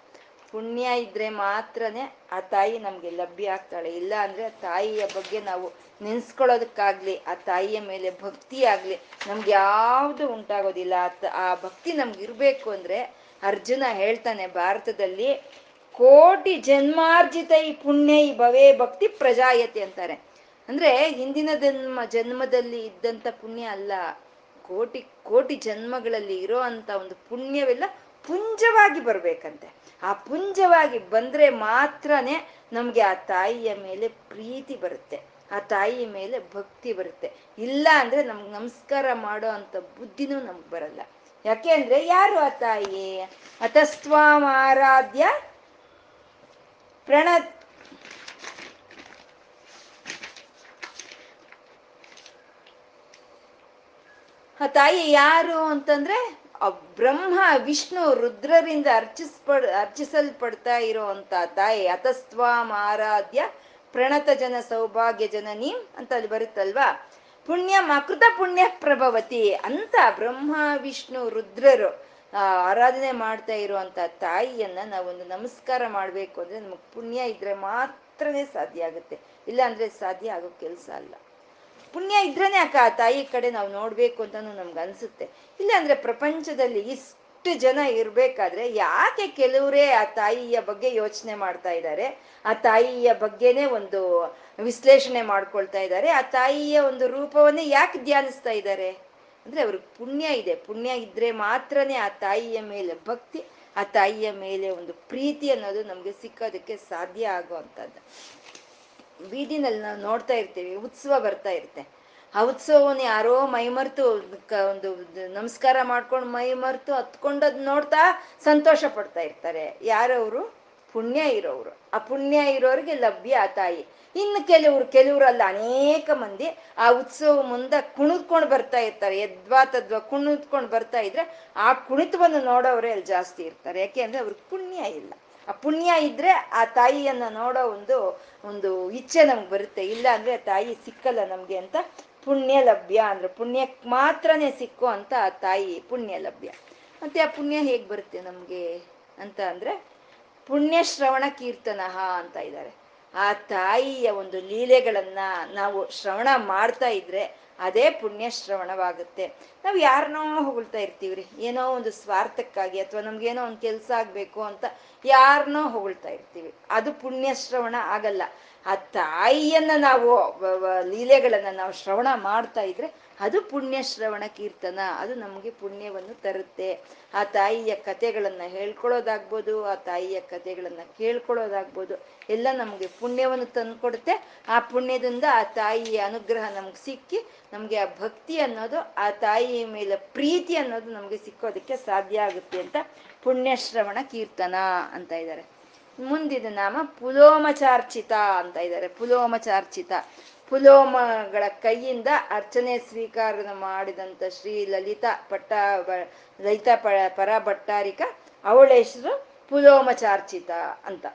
ಪುಣ್ಯ ಇದ್ರೆ ಮಾತ್ರನೇ ಆ ತಾಯಿ ನಮ್ಗೆ ಲಭ್ಯ ಆಗ್ತಾಳೆ. ಇಲ್ಲ ಅಂದ್ರೆ ತಾಯಿಯ ಬಗ್ಗೆ ನಾವು ನೆನ್ಸ್ಕೊಳ್ಳೋದಕ್ಕಾಗ್ಲಿ, ಆ ತಾಯಿಯ ಮೇಲೆ ಭಕ್ತಿ ಆಗ್ಲಿ ನಮ್ಗೆ ಯಾವುದು ಉಂಟಾಗೋದಿಲ್ಲ. ಆ ಭಕ್ತಿ ನಮ್ಗೆ ಇರ್ಬೇಕು ಅಂದ್ರೆ ಅರ್ಜುನ ಹೇಳ್ತಾನೆ ಭಾರತದಲ್ಲಿ, ಕೋಟಿ ಜನ್ಮಾರ್ಜಿತ ಈ ಪುಣ್ಯ ಈ ಭವೇ ಭಕ್ತಿ ಪ್ರಜಾಯತೆ ಅಂತಾರೆ. ಅಂದ್ರೆ ಹಿಂದಿನ ಜನ್ಮ, ಜನ್ಮದಲ್ಲಿ ಇದ್ದಂತ ಪುಣ್ಯ ಅಲ್ಲ. ಕೋಟಿ ಕೋಟಿ ಜನ್ಮಗಳಲ್ಲಿ ಇರೋ ಅಂತ ಒಂದು ಪುಣ್ಯವೆಲ್ಲ ಪುಂಜವಾಗಿ ಬರ್ಬೇಕಂತೆ. ಆ ಪುಂಜವಾಗಿ ಬಂದ್ರೆ ಮಾತ್ರನೇ ನಮ್ಗೆ ಆ ತಾಯಿಯ ಮೇಲೆ ಪ್ರೀತಿ ಬರುತ್ತೆ. ಆ ತಾಯಿ ಮೇಲೆ ಭಕ್ತಿ ಬರುತ್ತೆ. ಇಲ್ಲ ಅಂದ್ರೆ ನಮ್ಗೆ ನಮಸ್ಕಾರ ಮಾಡೋ ಅಂತ ಬುದ್ಧಿನೂ ನಮ್ಗೆ ಬರಲ್ಲ. ಯಾಕೆ ಅಂದ್ರೆ ಯಾರು ಆ ತಾಯಿ ಅತಸ್ವಾಮ ಆರಾಧ್ಯ ಪ್ರಣ ಆ ತಾಯಿ ಯಾರು ಅಂತಂದ್ರೆ ಬ್ರಹ್ಮ, ವಿಷ್ಣು ರುದ್ರರಿಂದ ಅರ್ಚಿಸ್ಪಡ್, ಅರ್ಚಿಸಲ್ಪಡ್ತಾ ಇರೋಂತ ತಾಯಿ ಅತಸ್ವಾಂ ಆರಾಧ್ಯ ಪ್ರಣತ ಜನ, ಸೌಭಾಗ್ಯ ಜನನಿ ಅಂತ ಅಲ್ಲಿ ಬರುತ್ತಲ್ವಾ? ಪುಣ್ಯ ಮಕೃತ ಪುಣ್ಯ ಪ್ರಭವತಿ ಅಂತ ಬ್ರಹ್ಮ, ವಿಷ್ಣು ರುದ್ರರು ಆರಾಧನೆ ಮಾಡ್ತಾ ಇರುವಂತ ತಾಯಿಯನ್ನ ನಾವೊಂದು ನಮಸ್ಕಾರ ಮಾಡ್ಬೇಕು ಅಂದ್ರೆ ನಮಗ್ ಪುಣ್ಯ ಇದ್ರೆ ಮಾತ್ರನೇ ಸಾಧ್ಯ ಆಗುತ್ತೆ. ಇಲ್ಲ ಅಂದ್ರೆ ಸಾಧ್ಯ ಆಗೋ ಕೆಲಸ ಅಲ್ಲ. ಪುಣ್ಯ ಇದ್ರೇನೆ ಅಕ್ಕ ಆ ತಾಯಿ ಕಡೆ ನಾವು ನೋಡ್ಬೇಕು ಅಂತಾನು ನಮ್ಗೆ ಅನ್ಸುತ್ತೆ. ಇಲ್ಲ ಅಂದ್ರೆ ಪ್ರಪಂಚದಲ್ಲಿ ಇಷ್ಟು ಜನ ಇರ್ಬೇಕಾದ್ರೆ ಯಾಕೆ ಕೆಲವರೇ ಆ ತಾಯಿಯ ಬಗ್ಗೆ ಯೋಚನೆ ಮಾಡ್ತಾ ಇದ್ದಾರೆ ಆ ತಾಯಿಯ ಬಗ್ಗೆನೆ ಒಂದು ವಿಶ್ಲೇಷಣೆ ಮಾಡ್ಕೊಳ್ತಾ ಇದ್ದಾರೆ ಆ ತಾಯಿಯ ಒಂದು ರೂಪವನ್ನೇ ಯಾಕೆ ಧ್ಯಾನಿಸ್ತಾ ಇದ್ದಾರೆ ಅಂದ್ರೆ ಅವ್ರಿಗೆ ಪುಣ್ಯ ಇದೆ. ಪುಣ್ಯ ಇದ್ರೆ ಮಾತ್ರನೇ ಆ ತಾಯಿಯ ಮೇಲೆ ಭಕ್ತಿ, ಆ ತಾಯಿಯ ಮೇಲೆ ಒಂದು ಪ್ರೀತಿ ಅನ್ನೋದು ನಮ್ಗೆ ಸಿಕ್ಕೋದಕ್ಕೆ ಸಾಧ್ಯ ಆಗುವಂಥದ್ದು ಬೀದಿನಲ್ಲಿ ನಾವು ನೋಡ್ತಾ ಇರ್ತೀವಿ, ಉತ್ಸವ ಬರ್ತಾ ಇರುತ್ತೆ. ಆ ಉತ್ಸವವನ್ನು ಯಾರೋ ಮೈಮರ್ತು ಒಂದು ನಮಸ್ಕಾರ ಮಾಡ್ಕೊಂಡು ಮೈ ಮರ್ತು ಹತ್ಕೊಂಡದ್ ನೋಡ್ತಾ ಸಂತೋಷ ಪಡ್ತಾ ಇರ್ತಾರೆ. ಯಾರವರು? ಪುಣ್ಯ ಇರೋರು ಆ ಪುಣ್ಯ ಇರೋರಿಗೆ ಲಭ್ಯ ಆ ತಾಯಿ. ಇನ್ನು ಕೆಲವ್ರು, ಕೆಲವರಲ್ಲ ಅನೇಕ ಮಂದಿ ಆ ಉತ್ಸವ ಮುಂದೆ ಕುಣಿದ್ಕೊಂಡು ಬರ್ತಾ ಇರ್ತಾರೆ. ಎದ್ವಾ ತದ್ವಾ ಕುಣಿದ್ಕೊಂಡು ಬರ್ತಾ ಇದ್ರೆ ಆ ಕುಣಿತವನ್ನು ನೋಡೋರೇ ಅಲ್ಲಿ ಜಾಸ್ತಿ ಇರ್ತಾರೆ. ಯಾಕೆ ಅಂದ್ರೆ ಅವ್ರಿಗೆ ಪುಣ್ಯ ಇಲ್ಲ. ಆ ಪುಣ್ಯ ಇದ್ರೆ ಆ ತಾಯಿಯನ್ನ ನೋಡೋ ಒಂದು ಒಂದು ಇಚ್ಛೆ ನಮ್ಗೆ ಬರುತ್ತೆ. ಇಲ್ಲ ಅಂದ್ರೆ ತಾಯಿ ಸಿಕ್ಕಲ್ಲ ನಮ್ಗೆ ಅಂತ ಪುಣ್ಯ ಲಭ್ಯ ಅಂದ್ರೆ ಪುಣ್ಯಕ್ಕೆ ಮಾತ್ರನೇ ಸಿಕ್ಕು ಅಂತ ಆ ತಾಯಿ ಪುಣ್ಯ ಲಭ್ಯ. ಮತ್ತೆ ಆ ಪುಣ್ಯ ಹೇಗ್ ಬರುತ್ತೆ ನಮ್ಗೆ ಅಂತ ಅಂದ್ರೆ ಪುಣ್ಯ ಶ್ರವಣ ಕೀರ್ತನ ಅಂತ ಇದ್ದಾರೆ ಆ ತಾಯಿಯ ಒಂದು ಲೀಲೆಗಳನ್ನ ನಾವು ಶ್ರವಣ ಮಾಡ್ತಾ ಇದ್ರೆ ಅದೇ ಪುಣ್ಯ ಶ್ರವಣವಾಗುತ್ತೆ ನಾವು ಯಾರನ್ನೋ ಹೊಗಳ್ತಾ ಇರ್ತೀವ್ರಿ. ಏನೋ ಒಂದು ಸ್ವಾರ್ಥಕ್ಕಾಗಿ ಅಥವಾ ನಮ್ಗೇನೋ ಒಂದು ಕೆಲಸ ಆಗ್ಬೇಕು ಅಂತ ಯಾರನ್ನೋ ಹೊಗಳ್ತಾ ಇರ್ತೀವಿ. ಅದು ಪುಣ್ಯ ಶ್ರವಣ ಆಗಲ್ಲ. ಆ ತಾಯಿಯನ್ನ ನಾವು ಲೀಲೆಗಳನ್ನ ನಾವು ಶ್ರವಣ ಮಾಡ್ತಾ ಇದ್ರೆ ಅದು ಪುಣ್ಯ ಶ್ರವಣ ಕೀರ್ತನ. ಅದು ನಮಗೆ ಪುಣ್ಯವನ್ನು ತರುತ್ತೆ. ಆ ತಾಯಿಯ ಕಥೆಗಳನ್ನ ಹೇಳ್ಕೊಳ್ಳೋದಾಗ್ಬೋದು, ಆ ತಾಯಿಯ ಕಥೆಗಳನ್ನ ಕೇಳ್ಕೊಳ್ಳೋದಾಗ್ಬೋದು, ಎಲ್ಲ ನಮಗೆ ಪುಣ್ಯವನ್ನು ತಂದುಕೊಡುತ್ತೆ. ಆ ಪುಣ್ಯದಿಂದ ಆ ತಾಯಿಯ ಅನುಗ್ರಹ ನಮ್ಗೆ ಸಿಕ್ಕಿ, ನಮಗೆ ಆ ಭಕ್ತಿ ಅನ್ನೋದು, ಆ ತಾಯಿಯ ಮೇಲೆ ಪ್ರೀತಿ ಅನ್ನೋದು ನಮಗೆ ಸಿಕ್ಕೋದಕ್ಕೆ ಸಾಧ್ಯ ಆಗುತ್ತೆ ಅಂತ ಪುಣ್ಯ ಶ್ರವಣ ಕೀರ್ತನ ಅಂತ ಇದ್ದಾರೆ. ಮುಂದಿನ ನಾಮ ಪುಲೋಮಚಾರ್ಚಿತ ಅಂತ ಇದ್ದಾರೆ. ಪುಲೋಮಚಾರ್ಚಿತ. ಪುಲೋಮಗಳ ಕೈಯಿಂದ ಅರ್ಚನೆ ಸ್ವೀಕಾರ ಮಾಡಿದಂತ ಶ್ರೀ ಲಲಿತಾ ಪಟ್ಟ, ಲಲಿತಾ ಪ, ಪರ ಭಟ್ಟಾರಿಕ, ಅವಳ ಹೆಸರು ಪುಲೋಮಚಾರ್ಚಿತ ಅಂತ.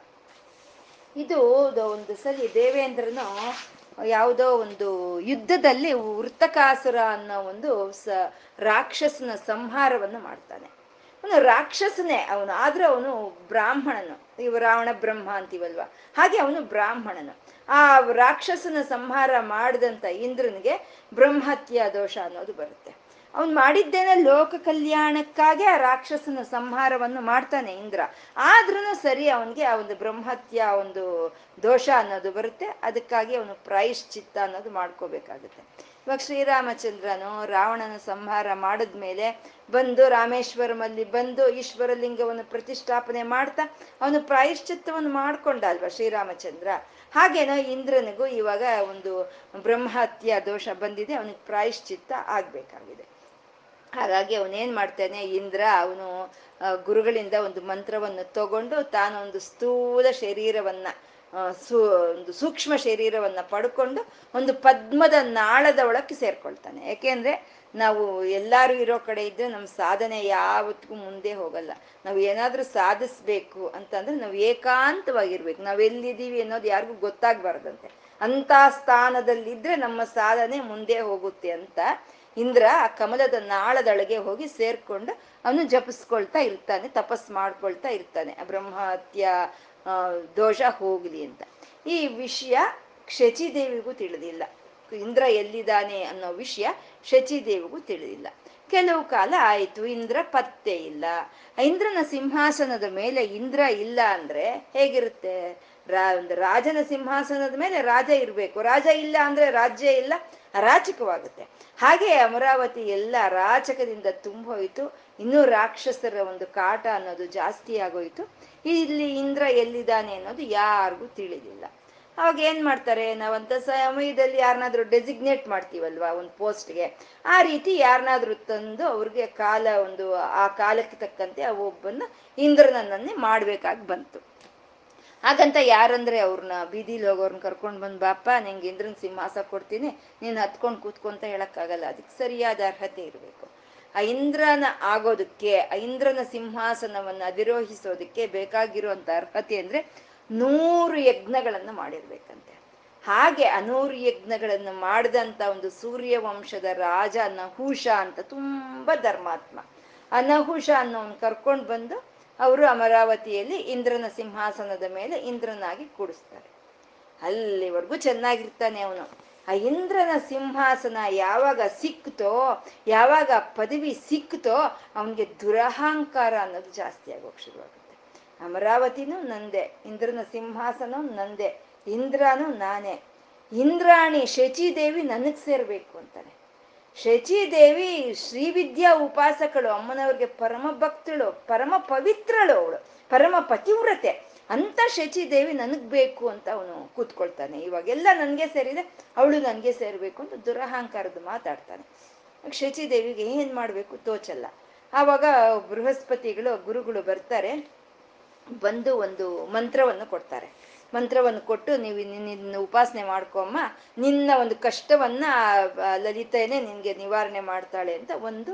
ಇದು ಒಂದು ಸಲಿ ದೇವೇಂದ್ರನು ಯಾವುದೋ ಒಂದು ಯುದ್ಧದಲ್ಲಿ ವೃತ್ತಕಾಸುರ ಅನ್ನೋ ಒಂದು ಸ ರಾಕ್ಷಸನ ಸಂಹಾರವನ್ನು ಮಾಡ್ತಾನೆ. ಅವನು ರಾಕ್ಷಸನೇ ಅವನು ಆದ್ರೆ ಅವನು ಬ್ರಾಹ್ಮಣನು, ಇವ ರಾವಣ ಬ್ರಹ್ಮ ಅಂತೀವಲ್ವ? ಹಾಗೆ ಅವನು ಬ್ರಾಹ್ಮಣನು. ಆ ರಾಕ್ಷಸನ ಸಂಹಾರ ಮಾಡಿದಂಥ ಇಂದ್ರನಿಗೆ ಬ್ರಹ್ಮತ್ಯ ದೋಷ ಅನ್ನೋದು ಬರುತ್ತೆ. ಅವನು ಮಾಡಿದ್ದೇನೆ ಲೋಕ ಕಲ್ಯಾಣಕ್ಕಾಗಿ ಆ ರಾಕ್ಷಸನ ಸಂಹಾರವನ್ನು ಮಾಡ್ತಾನೆ ಇಂದ್ರ. ಆದ್ರೂ ಸರಿ ಅವನಿಗೆ ಆ ಒಂದು ಬ್ರಹ್ಮತ್ಯ ಒಂದು ದೋಷ ಅನ್ನೋದು ಬರುತ್ತೆ. ಅದಕ್ಕಾಗಿ ಅವನು ಪ್ರಾಯಶ್ಚಿತ್ತ ಅನ್ನೋದು ಮಾಡ್ಕೋಬೇಕಾಗುತ್ತೆ. ಇವಾಗ ಶ್ರೀರಾಮಚಂದ್ರನು ರಾವಣನ ಸಂಹಾರ ಮಾಡಿದ್ಮೇಲೆ ಬಂದು ರಾಮೇಶ್ವರಮಲ್ಲಿ ಬಂದು ಈಶ್ವರ ಲಿಂಗವನ್ನು ಪ್ರತಿಷ್ಠಾಪನೆ ಮಾಡ್ತಾ ಅವನು ಪ್ರಾಯಶ್ಚಿತ್ತವನ್ನು ಮಾಡ್ಕೊಂಡ ಅಲ್ವಾ ಶ್ರೀರಾಮಚಂದ್ರ? ಹಾಗೇನೋ ಇಂದ್ರನಿಗೂ ಇವಾಗ ಒಂದು ಬ್ರಹ್ಮಹತ್ಯ ದೋಷ ಬಂದಿದೆ, ಅವನಿಗೆ ಪ್ರಾಯಶ್ಚಿತ್ತ ಆಗ್ಬೇಕಾಗಿದೆ. ಹಾಗಾಗಿ ಅವನೇನ್ ಮಾಡ್ತಾನೆ, ಇಂದ್ರ ಅವನು ಗುರುಗಳಿಂದ ಒಂದು ಮಂತ್ರವನ್ನು ತಗೊಂಡು ತಾನೊಂದು ಸ್ಥೂಲ ಶರೀರವನ್ನ ಸೂ, ಒಂದು ಸೂಕ್ಷ್ಮ ಶರೀರವನ್ನ ಪಡ್ಕೊಂಡು ಒಂದು ಪದ್ಮದ ನಾಳದ ಒಳಕ್ಕೆ ಸೇರ್ಕೊಳ್ತಾನೆ. ಯಾಕೆಂದ್ರೆ ನಾವು ಎಲ್ಲಾರು ಇರೋ ಕಡೆ ಇದ್ರೆ ನಮ್ಮ ಸಾಧನೆ ಯಾವತ್ತಿಗೂ ಮುಂದೆ ಹೋಗಲ್ಲ. ನಾವು ಏನಾದರೂ ಸಾಧಿಸ್ಬೇಕು ಅಂತಂದ್ರೆ ನಾವು ಏಕಾಂತವಾಗಿರ್ಬೇಕು. ನಾವ್ ಎಲ್ಲಿದ್ದೀವಿ ಅನ್ನೋದು ಯಾರಿಗೂ ಗೊತ್ತಾಗ್ಬಾರ್ದಂತೆ. ಅಂತ ಸ್ಥಾನದಲ್ಲಿದ್ರೆ ನಮ್ಮ ಸಾಧನೆ ಮುಂದೆ ಹೋಗುತ್ತೆ ಅಂತ ಇಂದ್ರ ಆ ಕಮಲದ ನಾಳದೊಳಗೆ ಹೋಗಿ ಸೇರ್ಕೊಂಡು ಅವನು ಜಪಿಸ್ಕೊಳ್ತಾ ಇರ್ತಾನೆ, ತಪಸ್ ಮಾಡ್ಕೊಳ್ತಾ ಇರ್ತಾನೆ. ಬ್ರಹ್ಮಹತ್ಯ ದೋಷ ಹೋಗ್ಲಿ ಅಂತ. ಈ ವಿಷಯ ಶಚಿದೇವಿಗೂ ತಿಳಿದಿಲ್ಲ. ಇಂದ್ರ ಎಲ್ಲಿದ್ದಾನೆ ಅನ್ನೋ ವಿಷಯ ಶಚಿದೇವಿಗೂ ತಿಳಿದಿಲ್ಲ. ಕೆಲವು ಕಾಲ ಆಯ್ತು, ಇಂದ್ರ ಪತ್ತೆ ಇಲ್ಲ. ಇಂದ್ರನ ಸಿಂಹಾಸನದ ಮೇಲೆ ಇಂದ್ರ ಇಲ್ಲ ಅಂದ್ರೆ ಹೇಗಿರುತ್ತೆ? ರಾ ರಾಜನ ಸಿಂಹಾಸನದ ಮೇಲೆ ರಾಜ ಇರ್ಬೇಕು. ರಾಜ ಇಲ್ಲ ಅಂದ್ರೆ ರಾಜ್ಯ ಇಲ್ಲ ಅರಾಚಕವಾಗುತ್ತೆ ಹಾಗೆ ಅಮರಾವತಿ ಎಲ್ಲ ಅರಾಚಕದಿಂದ ತುಂಬೋಯ್ತು ಇನ್ನೂ ರಾಕ್ಷಸರ ಒಂದು ಕಾಟ ಅನ್ನೋದು ಜಾಸ್ತಿ ಆಗೋಯ್ತು. ಇಲ್ಲಿ ಇಂದ್ರ ಎಲ್ಲಿದ್ದಾನೆ ಅನ್ನೋದು ಯಾರಿಗೂ ತಿಳಿದಿಲ್ಲ. ಅವಾಗ ಏನ್ ಮಾಡ್ತಾರೆ? ನಾವಂತ ಸಮಯದಲ್ಲಿ ಯಾರನ್ನಾದ್ರೂ ಡೆಸಿಗ್ನೇಟ್ ಮಾಡ್ತೀವಲ್ವಾ ಒಂದು ಪೋಸ್ಟ್ಗೆ ಆ ರೀತಿ ಯಾರನ್ನಾದ್ರೂ ತಂದು ಅವ್ರಿಗೆ ಕಾಲ ಒಂದು, ಆ ಕಾಲಕ್ಕೆ ತಕ್ಕಂತೆ ಆ ಒಬ್ಬನ ಇಂದ್ರನನ್ನೇ ಮಾಡ್ಬೇಕಾಗಿ ಬಂತು. ಹಾಗಂತ ಯಾರಂದ್ರೆ ಅವ್ರನ್ನ ಬೀದಿಲಿ ಹೋಗೋರ್ನ ಕರ್ಕೊಂಡು ಬಂದ್, ಬಾಪ್ಪ, ನಿಂಗೆ ಇಂದ್ರನ ಸಿಂಹಾಸ ಕೊಡ್ತೀನಿ, ನೀನ್ ಹತ್ಕೊಂಡು ಕೂತ್ಕೊಂತ ಹೇಳಕ್ಕಾಗಲ್ಲ ಅದಕ್ಕೆ ಸರಿಯಾದ ಅರ್ಹತೆ ಇರಬೇಕು. ಆ ಇಂದ್ರನ ಆಗೋದಕ್ಕೆ, ಆ ಇಂದ್ರನ ಸಿಂಹಾಸನವನ್ನು ಅಧಿರೋಹಿಸೋದಕ್ಕೆ ಬೇಕಾಗಿರುವಂತ ಅರ್ಹತೆ ಅಂದ್ರೆ ನೂರು ಯಜ್ಞಗಳನ್ನು ಮಾಡಿರ್ಬೇಕಂತೆ. ಹಾಗೆ ಅನೂರು ಯಜ್ಞಗಳನ್ನು ಮಾಡಿದಂತ ಒಂದು ಸೂರ್ಯ ವಂಶದ ರಾಜ ನಹುಷ ಅಂತ ತುಂಬಾ ಧರ್ಮಾತ್ಮ. ಆ ನಹುಷ ಅನ್ನೋನ್ ಕರ್ಕೊಂಡು ಬಂದು ಅವರು ಅಮರಾವತಿಯಲ್ಲಿ ಇಂದ್ರನ ಸಿಂಹಾಸನದ ಮೇಲೆ ಇಂದ್ರನಾಗಿ ಕೂಡಿಸ್ತಾರೆ. ಅಲ್ಲಿವರೆಗೂ ಚೆನ್ನಾಗಿರ್ತಾನೆ ಅವನು. ಆ ಇಂದ್ರನ ಸಿಂಹಾಸನ ಯಾವಾಗ ಸಿಕ್ತೋ, ಯಾವಾಗ ಪದವಿ ಸಿಕ್ತೋ, ಅವನಿಗೆ ದುರಹಂಕಾರ ಅನ್ನೋದು ಜಾಸ್ತಿ ಆಗೋಕ್ ಶುರುವಾಗುತ್ತೆ. ಅಮರಾವತಿನೂ ನಂದೆ, ಇಂದ್ರನ ಸಿಂಹಾಸನ ನಂದೆ, ಇಂದ್ರನು ನಾನೇ. ಇಂದ್ರಾಣಿ ಶಚಿದೇವಿ ನನಗ್ ಸೇರ್ಬೇಕು ಅಂತಾನೆ. ಶಚಿದೇವಿ ಶ್ರೀವಿದ್ಯಾ ಉಪಾಸಕಳು, ಅಮ್ಮನವ್ರಿಗೆ ಪರಮ ಭಕ್ತಳು, ಪರಮ ಪವಿತ್ರಳು ಅವಳು, ಪರಮ ಪತಿವ್ರತೆ. ಅಂತ ಶಚಿದೇವಿ ನನಗ್ ಬೇಕು ಅಂತ ಅವನು ಕೂತ್ಕೊಳ್ತಾನೆ. ಇವಾಗೆಲ್ಲ ನನ್ಗೆ ಸೇರಿದೆ, ಅವಳು ನನ್ಗೆ ಸೇರ್ಬೇಕು ಅಂತ ದುರಹಂಕಾರದ ಮಾತಾಡ್ತಾನೆ. ಶಚಿದೇವಿಗೆ ಏನ್ ಮಾಡ್ಬೇಕು? ತೋಚಲ್ಲ. ಆವಾಗ ಬೃಹಸ್ಪತಿಗಳು, ಗುರುಗಳು ಬರ್ತಾರೆ. ಬಂದು ಒಂದು ಮಂತ್ರವನ್ನು ಕೊಡ್ತಾರೆ. ಮಂತ್ರವನ್ನು ಕೊಟ್ಟು ನೀವು ನಿನ್ನ ಉಪಾಸನೆ ಮಾಡ್ಕೊಮ್ಮ ನಿನ್ನ ಒಂದು ಕಷ್ಟವನ್ನ ಲಲಿತೇನೆ ನಿನ್ಗೆ ನಿವಾರಣೆ ಮಾಡ್ತಾಳೆ ಅಂತ ಒಂದು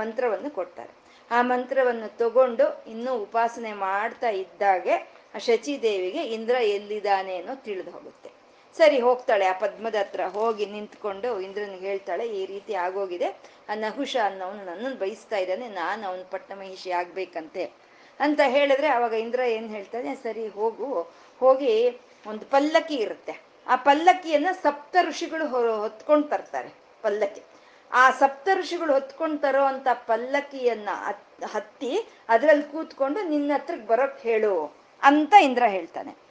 ಮಂತ್ರವನ್ನು ಕೊಡ್ತಾರೆ. ಆ ಮಂತ್ರವನ್ನು ತಗೊಂಡು ಇನ್ನೂ ಉಪಾಸನೆ ಮಾಡ್ತಾ ಇದ್ದಾಗೆ ಆ ಶಚಿದೇವಿಗೆ ಇಂದ್ರ ಎಲ್ಲಿದ್ದಾನೆ ಅನ್ನೋ ತಿಳಿದು ಹೋಗುತ್ತೆ. ಸರಿ, ಹೋಗ್ತಾಳೆ. ಆ ಪದ್ಮದ ಹತ್ರ ಹೋಗಿ ನಿಂತ್ಕೊಂಡು ಇಂದ್ರನಿಗೆ ಹೇಳ್ತಾಳೆ, ಈ ರೀತಿ ಆಗೋಗಿದೆ. ಆ ನಹುಷ ಅನ್ನೋನು ನನ್ನನ್ನು ಬಯಸ್ತಾ ಇದ್ದಾನೆ. ನಾನು ಅವನ ಪಟ್ಟಮಹಿಷಿ ಆಗ್ಬೇಕಂತೆ. ಅಂತ ಹೇಳಿದ್ರೆ ಅವಾಗ ಇಂದ್ರ ಏನ್ ಹೇಳ್ತಾನೆ, ಸರಿ ಹೋಗು. ಹೋಗಿ ಒಂದು ಪಲ್ಲಕ್ಕಿ ಇರುತ್ತೆ. ಆ ಪಲ್ಲಕ್ಕಿಯನ್ನ ಸಪ್ತ ಋಷಿಗಳು ಹೊತ್ಕೊಂಡು ತರ್ತಾರೆ ಪಲ್ಲಕ್ಕಿ. ಆ ಸಪ್ತ ಋಷಿಗಳು ಹೊತ್ಕೊಂಡು ತರೋ ಅಂತ ಪಲ್ಲಕ್ಕಿಯನ್ನ ಹತ್ತಿ ಅದ್ರಲ್ಲಿ ಕೂತ್ಕೊಂಡು ನಿನ್ನ ಹತ್ರಕ್ಕೆ ಬರೋಕ್ ಹೇಳು ಅಂತ ಇಂದ್ರ ಹೇಳ್ತಾನೆ.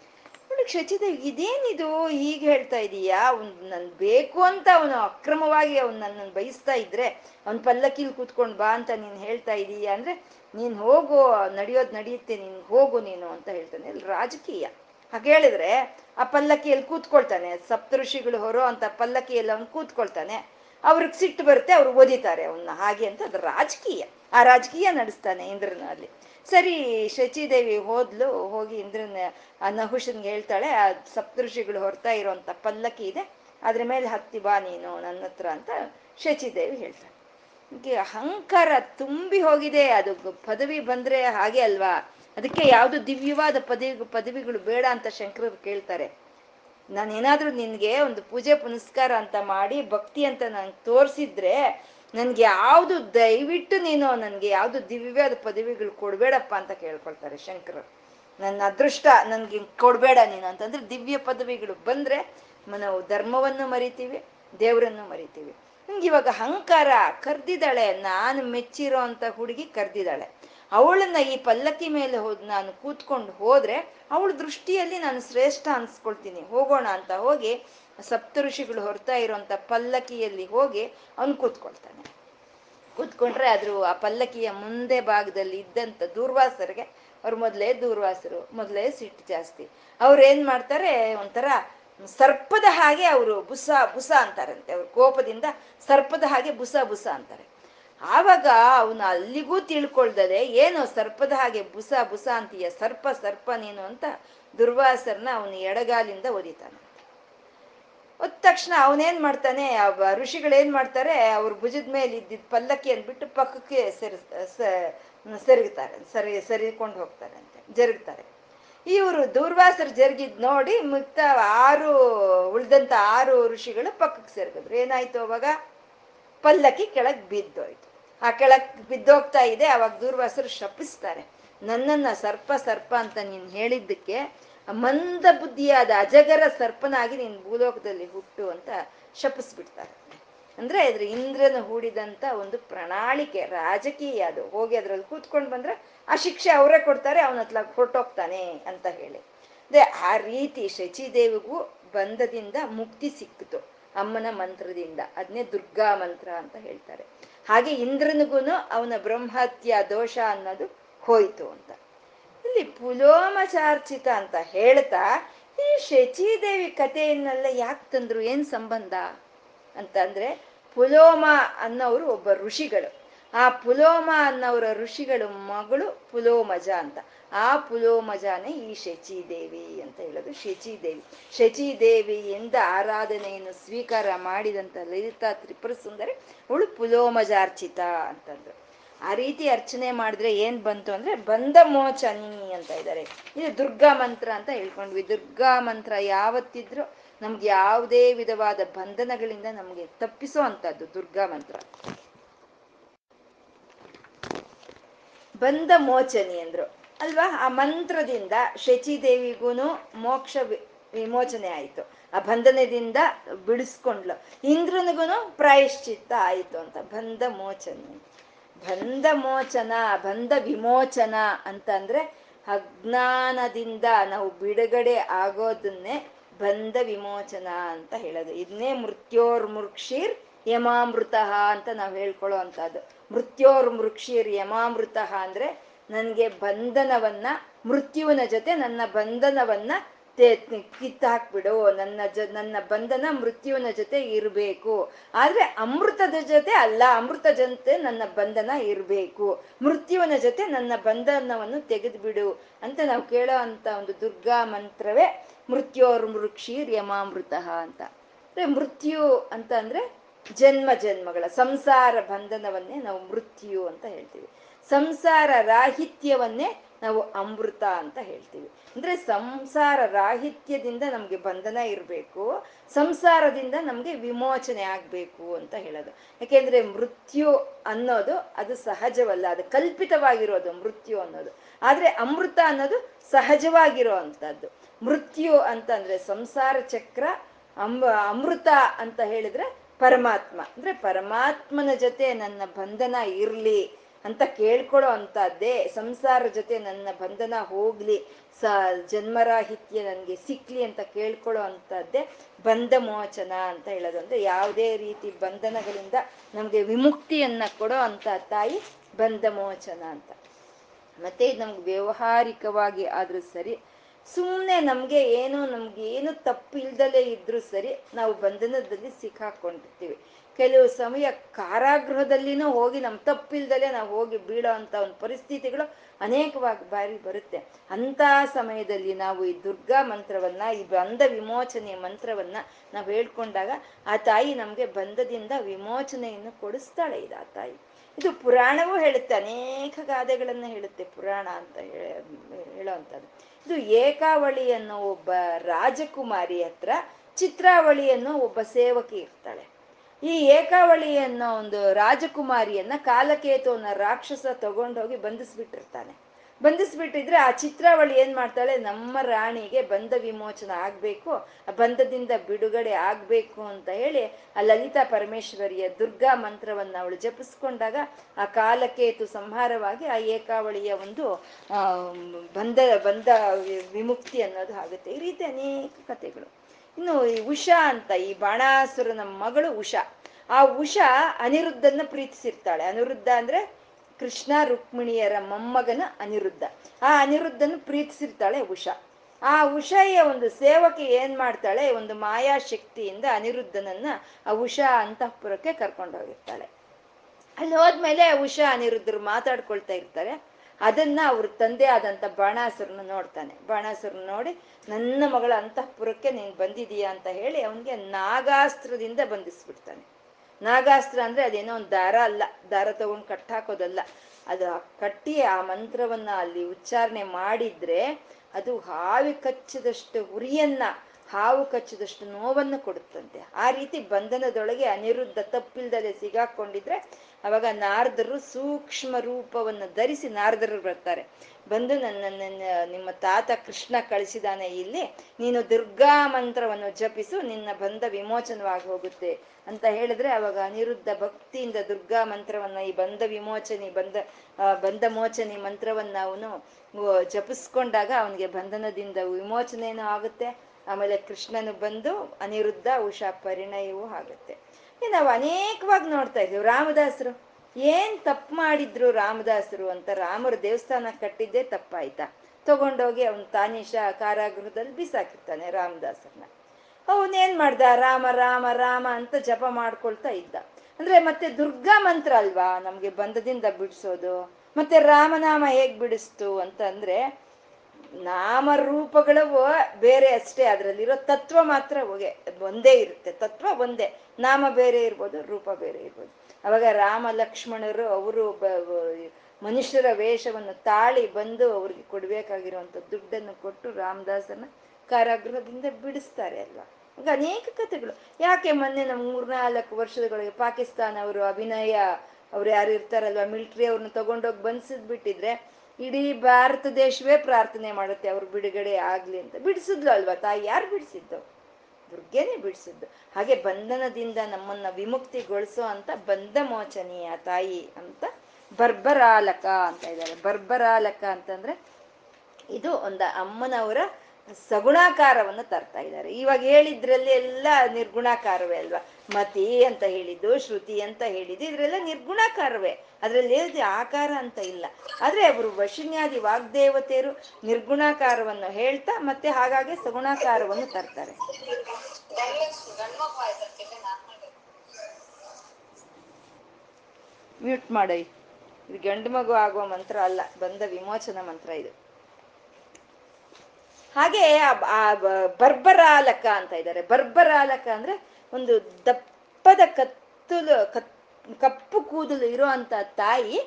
ನೋಡಿ ಶಚಿದೇವ್ ಇದೇನಿದು? ಹೀಗೆ ಹೇಳ್ತಾ ಇದೀಯಾ? ಅವ್ನು ನನ್ ಬೇಕು ಅಂತ ಅವನು ಅಕ್ರಮವಾಗಿ ಅವ್ನು ನನ್ನನ್ನು ಬಯಸ್ತಾ ಇದ್ರೆ ಅವ್ನ ಪಲ್ಲಕ್ಕಿಲಿ ಕೂತ್ಕೊಂಡು ಬಾ ಅಂತ ನೀನ್ ಹೇಳ್ತಾ ಇದೀಯಾ? ಅಂದ್ರೆ ನೀನ್ ಹೋಗು, ನಡೆಯೋದ್ ನಡೆಯುತ್ತೆ ನೀನ್ ಹೋಗು ನೀನು ಅಂತ ಹೇಳ್ತಾನೆ. ಇಲ್ಲಿ ರಾಜಕೀಯ. ಹಾಗೆ ಹೇಳಿದ್ರೆ ಆ ಪಲ್ಲಕ್ಕಿಯಲ್ಲಿ ಕೂತ್ಕೊಳ್ತಾನೆ. ಸಪ್ತಋಷಿಗಳು ಹೊರೋ ಅಂತ ಪಲ್ಲಕ್ಕಿಯಲ್ಲಿ ಅವ್ನು ಕೂತ್ಕೊಳ್ತಾನೆ. ಅವ್ರಿಗೆ ಸಿಟ್ಟು ಬರುತ್ತೆ, ಅವ್ರು ಓದಿತಾರೆ. ಅವನ್ನ ಹಾಗೆ ಅಂತ. ಅದು ರಾಜಕೀಯ. ಆ ರಾಜಕೀಯ ನಡೆಸ್ತಾನೆ ಇಂದ್ರನಲ್ಲಿ. ಸರಿ, ಶಚಿದೇವಿ ಹೋದ್ಲು, ಹೋಗಿ ಇಂದ್ರನ ಆ ನಹುಷನ್ಗೆ ಹೇಳ್ತಾಳೆ, ಆ ಸಪ್ತಋಷಿಗಳು ಹೊರತಾ ಇರುವಂತ ಪಲ್ಲಕ್ಕಿ ಇದೆ, ಅದ್ರ ಮೇಲೆ ಹತ್ತಿ ಬಾ ನೀನು, ನನ್ನ ಹತ್ರ ಅಂತ ಶಚಿದೇವಿ ಹೇಳ್ತಾಳೆ. ಅಹಂಕಾರ ತುಂಬಿ ಹೋಗಿದೆ, ಅದು ಪದವಿ ಬಂದ್ರೆ ಹಾಗೆ ಅಲ್ವಾ? ಅದಕ್ಕೆ ಯಾವುದು ದಿವ್ಯವಾದ ಪದವಿ, ಪದವಿಗಳು ಬೇಡ ಅಂತ ಶಂಕರರು ಕೇಳ್ತಾರೆ. ನಾನೇನಾದ್ರೂ ನಿನ್ಗೆ ಒಂದು ಪೂಜೆ ಪುನಸ್ಕಾರ ಅಂತ ಮಾಡಿ, ಭಕ್ತಿ ಅಂತ ನಂಗೆ ತೋರಿಸಿದ್ರೆ ನನ್ಗೆ ಯಾವುದು ದಯವಿಟ್ಟು ನೀನು ನನ್ಗೆ ಯಾವುದು ದಿವ್ಯವಾದ ಪದವಿಗಳು ಕೊಡ್ಬೇಡಪ್ಪ ಅಂತ ಕೇಳ್ಕೊಳ್ತಾರೆ ಶಂಕರರು. ನನ್ನ ಅದೃಷ್ಟ ನನ್ಗೆ ಕೊಡ್ಬೇಡ ನೀನು ಅಂತಂದ್ರೆ ದಿವ್ಯ ಪದವಿಗಳು ಬಂದ್ರೆ ನಾವು ಧರ್ಮವನ್ನು ಮರಿತೀವಿ, ದೇವರನ್ನು ಮರಿತೀವಿ. ನಂಗೆ ಇವಾಗ ಅಹಂಕಾರ ಕರ್ದಿದ್ದಾಳೆ, ನಾನು ಮೆಚ್ಚಿರೋ ಅಂತ ಹುಡುಗಿ ಕರ್ದಿದ್ದಾಳೆ. ಅವಳನ್ನ ಈ ಪಲ್ಲಕ್ಕಿ ಮೇಲೆ ಹೋದ್ ನಾನು ಕೂತ್ಕೊಂಡು ಹೋದ್ರೆ ಅವಳ ದೃಷ್ಟಿಯಲ್ಲಿ ನಾನು ಶ್ರೇಷ್ಠ ಅನ್ಸ್ಕೊಳ್ತೀನಿ. ಹೋಗೋಣ ಅಂತ ಹೋಗಿ ಸಪ್ತ ಋಷಿಗಳು ಹೊರತಾ ಇರೋಂಥ ಪಲ್ಲಕ್ಕಿಯಲ್ಲಿ ಹೋಗಿ ಅವನು ಕೂತ್ಕೊಳ್ತಾನೆ. ಕೂತ್ಕೊಂಡ್ರೆ ಅದ್ರ ಆ ಪಲ್ಲಕ್ಕಿಯ ಮುಂದೆ ಭಾಗದಲ್ಲಿ ಇದ್ದಂಥ ದೂರ್ವಾಸರಿಗೆ ಅವ್ರು ಮೊದಲೇ ದೂರ್ವಾಸರು, ಮೊದಲೇ ಸಿಟ್ಟು ಜಾಸ್ತಿ. ಅವ್ರು ಏನ್ ಮಾಡ್ತಾರೆ? ಒಂಥರ ಸರ್ಪದ ಹಾಗೆ ಅವರು ಬುಸ ಬುಸ ಅಂತಾರಂತೆ. ಅವ್ರ ಕೋಪದಿಂದ ಸರ್ಪದ ಹಾಗೆ ಬುಸ ಬುಸ ಅಂತಾರೆ. ಆವಾಗ ಅವನು ಅಲ್ಲಿಗೂ ತಿಳ್ಕೊಳ್ದದೆ, ಏನು ಸರ್ಪದ ಹಾಗೆ ಬುಸ ಬುಸ ಅಂತೀಯ, ಸರ್ಪ ಸರ್ಪ ನೀನು ಅಂತ ದುರ್ವಾಸರನ್ನ ಅವನು ಎಡಗಾಲಿಂದ ಒದಿತಾನೆ. ಒದ ತಕ್ಷಣ ಅವನೇನ್ ಮಾಡ್ತಾನೆ ಋಷಿಗಳೇನ್ ಮಾಡ್ತಾರೆ, ಅವ್ರ ಭುಜದ ಮೇಲೆ ಇದ್ದಿದ್ದ ಪಲ್ಲಕ್ಕಿ ಅಂದ್ಬಿಟ್ಟು ಪಕ್ಕಕ್ಕೆ ಸರಿ ಸೆರಗ್ತಾರೆ, ಸರಿ, ಸರಿಕೊಂಡು ಹೋಗ್ತಾರೆ ಅಂತ, ಜರುಗ್ತಾರೆ. ಇವರು ದೂರ್ವಾಸರು ಜರುಗಿದ್ ನೋಡಿ ಮುಕ್ತ ಆರು, ಉಳ್ದಂತ ಆರು ಋಷಿಗಳು ಪಕ್ಕಕ್ಕೆ ಸೇರಿದ್ರು ಏನಾಯ್ತು ಅವಾಗ? ಪಲ್ಲಕ್ಕಿ ಕೆಳಗ್ ಬಿದ್ದೋಯ್ತು. ಆ ಕೆಳಗ್ ಬಿದ್ದೋಗ್ತಾ ಇದೆ, ಅವಾಗ ದೂರ್ವಾಸರು ಶಪಿಸ್ತಾರೆ. ನನ್ನನ್ನ ಸರ್ಪ ಸರ್ಪ ಅಂತ ನೀನ್ ಹೇಳಿದ್ದಕ್ಕೆ ಮಂದ ಬುದ್ಧಿಯಾದ ಅಜಗರ ಸರ್ಪನಾಗಿ ನೀನ್ ಭೂಲೋಕದಲ್ಲಿ ಹುಟ್ಟು ಅಂತ ಶಪಿಸ್ಬಿಡ್ತಾರೆ. ಅಂದ್ರೆ ಇದ್ರ ಇಂದ್ರನ ಹೂಡಿದಂತ ಒಂದು ಪ್ರಣಾಳಿಕೆ, ರಾಜಕೀಯ ಅದು. ಹೋಗಿ ಅದ್ರಲ್ಲಿ ಕೂತ್ಕೊಂಡು ಬಂದ್ರೆ ಆ ಶಿಕ್ಷೆ ಅವರೇ ಕೊಡ್ತಾರೆ, ಅವನ ಹತ್ರ ಹೊರಟೋಗ್ತಾನೆ ಅಂತ ಹೇಳಿ. ಅದೇ ಆ ರೀತಿ ಶಚಿದೇವಿಗೂ ಬಂಧದಿಂದ ಮುಕ್ತಿ ಸಿಕ್ಕಿತು, ಅಮ್ಮನ ಮಂತ್ರದಿಂದ. ಅದನ್ನೇ ದುರ್ಗಾ ಮಂತ್ರ ಅಂತ ಹೇಳ್ತಾರೆ. ಹಾಗೆ ಇಂದ್ರನಿಗೂನು ಅವನ ಬ್ರಹ್ಮತ್ಯ ದೋಷ ಅನ್ನೋದು ಹೋಯಿತು ಅಂತ. ಇಲ್ಲಿ ಪುಲೋಮಚಾರ್ಚಿತ ಅಂತ ಹೇಳ್ತಾ, ಈ ಶಚಿದೇವಿ ಕಥೆಯನ್ನೆಲ್ಲ ಯಾಕೆ ತಂದ್ರು, ಏನ್ ಸಂಬಂಧ? ಅಂತಂದ್ರೆ ಪುಲೋಮ ಅನ್ನೋರು ಒಬ್ಬ ಋಷಿಗಳು. ಆ ಪುಲೋಮ ಅನ್ನೋರ ಋಷಿಗಳು ಮಗಳು ಪುಲೋಮಜ ಅಂತ. ಆ ಪುಲೋಮಜಾನೇ ಈ ಶಚಿದೇವಿ ಅಂತ ಹೇಳೋದು ಶಚಿದೇವಿ. ಎಂದ ಆರಾಧನೆಯನ್ನು ಸ್ವೀಕಾರ ಮಾಡಿದಂತ ಲಲಿತಾ ತ್ರಿಪುರ ಸುಂದರಿ ಅವಳು ಪುಲೋಮಜಾರ್ಚಿತ ಅಂತಂದ್ರು. ಆ ರೀತಿ ಅರ್ಚನೆ ಮಾಡಿದ್ರೆ ಏನ್ ಬಂತು ಅಂದ್ರೆ ಬಂದ ಮೋಚನಿ ಅಂತ ಇದ್ದಾರೆ. ಇದು ದುರ್ಗಾ ಮಂತ್ರ ಅಂತ ಹೇಳ್ಕೊಂಡ್ವಿ. ದುರ್ಗಾ ಮಂತ್ರ ಯಾವತ್ತಿದ್ರು ನಮ್ಗೆ ಯಾವುದೇ ವಿಧವಾದ ಬಂಧನಗಳಿಂದ ನಮ್ಗೆ ತಪ್ಪಿಸೋ ಅಂತದ್ದು ದುರ್ಗಾ ಮಂತ್ರ. ಬಂಧ ಮೋಚನಿ ಅಂದ್ರು. ಅಲ್ವಾ? ಆ ಮಂತ್ರದಿಂದ ಶಚಿದೇವಿಗೂನು ಮೋಕ್ಷ ವಿಮೋಚನೆ ಆಯ್ತು. ಆ ಬಂಧನದಿಂದ ಬಿಡಿಸ್ಕೊಂಡ್ಲು. ಇಂದ್ರನಿಗೂ ಪ್ರಾಯಶ್ಚಿತ್ತ ಆಯ್ತು ಅಂತ ಬಂಧ ಮೋಚನೆ ಬಂಧ ಮೋಚನ ಬಂಧ ವಿಮೋಚನ ಅಂತಂದ್ರೆ ಅಜ್ಞಾನದಿಂದ ನಾವು ಬಿಡುಗಡೆ ಆಗೋದನ್ನೇ ಬಂಧ ವಿಮೋಚನ ಅಂತ ಹೇಳೋದು. ಇದನ್ನೇ ಮೃತ್ಯೋರ್ ಮೃಕ್ಷೀರ್ ಯಮಾಮೃತ ಅಂತ ನಾವು ಹೇಳ್ಕೊಳ್ಳೋ ಅಂತದ್ದು ಮೃತ್ಯೋರ್ ಮೃಕ್ಷೀರ್ ಯಮಾಮೃತ ಅಂದ್ರೆ ನನಗೆ ಬಂಧನವನ್ನ, ಮೃತ್ಯುವಿನ ಜೊತೆ ನನ್ನ ಬಂಧನವನ್ನ ಕಿತ್ತಾಕ್ಬಿಡು. ನನ್ನ ಜ, ನನ್ನ ಬಂಧನ ಮೃತ್ಯುವಿನ ಜೊತೆ ಇರಬೇಕು. ಆದ್ರೆ ಅಮೃತದ ಜೊತೆ ಅಲ್ಲ, ಅಮೃತ ಜೊತೆ ನನ್ನ ಬಂಧನ ಇರಬೇಕು. ಮೃತ್ಯುವಿನ ಜೊತೆ ನನ್ನ ಬಂಧನವನ್ನು ತೆಗೆದುಬಿಡು ಅಂತ ನಾವು ಕೇಳೋ ಅಂತ ಒಂದು ದುರ್ಗಾ ಮಂತ್ರವೇ ಮೃತ್ಯೋರ್ ಮೃಕ್ಷೀರ್ ಯಮಾಮೃತ ಅಂತ. ಅಂದ್ರೆ ಮೃತ್ಯು ಅಂತ ಅಂದ್ರೆ ಜನ್ಮ ಜನ್ಮಗಳ, ಸಂಸಾರ ಬಂಧನವನ್ನೇ ನಾವು ಮೃತ್ಯು ಅಂತ ಹೇಳ್ತೀವಿ. ಸಂಸಾರ ರಾಹಿತ್ಯವನ್ನೇ ನಾವು ಅಮೃತ ಅಂತ ಹೇಳ್ತೀವಿ. ಅಂದ್ರೆ ಸಂಸಾರ ರಾಹಿತ್ಯದಿಂದ ನಮ್ಗೆ ಬಂಧನ ಇರಬೇಕು, ಸಂಸಾರದಿಂದ ನಮ್ಗೆ ವಿಮೋಚನೆ ಆಗ್ಬೇಕು ಅಂತ ಹೇಳೋದು. ಯಾಕೆಂದ್ರೆ ಮೃತ್ಯು ಅನ್ನೋದು ಅದು ಸಹಜವಲ್ಲ, ಅದು ಕಲ್ಪಿತವಾಗಿರೋದು ಮೃತ್ಯು ಅನ್ನೋದು. ಆದ್ರೆ ಅಮೃತ ಅನ್ನೋದು ಸಹಜವಾಗಿರೋ ಅಂತದ್ದು. ಮೃತ್ಯು ಅಂತಂದ್ರೆ ಸಂಸಾರ ಚಕ್ರ ಅಂಬ ಅಮೃತ ಅಂತ ಹೇಳಿದ್ರೆ ಪರಮಾತ್ಮ. ಅಂದ್ರೆ ಪರಮಾತ್ಮನ ಜೊತೆ ನನ್ನ ಬಂಧನ ಇರ್ಲಿ ಅಂತ ಕೇಳ್ಕೊಳ್ಳೋ ಅಂತದ್ದೇ ಸಂಸಾರ ಜೊತೆ ನನ್ನ ಬಂಧನ ಹೋಗ್ಲಿ, ಸ ಜನ್ಮರಾಹಿತ್ಯ ನನಗೆ ಸಿಕ್ಲಿ ಅಂತ ಕೇಳ್ಕೊಳ್ಳೋ ಅಂತದ್ದೇ ಬಂಧ ಮೋಚನ ಅಂತ ಹೇಳೋದು. ಯಾವುದೇ ರೀತಿ ಬಂಧನಗಳಿಂದ ನಮಗೆ ವಿಮುಕ್ತಿಯನ್ನ ಕೊಡೋ ಅಂತ ತಾಯಿ ಬಂಧ ಮೋಚನ ಅಂತ. ಮತ್ತೆ ಇದು ನಮ್ಗೆ ವ್ಯವಹಾರಿಕವಾಗಿ ಆದ್ರೂ ಸರಿ ಸುಮ್ಮನೆ ನಮಗೆ ಏನು ನಮ್ಗೆ ಏನು ತಪ್ಪು ಇಲ್ದಲೇ ಇದ್ರೂ ಸರಿ ನಾವು ಬಂಧನದಲ್ಲಿ ಸಿಕ್ಕಾಕೊಂಡಿರ್ತೀವಿ. ಕೆಲವು ಸಮಯ ಕಾರಾಗೃಹದಲ್ಲಿನೂ ಹೋಗಿ ನಮ್ಮ ತಪ್ಪಿಲ್ದಲೇ ನಾವು ಹೋಗಿ ಬೀಳೋ ಅಂತ ಒಂದು ಪರಿಸ್ಥಿತಿಗಳು ಅನೇಕವಾಗಿ ಬಾರಿ ಬರುತ್ತೆ. ಅಂತ ಸಮಯದಲ್ಲಿ ನಾವು ಈ ದುರ್ಗಾ ಮಂತ್ರವನ್ನ, ಈ ಬಂಧ ವಿಮೋಚನೆಯ ಮಂತ್ರವನ್ನ ನಾವು ಹೇಳ್ಕೊಂಡಾಗ ಆ ತಾಯಿ ನಮ್ಗೆ ಬಂಧದಿಂದ ವಿಮೋಚನೆಯನ್ನು ಕೊಡಿಸ್ತಾಳೆ ಇದು ಆ ತಾಯಿ. ಇದು ಪುರಾಣವೂ ಹೇಳುತ್ತೆ, ಅನೇಕ ಗಾದೆಗಳನ್ನ ಹೇಳುತ್ತೆ ಪುರಾಣ ಅಂತ ಹೇಳೋ ಇದು ಏಕಾವಳಿ ಅನ್ನೋ ಒಬ್ಬ ರಾಜಕುಮಾರಿ ಹತ್ರ ಚಿತ್ರಾವಳಿ ಅನ್ನೋ ಒಬ್ಬ ಸೇವಕಿ ಇರ್ತಾಳೆ. ಈ ಏಕಾವಳಿ ಅನ್ನೋ ಒಂದು ರಾಜಕುಮಾರಿಯನ್ನ ಕಾಲಕೇತುವನ್ನ ರಾಕ್ಷಸ ತಗೊಂಡೋಗಿ ಬಂಧಿಸ್ಬಿಟ್ಟಿರ್ತಾನೆ. ಬಂಧಿಸ್ಬಿಟ್ಟಿದ್ರೆ ಆ ಚಿತ್ರಾವಳಿ ಏನ್ ಮಾಡ್ತಾಳೆ? ನಮ್ಮ ರಾಣಿಗೆ ಬಂಧ ವಿಮೋಚನ ಆಗ್ಬೇಕು, ಆ ಬಂಧದಿಂದ ಬಿಡುಗಡೆ ಆಗ್ಬೇಕು ಅಂತ ಹೇಳಿ ಆ ಲಲಿತಾ ಪರಮೇಶ್ವರಿಯ ದುರ್ಗಾ ಮಂತ್ರವನ್ನ ಅವಳು ಜಪಿಸ್ಕೊಂಡಾಗ ಆ ಕಾಲಕೇತು ಸಂಹಾರವಾಗಿ ಆ ಏಕಾವಳಿಯ ಒಂದು ಬಂಧ ಬಂಧ ವಿಮುಕ್ತಿ ಅನ್ನೋದು ಆಗುತ್ತೆ. ಈ ರೀತಿ ಅನೇಕ ಕಥೆಗಳು. ಇನ್ನು ಈ ಉಷಾ ಅಂತ, ಈ ಬಾಣಾಸುರನ ಮಗಳು ಉಷಾ. ಆ ಉಷಾ ಅನಿರುದ್ಧನ ಪ್ರೀತಿಸಿರ್ತಾಳೆ. ಅನಿರುದ್ಧ ಅಂದ್ರೆ ಕೃಷ್ಣ ರುಕ್ಮಿಣಿಯರ ಮೊಮ್ಮಗನ ಅನಿರುದ್ಧ. ಆ ಅನಿರುದ್ಧನ ಪ್ರೀತಿಸಿರ್ತಾಳೆ ಉಷಾ. ಆ ಉಷಾಯ ಒಂದು ಸೇವಕಿ ಏನ್ ಮಾಡ್ತಾಳೆ? ಒಂದು ಮಾಯಾ ಶಕ್ತಿಯಿಂದ ಅನಿರುದ್ಧನನ್ನ ಆ ಉಷಾ ಅಂತಃಪುರಕ್ಕೆ ಕರ್ಕೊಂಡು ಹೋಗಿರ್ತಾಳೆ ಅಲ್ಲಿ ಹೋದ್ಮೇಲೆ ಉಷಾ ಅನಿರುದ್ಧರು ಮಾತಾಡ್ಕೊಳ್ತಾ ಇರ್ತಾರೆ. ಅದನ್ನ ಅವ್ರ ತಂದೆ ಆದಂತ ಬಾಣಾಸುರನ ನೋಡ್ತಾನೆ. ಬಾಣಾಸುರನ ನೋಡಿ, ನನ್ನ ಮಗಳ ಅಂತಃಪುರಕ್ಕೆ ನೀನ್ ಬಂದಿದೀಯಾ? ಅಂತ ಹೇಳಿ ಅವನಿಗೆ ನಾಗಾಸ್ತ್ರದಿಂದ ಬಂಧಿಸ್ಬಿಡ್ತಾನೆ. ನಾಗಾಸ್ತ್ರ ಅಂದ್ರೆ ಅದೇನೋ ಒಂದು ದಾರ ಅಲ್ಲ, ದಾರ ತಗೊಂಡು ಕಟ್ಟಾಕೋದಲ್ಲ. ಅದು ಕಟ್ಟಿ ಆ ಮಂತ್ರವನ್ನ ಅಲ್ಲಿ ಉಚ್ಚಾರಣೆ ಮಾಡಿದ್ರೆ ಅದು ಹಾವಿ ಕಚ್ಚಿದಷ್ಟು ಉರಿಯನ್ನ, ಹಾವು ಕಚ್ಚಿದಷ್ಟು ನೋವನ್ನು ಕೊಡುತ್ತಂತೆ. ಆ ರೀತಿ ಬಂಧನದೊಳಗೆ ಅನಿರುದ್ಧ ತಪ್ಪಿಲ್ದಲೆ ಸಿಗಾಕೊಂಡಿದ್ರೆ ಅವಾಗ ನಾರದರು ಸೂಕ್ಷ್ಮ ರೂಪವನ್ನು ಧರಿಸಿ ನಾರದರು ಬರ್ತಾರೆ. ಬಂದು ನನ್ನ ನಿಮ್ಮ ತಾತ ಕೃಷ್ಣ ಕಳಿಸಿದಾನೆ ಇಲ್ಲಿ, ನೀನು ದುರ್ಗಾ ಮಂತ್ರವನ್ನು ಜಪಿಸು, ನಿನ್ನ ಬಂಧ ವಿಮೋಚನವಾಗಿ ಹೋಗುತ್ತೆ ಅಂತ ಹೇಳಿದ್ರೆ ಅವಾಗ ಅನಿರುದ್ಧ ಭಕ್ತಿಯಿಂದ ದುರ್ಗಾ ಮಂತ್ರವನ್ನ, ಈ ಬಂಧ ವಿಮೋಚನೆ, ಬಂಧ ಬಂಧ ಮೋಚನೆ ಮಂತ್ರವನ್ನ ಅವನು ಜಪಿಸ್ಕೊಂಡಾಗ ಅವನಿಗೆ ಬಂಧನದಿಂದ ವಿಮೋಚನೆಯೂ ಆಗುತ್ತೆ, ಆಮೇಲೆ ಕೃಷ್ಣನು ಬಂದು ಅನಿರುದ್ಧ ಉಷಾ ಪರಿಣಯವೂ ಆಗುತ್ತೆ. ನಾವು ಅನೇಕವಾಗಿ ನೋಡ್ತಾ ಇದ್ದೀವಿ ರಾಮದಾಸರು. ಏನ್ ತಪ್ಪು ಮಾಡಿದ್ರು ರಾಮದಾಸರು ಅಂತ ರಾಮರ ದೇವಸ್ಥಾನ ಕಟ್ಟಿದ್ದೇ ತಪ್ಪಾಯ್ತಾ? ತಗೊಂಡೋಗಿ ಅವನ್ ತಾನೀಶ ಕಾರಾಗೃಹದಲ್ಲಿ ಬಿಸಾಕಿರ್ತಾನೆ ರಾಮದಾಸರನ್ನ ಅವನೇನ್ ಮಾಡ್ದ? ರಾಮ ರಾಮ ರಾಮ ಅಂತ ಜಪ ಮಾಡ್ಕೊಳ್ತಾ ಇದ್ದ. ಅಂದ್ರೆ ಮತ್ತೆ ದುರ್ಗಾ ಮಂತ್ರ ಅಲ್ವಾ ನಮ್ಗೆ ಬಂಧದಿಂದ ಬಿಡಿಸೋದು? ಮತ್ತೆ ರಾಮನಾಮ ಹೇಗ್ ಬಿಡಿಸ್ತು ಅಂತ ಅಂದ್ರೆ ನಾಮರೂಪಗಳು ಬೇರೆ ಅಷ್ಟೇ, ಅದರಲ್ಲಿರೋ ತತ್ವ ಮಾತ್ರ ಹೋಗೆ ಒಂದೇ ಇರುತ್ತೆ, ತತ್ವ ಒಂದೇ. ನಾಮ ಬೇರೆ ಇರ್ಬೋದು, ರೂಪ ಬೇರೆ ಇರ್ಬೋದು. ಅವಾಗ ರಾಮ, ಲಕ್ಷ್ಮಣರು ಅವರು ಮನುಷ್ಯರ ವೇಷವನ್ನು ತಾಳಿ ಬಂದು ಅವ್ರಿಗೆ ಕೊಡ್ಬೇಕಾಗಿರುವಂತ ದುಡ್ಡನ್ನು ಕೊಟ್ಟು ರಾಮದಾಸನ ಕಾರಾಗೃಹದಿಂದ ಬಿಡಿಸ್ತಾರೆ ಅಲ್ವಾ? ಈಗ ಅನೇಕ ಕಥೆಗಳು. ಯಾಕೆ ಮೊನ್ನೆ ನಮ್ ಮೂರ್ನಾಲ್ಕು ವರ್ಷದೊಳಗೆ ಪಾಕಿಸ್ತಾನ ಅವರು ಅಭಿನಯ, ಅವ್ರು ಯಾರು ಇರ್ತಾರಲ್ವ, ಮಿಲ್ಟ್ರಿ ಅವ್ರನ್ನ ತಗೊಂಡೋಗಿ ಬಂಧಿಸಿದ್ ಬಿಟ್ಟಿದ್ರೆ ಇಡೀ ಭಾರತ ದೇಶವೇ ಪ್ರಾರ್ಥನೆ ಮಾಡುತ್ತೆ, ಅವ್ರು ಬಿಡುಗಡೆ ಆಗ್ಲಿ ಅಂತ. ಬಿಡಿಸಿದ್ಲು ಅಲ್ವಾ ತಾಯಿ? ಯಾರು ಬಿಡಿಸಿದ್ದು? ದುರ್ಗೆನೆ ಬಿಡಿಸಿದ್ದು. ಹಾಗೆ ಬಂಧನದಿಂದ ನಮ್ಮನ್ನ ವಿಮುಕ್ತಿಗೊಳಿಸೋ ಅಂತ ಬಂಧ ಮೋಚನೀಯ ತಾಯಿ ಅಂತ ಬರ್ಬರಾಲಕ ಅಂತ ಇದ್ದಾರೆ. ಬರ್ಬರಾಲಕ ಅಂತಂದ್ರೆ ಇದು ಒಂದು ಅಮ್ಮನವರ ಸಗುಣಾಕಾರವನ್ನು ತರ್ತಾ ಇದ್ದಾರೆ. ಇವಾಗ ಹೇಳಿದ್ರಲ್ಲಿ ಎಲ್ಲ ನಿರ್ಗುಣಾಕಾರವೇ ಅಲ್ವಾ? ಮತಿ ಅಂತ ಹೇಳಿದ್ದು, ಶ್ರುತಿ ಅಂತ ಹೇಳಿದ್ದು, ಇದ್ರೆಲ್ಲ ನಿರ್ಗುಣಾಕಾರವೇ. ಅದ್ರಲ್ಲಿ ಹೇಳಿದ ಆಕಾರ ಅಂತ ಇಲ್ಲ. ಆದ್ರೆ ಅವರು ವಶಿನ್ಯಾದಿ ವಾಗ್ದೇವತೆಯರು ನಿರ್ಗುಣಾಕಾರವನ್ನು ಹೇಳ್ತಾ ಮತ್ತೆ ಹಾಗಾಗಿ ಸಗುಣಾಕಾರವನ್ನು ತರ್ತಾರೆ. ಮ್ಯೂಟ್ ಮಾಡೈ. ಇದು ಗಂಡು ಮಗು ಆಗುವ ಮಂತ್ರ ಅಲ್ಲ, ಬಂದ ವಿಮೋಚನ ಮಂತ್ರ ಇದು. ಹಾಗೆ ಬರ್ಬರಾಲಕ ಅಂತ ಇದ್ದಾರೆ. ಬರ್ಬರಾಲಕ ಅಂದ್ರೆ ಒಂದು ದಪ್ಪದ ಕತ್ತಲು, ಕತ್, ಕಪ್ಪು ಕೂದಲು ಇರೋ ಅಂತ ತಾಯಿ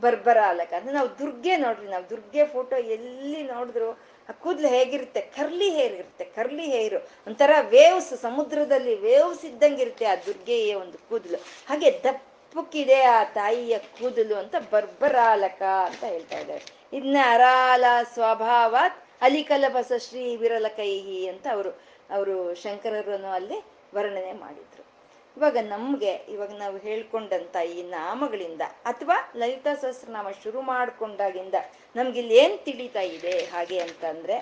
ಬರ್ಬರಾಲಕ ಅಂದ್ರೆ ನಾವು ದುರ್ಗೆ ನೋಡ್ರಿ, ನಾವು ದುರ್ಗೆ ಫೋಟೋ ಎಲ್ಲಿ ನೋಡಿದ್ರು ಆ ಕೂದಲು ಹೇಗಿರುತ್ತೆ? ಕರ್ಲಿ ಹೇರ್ ಇರುತ್ತೆ, ಕರ್ಲಿ ಹೇರು. ಒಂಥರ ವೇವ್ಸ್ ಸಮುದ್ರದಲ್ಲಿ ವೇವ್ಸ್ ಇದ್ದಂಗಿರುತ್ತೆ ಆ ದುರ್ಗೆಯ ಒಂದು ಕೂದಲು. ಹಾಗೆ ದಪ್ಪಕ್ಕಿದೆ ಆ ತಾಯಿಯ ಕೂದಲು ಅಂತ ಬರ್ಬರಾಲಕ ಅಂತ ಹೇಳ್ತಾ ಇದ್ದಾರೆ. ಇದನ್ನ ಅರಾಲ ಸ್ವಭಾವ ಅಲಿಕಲಬಸ ಶ್ರೀ ವಿರಲ ಕೈಹಿ ಅಂತ ಅವರು ಅವರು ಶಂಕರರನ್ನು ಅಲ್ಲಿ ವರ್ಣನೆ ಮಾಡಿದ್ರು. ಇವಾಗ ನಮ್ಗೆ ಇವಾಗ ನಾವು ಹೇಳ್ಕೊಂಡಂತ ಈ ನಾಮಗಳಿಂದ ಅಥವಾ ಲಲಿತಾ ಸಹಸ್ರನಾಮ ಶುರು ಮಾಡ್ಕೊಂಡಾಗಿಂದ ನಮ್ಗೆ ಇಲ್ಲಿ ಏನ್ ತಿಳಿತಾ ಇದೆ ಹಾಗೆ ಅಂತಂದ್ರೆ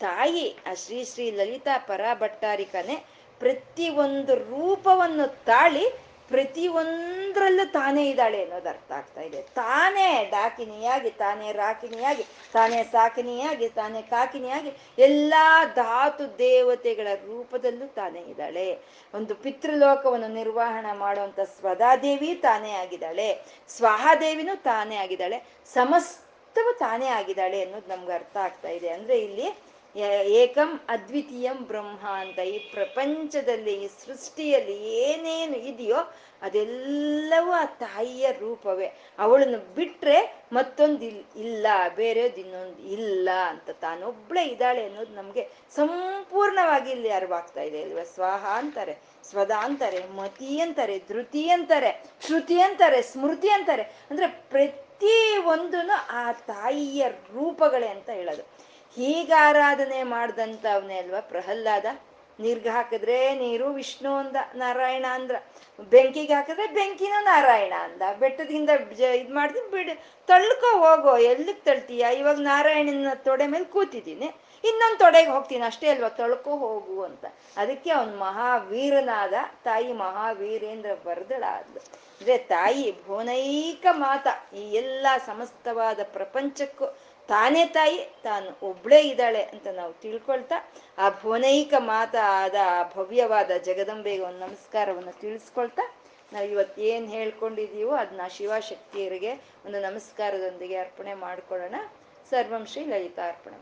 ತಾಯಿ ಆ ಶ್ರೀ ಶ್ರೀ ಲಲಿತಾ ಪರಾಭಟ್ಟಾರಿಕನೇ ಪ್ರತಿ ಒಂದು ರೂಪವನ್ನು ತಾಳಿ ಪ್ರತಿ ಒಂದ್ರಲ್ಲೂ ತಾನೇ ಇದ್ದಾಳೆ ಅನ್ನೋದು ಅರ್ಥ ಆಗ್ತಾ ಇದೆ. ತಾನೇ ಡಾಕಿನಿಯಾಗಿ, ತಾನೇ ರಾಕಿನಿಯಾಗಿ, ತಾನೇ ಸಾಕಿನಿಯಾಗಿ, ತಾನೇ ಕಾಕಿನಿಯಾಗಿ ಎಲ್ಲಾ ಧಾತು ದೇವತೆಗಳ ರೂಪದಲ್ಲೂ ತಾನೇ ಇದ್ದಾಳೆ. ಒಂದು ಪಿತೃಲೋಕವನ್ನು ನಿರ್ವಹಣೆ ಮಾಡುವಂತ ಸ್ವದಾದೇವಿ ತಾನೇ ಆಗಿದ್ದಾಳೆ. ಸ್ವಹಾದೇವಿನೂ ತಾನೇ ಆಗಿದ್ದಾಳೆ. ಸಮಸ್ತವೂ ತಾನೇ ಆಗಿದ್ದಾಳೆ ಅನ್ನೋದು ನಮ್ಗೆ ಅರ್ಥ ಆಗ್ತಾ ಇದೆ. ಅಂದ್ರೆ ಇಲ್ಲಿ ಏಕಂ ಅದ್ವಿತೀಯಂ ಬ್ರಹ್ಮ ಅಂತ ಈ ಪ್ರಪಂಚದಲ್ಲಿ, ಈ ಸೃಷ್ಟಿಯಲ್ಲಿ ಏನೇನು ಇದೆಯೋ ಅದೆಲ್ಲವೂ ಆ ತಾಯಿಯ ರೂಪವೇ. ಅವಳನ್ನು ಬಿಟ್ರೆ ಮತ್ತೊಂದು ಇಲ್ಲ ಬೇರೆಯದು ಇನ್ನೊಂದು ಇಲ್ಲ ಅಂತ ತಾನೊಬ್ಳೆ ಇದ್ದಾಳೆ ಅನ್ನೋದು ನಮಗೆ ಸಂಪೂರ್ಣವಾಗಿ ಇಲ್ಲಿ ಅರಿವಾಗ್ತಾ ಇದೆ. ಅಲ್ವಾ ಸ್ವಾಹ ಅಂತಾರೆ, ಸ್ವದ ಅಂತಾರೆ, ಮತಿ ಅಂತಾರೆ, ಧೃತಿ ಅಂತಾರೆ, ಶ್ರುತಿ ಅಂತಾರೆ, ಸ್ಮೃತಿ ಅಂತಾರೆ. ಅಂದ್ರೆ ಪ್ರತಿ ಒಂದೂ ಆ ತಾಯಿಯ ರೂಪಗಳೇ ಅಂತ ಹೇಳೋದು. ಹೀಗ ಆರಾಧನೆ ಮಾಡ್ದಂಥವ್ನೇ ಅಲ್ವಾ? ಪ್ರಹ್ಲಾದ, ನೀರ್ಗೆ ಹಾಕಿದ್ರೆ ನೀರು, ವಿಷ್ಣು ಅಂದ ನಾರಾಯಣ ಅಂದ್ರ. ಬೆಂಕಿಗೆ ಹಾಕಿದ್ರೆ ಬೆಂಕಿನೂ ನಾರಾಯಣ ಅಂದ. ಬೆಟ್ಟದಿಂದ ಇದ್ ಮಾಡಿದ್ರೆ ಬಿಡ್, ತಳ್ಕೊ ಹೋಗೋ, ಎಲ್ಲಿಗೆ ತಳ್ತೀಯ? ಇವಾಗ ನಾರಾಯಣನ ತೊಡೆ ಮೇಲೆ ಕೂತಿದ್ದೀನಿ. ಇನ್ನೊಂದು ತೊಡೆಗೆ ಹೋಗ್ತೀನಿ, ಅಷ್ಟೇ ಅಲ್ವಾ? ತೊಳ್ಕೊ ಹೋಗು ಅಂತ. ಅದಕ್ಕೆ ಅವನ್ ಮಹಾವೀರನಾದ ತಾಯಿ ಮಹಾವೀರೇಂದ್ರ ಬರ್ದಳ ಆದ್ಲು ಅಂದ್ರೆ ತಾಯಿ ಭುವನೈಕ ಮಾತ ಈ ಎಲ್ಲ ಸಮಸ್ತವಾದ ಪ್ರಪಂಚಕ್ಕೂ ತಾನೇ ತಾಯಿ, ತಾನು ಒಬ್ಳೇ ಇದ್ದಾಳೆ ಅಂತ ನಾವು ತಿಳ್ಕೊಳ್ತಾ ಆ ಭುವನೈಕ ಮಾತ ಆದ ಆ ಭವ್ಯವಾದ ಜಗದಂಬೆಗೆ ಒಂದು ನಮಸ್ಕಾರವನ್ನು ತಿಳಿಸ್ಕೊಳ್ತಾ ನಾವು ಇವತ್ತು ಏನು ಹೇಳ್ಕೊಂಡಿದೀವೋ ಅದನ್ನ ಶಿವಶಕ್ತಿಯರಿಗೆ ಒಂದು ನಮಸ್ಕಾರದೊಂದಿಗೆ ಅರ್ಪಣೆ ಮಾಡ್ಕೊಳ್ಳೋಣ. ಸರ್ವಂ ಶ್ರೀ ಲಲಿತಾ ಅರ್ಪಣ